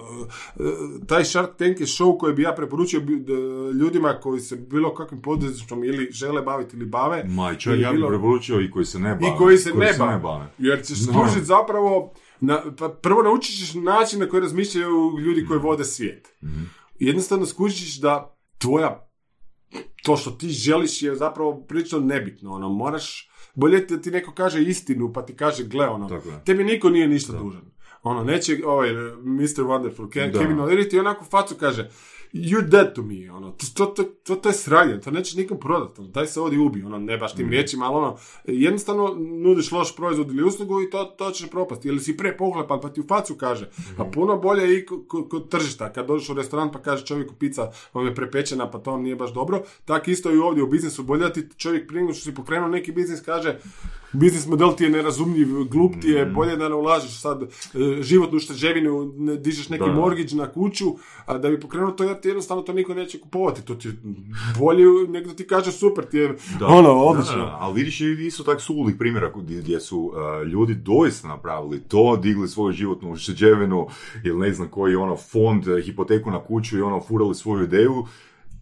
e, taj Shark Tank je show koji bi ja preporučio bi- d- ljudima koji se bilo kakvim poduzetništvom ili žele baviti ili bave. Ma, i ja bih bilo- preporučio i koji se ne bave. I koji se ne bave. bave. Jer ćeš No. zapravo, na, pa prvo naučit ćeš način na koji razmišljaju ljudi koji vode svijet. Jednostavno skužit ćeš da tvoja, to što ti želiš je zapravo prilično nebitno. Ono, moraš, bolje da ti neko kaže istinu pa ti kaže, gle, ono, Tako tebi niko nije ništa dužan. Ono, neće, ovaj, Mr. Wonderful, Ke- Da. Kevin O'Leary ti onako facu kaže, you're dead to me, ono, to, to, to, to, je sranje, to nećeš nikom prodati, ono, daj se ovdje ubi, ono, ne baš Mm. tim riječima, ali ono, jednostavno nudiš loš proizvod ili uslugu i to, to će propasti, ili si pre pohlepan pa ti u facu kaže, Mhm. a puno bolje je i ko- ko- kod tržišta, kad dođeš u restoran pa kaže čovjeku pizza vam je prepečena pa to nije baš dobro, tak isto i ovdje u biznisu, bolje da ti čovjek prije što si pokrenuo neki biznis kaže, biznis model ti je nerazumljiv, glup ti je, bolje da ne ulažeš sad e, životnu ušteđevinu, ne dižeš neki mortgage na kuću, a da bi pokrenuo to, jer ti jednostavno to niko neće kupovati. To ti je bolje nego ti kaže super, ti je Da. ono, odlično. da, da. Ali vidiš i isto tak suludih primjera gdje, gdje su uh, ljudi doista napravili to, digli svoju životnu ušteđevinu ili ne znam koji ono fond, hipoteku na kuću i ono furali svoju ideju,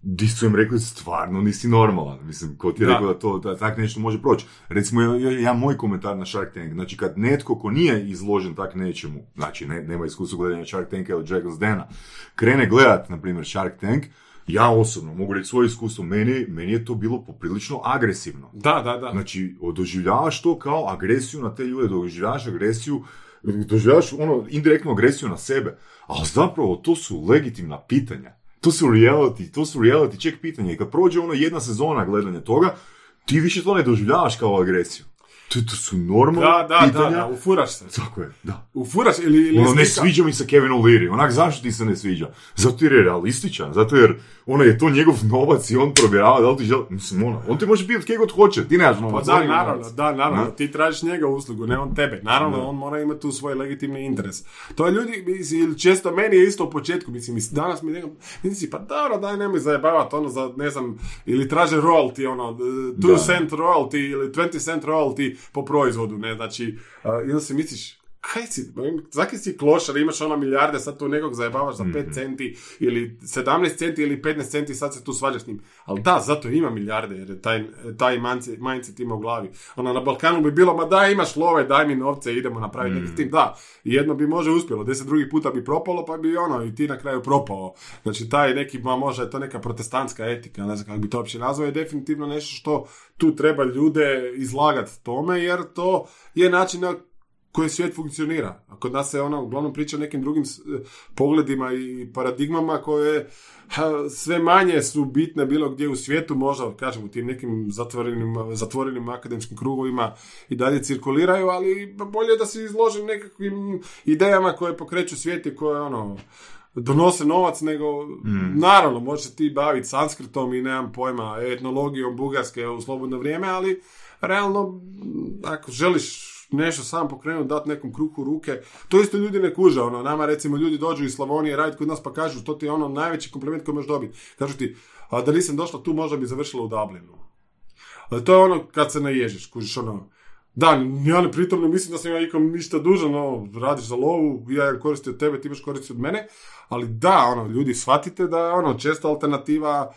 di su im rekli stvarno nisi normalan. Mislim, ko ti je Da. rekao da to da tak nešto može proći. Recimo, ja, ja, ja moj komentar na Shark Tank, znači kad netko ko nije izložen tak nečemu, znači ne, nema iskustva gledanja Shark Tanka ili Dragon's Dena, krene gledat, na primjer, Shark Tank, ja osobno mogu reći svoje iskustvo, meni, meni je to bilo poprilično agresivno. Da, da, da. Znači, doživljavaš to kao agresiju na te ljude, doživljavaš agresiju, doživljavaš ono, indirektnu agresiju na sebe, ali zapravo to su legitimna pitanja. To su reality, to su reality check pitanja i kad prođe ono jedna sezona gledanja toga, ti više to ne doživljavaš kao agresiju. To, to su normalne Da, da, da, pitanja. da, ufuraš se. Tako je, da. Ufuraš ili, ili Ono, ne sviđa mi se Kevin O'Leary. Onak, zašto ti se ne sviđa? Zato jer je realističan. Zato jer ono je to njegov novac i on provjerava da li ti želi... Mislim, ono, on ti može biti kje god hoće. Ti nemaš Pa novac. da, on ima naravno, novac. da, naravno, Da. ti tražiš njega uslugu, ne on tebe. Naravno, on mora imati tu svoj legitimni interes. To je ljudi, mislim, često meni je isto u početku, mislim, mis- danas mi nekam, mislim pa dobro, daj nemoj zajebavati, ono, za, ne znam, ili traže royalty, ono, 2 Da. cent royalty ili 20 cent royalty po proizvodu, ne, znači, uh, i si misliš, kaj si, zaki si klošar, imaš ono milijarde, sad tu nekog zajebavaš za 5 centi ili 17 centi ili 15 centi, sad se tu svađaš s njim. Ali da, zato ima milijarde, jer je taj, taj mindset, mindset ima u glavi. Ono, na Balkanu bi bilo, ma daj imaš love, daj mi novce, idemo napraviti neki s tim. Da, jedno bi može uspjelo, deset drugih puta bi propalo, pa bi ono, i ti na kraju propao. Znači, taj neki, ma može, to neka protestantska etika, ne znam kako bi to uopće nazvao, je definitivno nešto što tu treba ljude izlagati tome, jer to je način na koji svijet funkcionira. A kod nas se ono uglavnom priča nekim drugim s- pogledima i paradigmama koje ha, sve manje su bitne bilo gdje u svijetu, možda kažem u tim nekim zatvorenim, zatvorenim akademskim krugovima i dalje cirkuliraju, ali bolje da se izložen nekakvim idejama koje pokreću svijet i koje ono donose novac, nego naravno možeš ti baviti sanskritom i nemam pojma, etnologijom bugarske u slobodno vrijeme, ali realno ako želiš nešto sam pokrenuti, dati nekom kruhu ruke, to isto ljudi ne kuže, ono, nama recimo ljudi dođu iz Slavonije raditi kod nas pa kažu, to ti je ono najveći kompliment koji možeš dobiti. Kažu ti, a da nisam došla tu, možda bi završila u Dublinu. Ali to je ono kad se naježiš, kužiš ono, da, ja ne pritom ne mislim da sam ja ikom ništa dužan, no, radiš za lovu, ja koristim od tebe, ti imaš koristi od mene, ali da, ono, ljudi, shvatite da je ono, često alternativa,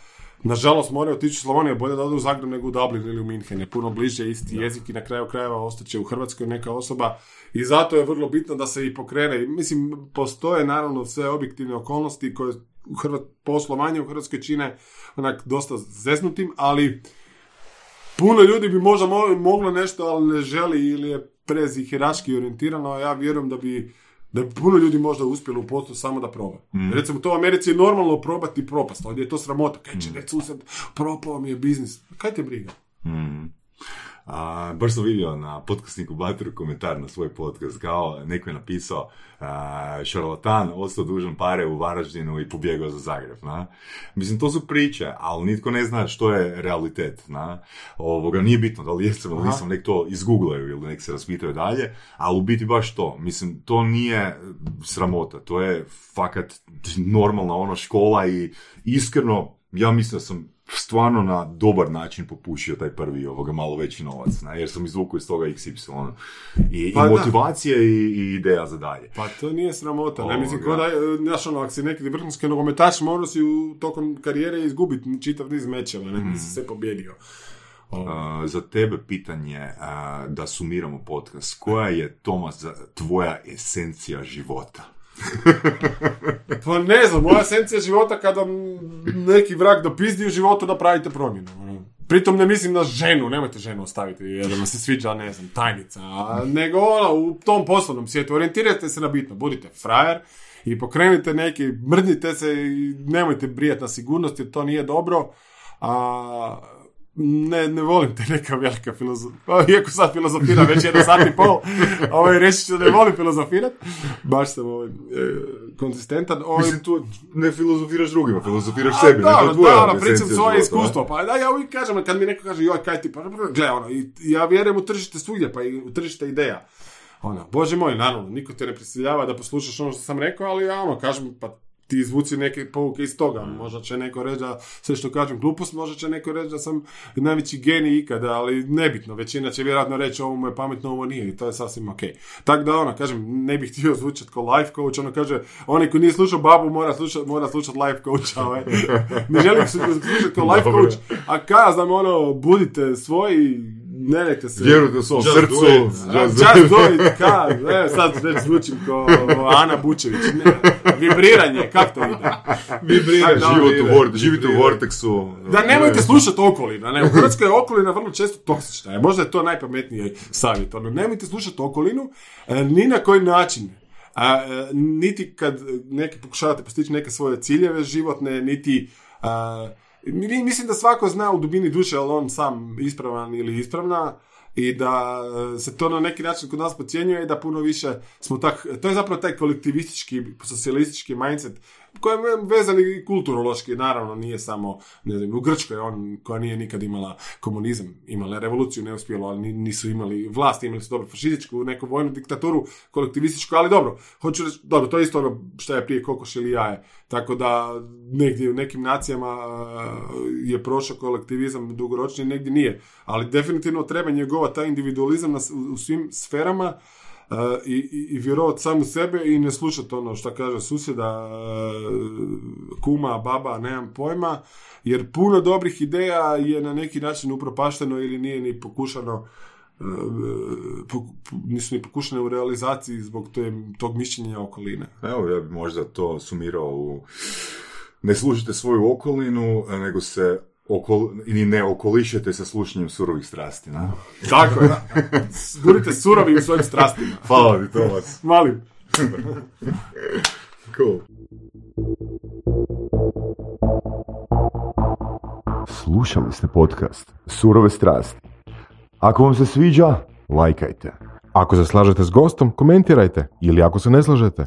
nažalost moraju otići u Slavoniju, bolje da odu u Zagreb nego u Dublin ili u Minhen, je puno bliže, isti jezik i na kraju krajeva ostaće u Hrvatskoj neka osoba i zato je vrlo bitno da se i pokrene. Mislim, postoje naravno sve objektivne okolnosti koje u Hrvat, poslovanje u Hrvatskoj čine onak dosta zeznutim, ali puno ljudi bi možda mo- moglo nešto, ali ne želi ili je prezihiraški orijentirano, a ja vjerujem da bi da bi puno ljudi možda uspjelo u poslu samo da proba. Recimo, to u Americi je normalno probati propast, ovdje je to sramota. Kaj će reći susjed, propao mi je biznis. Kaj te briga? Mm. A, baš sam vidio na podcastniku Batoru komentar na svoj podcast, kao neko je napisao a, šarlatan ostao dužan pare u Varaždinu i pobjegao za Zagreb, na? Mislim, to su priče, ali nitko ne zna što je realitet, na? Ovoga, nije bitno da li jesam ili nisam, nek to izgooglaju ili nek se raspitaju dalje, ali u biti baš to, mislim, to nije sramota, to je fakat normalna ono škola i iskreno, ja mislim da sam stvarno na dobar način popušio taj prvi ovoga malo veći novac, ne, jer sam izvukao iz toga XY i, Pa i da. motivacije i, i ideja za dalje. Pa to nije sramota. Ne mislim, ko da, znaš ono, ako si neki vrhunski nogometaš, morao si u tokom karijere izgubiti čitav niz mečeva, ne, nisi sve pobjedio. Uh, za tebe pitanje, uh, da sumiramo podcast, koja je, Tomas, tvoja esencija života? Pa ne znam, moja esencija života kada neki vrag dopizdi u životu napravite promjenu. ono. Pritom ne mislim na ženu, nemojte ženu ostaviti jer vam se sviđa, ne znam, tajnica, a, nego ono, u tom poslovnom svijetu orijentirajte se na bitno, budite frajer i pokrenite neki, mrdnite se i nemojte brijati na sigurnost jer to nije dobro, a ne, ne volim te neka velika filozofija, iako sad filozofiram već jedan sat i pol, ovaj, reći ću da ne volim filozofirat, baš sam ovaj, e, konzistentan. Ovaj, Mislim, tu ne filozofiraš drugima, filozofiraš a, sebi, Da, tvoja da, ono, pričam svoje iskustvo. Pa da, ja uvijek kažem, kad mi neko kaže, joj, kaj ti, pa gle, ono, i, ja vjerujem u tržište svugdje, pa i u tržište ideja. Ono, bože moj, naravno, niko te ne prisiljava da poslušaš ono što sam rekao, ali ja ono, kažem, pa ti izvuci neke pouke iz toga. Možda će neko reći da sve što kažem glupost, možda će neko reći da sam najveći genij ikada, ali nebitno. Većina će vjerojatno reći ovo mu je pametno, ovo nije i to je sasvim ok. Tako da ono, kažem, ne bih htio zvučati kao life coach, ono kaže, onaj koji nije slušao babu mora slušati mora slušat life coacha. Ovaj. ne želim slušati kao life coach, a kada znam ono, budite svoji, ne nekte se... Vjerujte u svom Just srcu. do it. just Just do it, ka, evo sad već zvučim kao Ana Bučević. Ne, vibriranje, kako to ide? Vibrira Da, život u vor, živite u vibrira. vorteksu. Da nemojte slušati okolina. Ne? U Hrvatskoj je okolina vrlo često toksična. E, možda je to najpametniji savjet. Ono, nemojte slušati okolinu, e, ni na koji način. A, e, niti kad neki pokušavate postići neke svoje ciljeve životne, niti a, mi- mislim da svako zna u dubini duše, ali on sam ispravan ili ispravna, i da e, se to na neki način kod nas podcjenjuje i da puno više smo tak, to je zapravo taj kolektivistički, socijalistički mindset koji je vezan i kulturološki, naravno nije samo, ne znam, u Grčkoj on, koja nije nikad imala komunizam, imala je revoluciju, ne uspjelo, ali ni- nisu imali vlast, imali su dobro fašističku, neku vojnu diktaturu, kolektivističku, ali dobro, hoću reći, dobro, to je isto ono što je prije kokoš ili jaje, tako da negdje u nekim nacijama je prošao kolektivizam dugoročni, negdje nije, ali definitivno treba njegovati taj individualizam na, u svim sferama, Uh, i, i, vjerovati sam u sebe i ne slušati ono što kaže susjeda, uh, kuma, baba, nemam pojma, jer puno dobrih ideja je na neki način upropašteno ili nije ni pokušano poku- nisu ni pokušane u realizaciji zbog te, tog mišljenja okoline. Evo, ja bi možda to sumirao u... Ne slušajte svoju okolinu, nego se okol... ili ne okolišete sa slušanjem surovih strasti, na? Tako je. Budite surovi u svojim strastima. Hvala ti, Tomas. Malim. Cool. Slušali ste podcast Surove strasti. Ako vam se sviđa, lajkajte. Ako se slažete s gostom, komentirajte. Ili ako se ne slažete,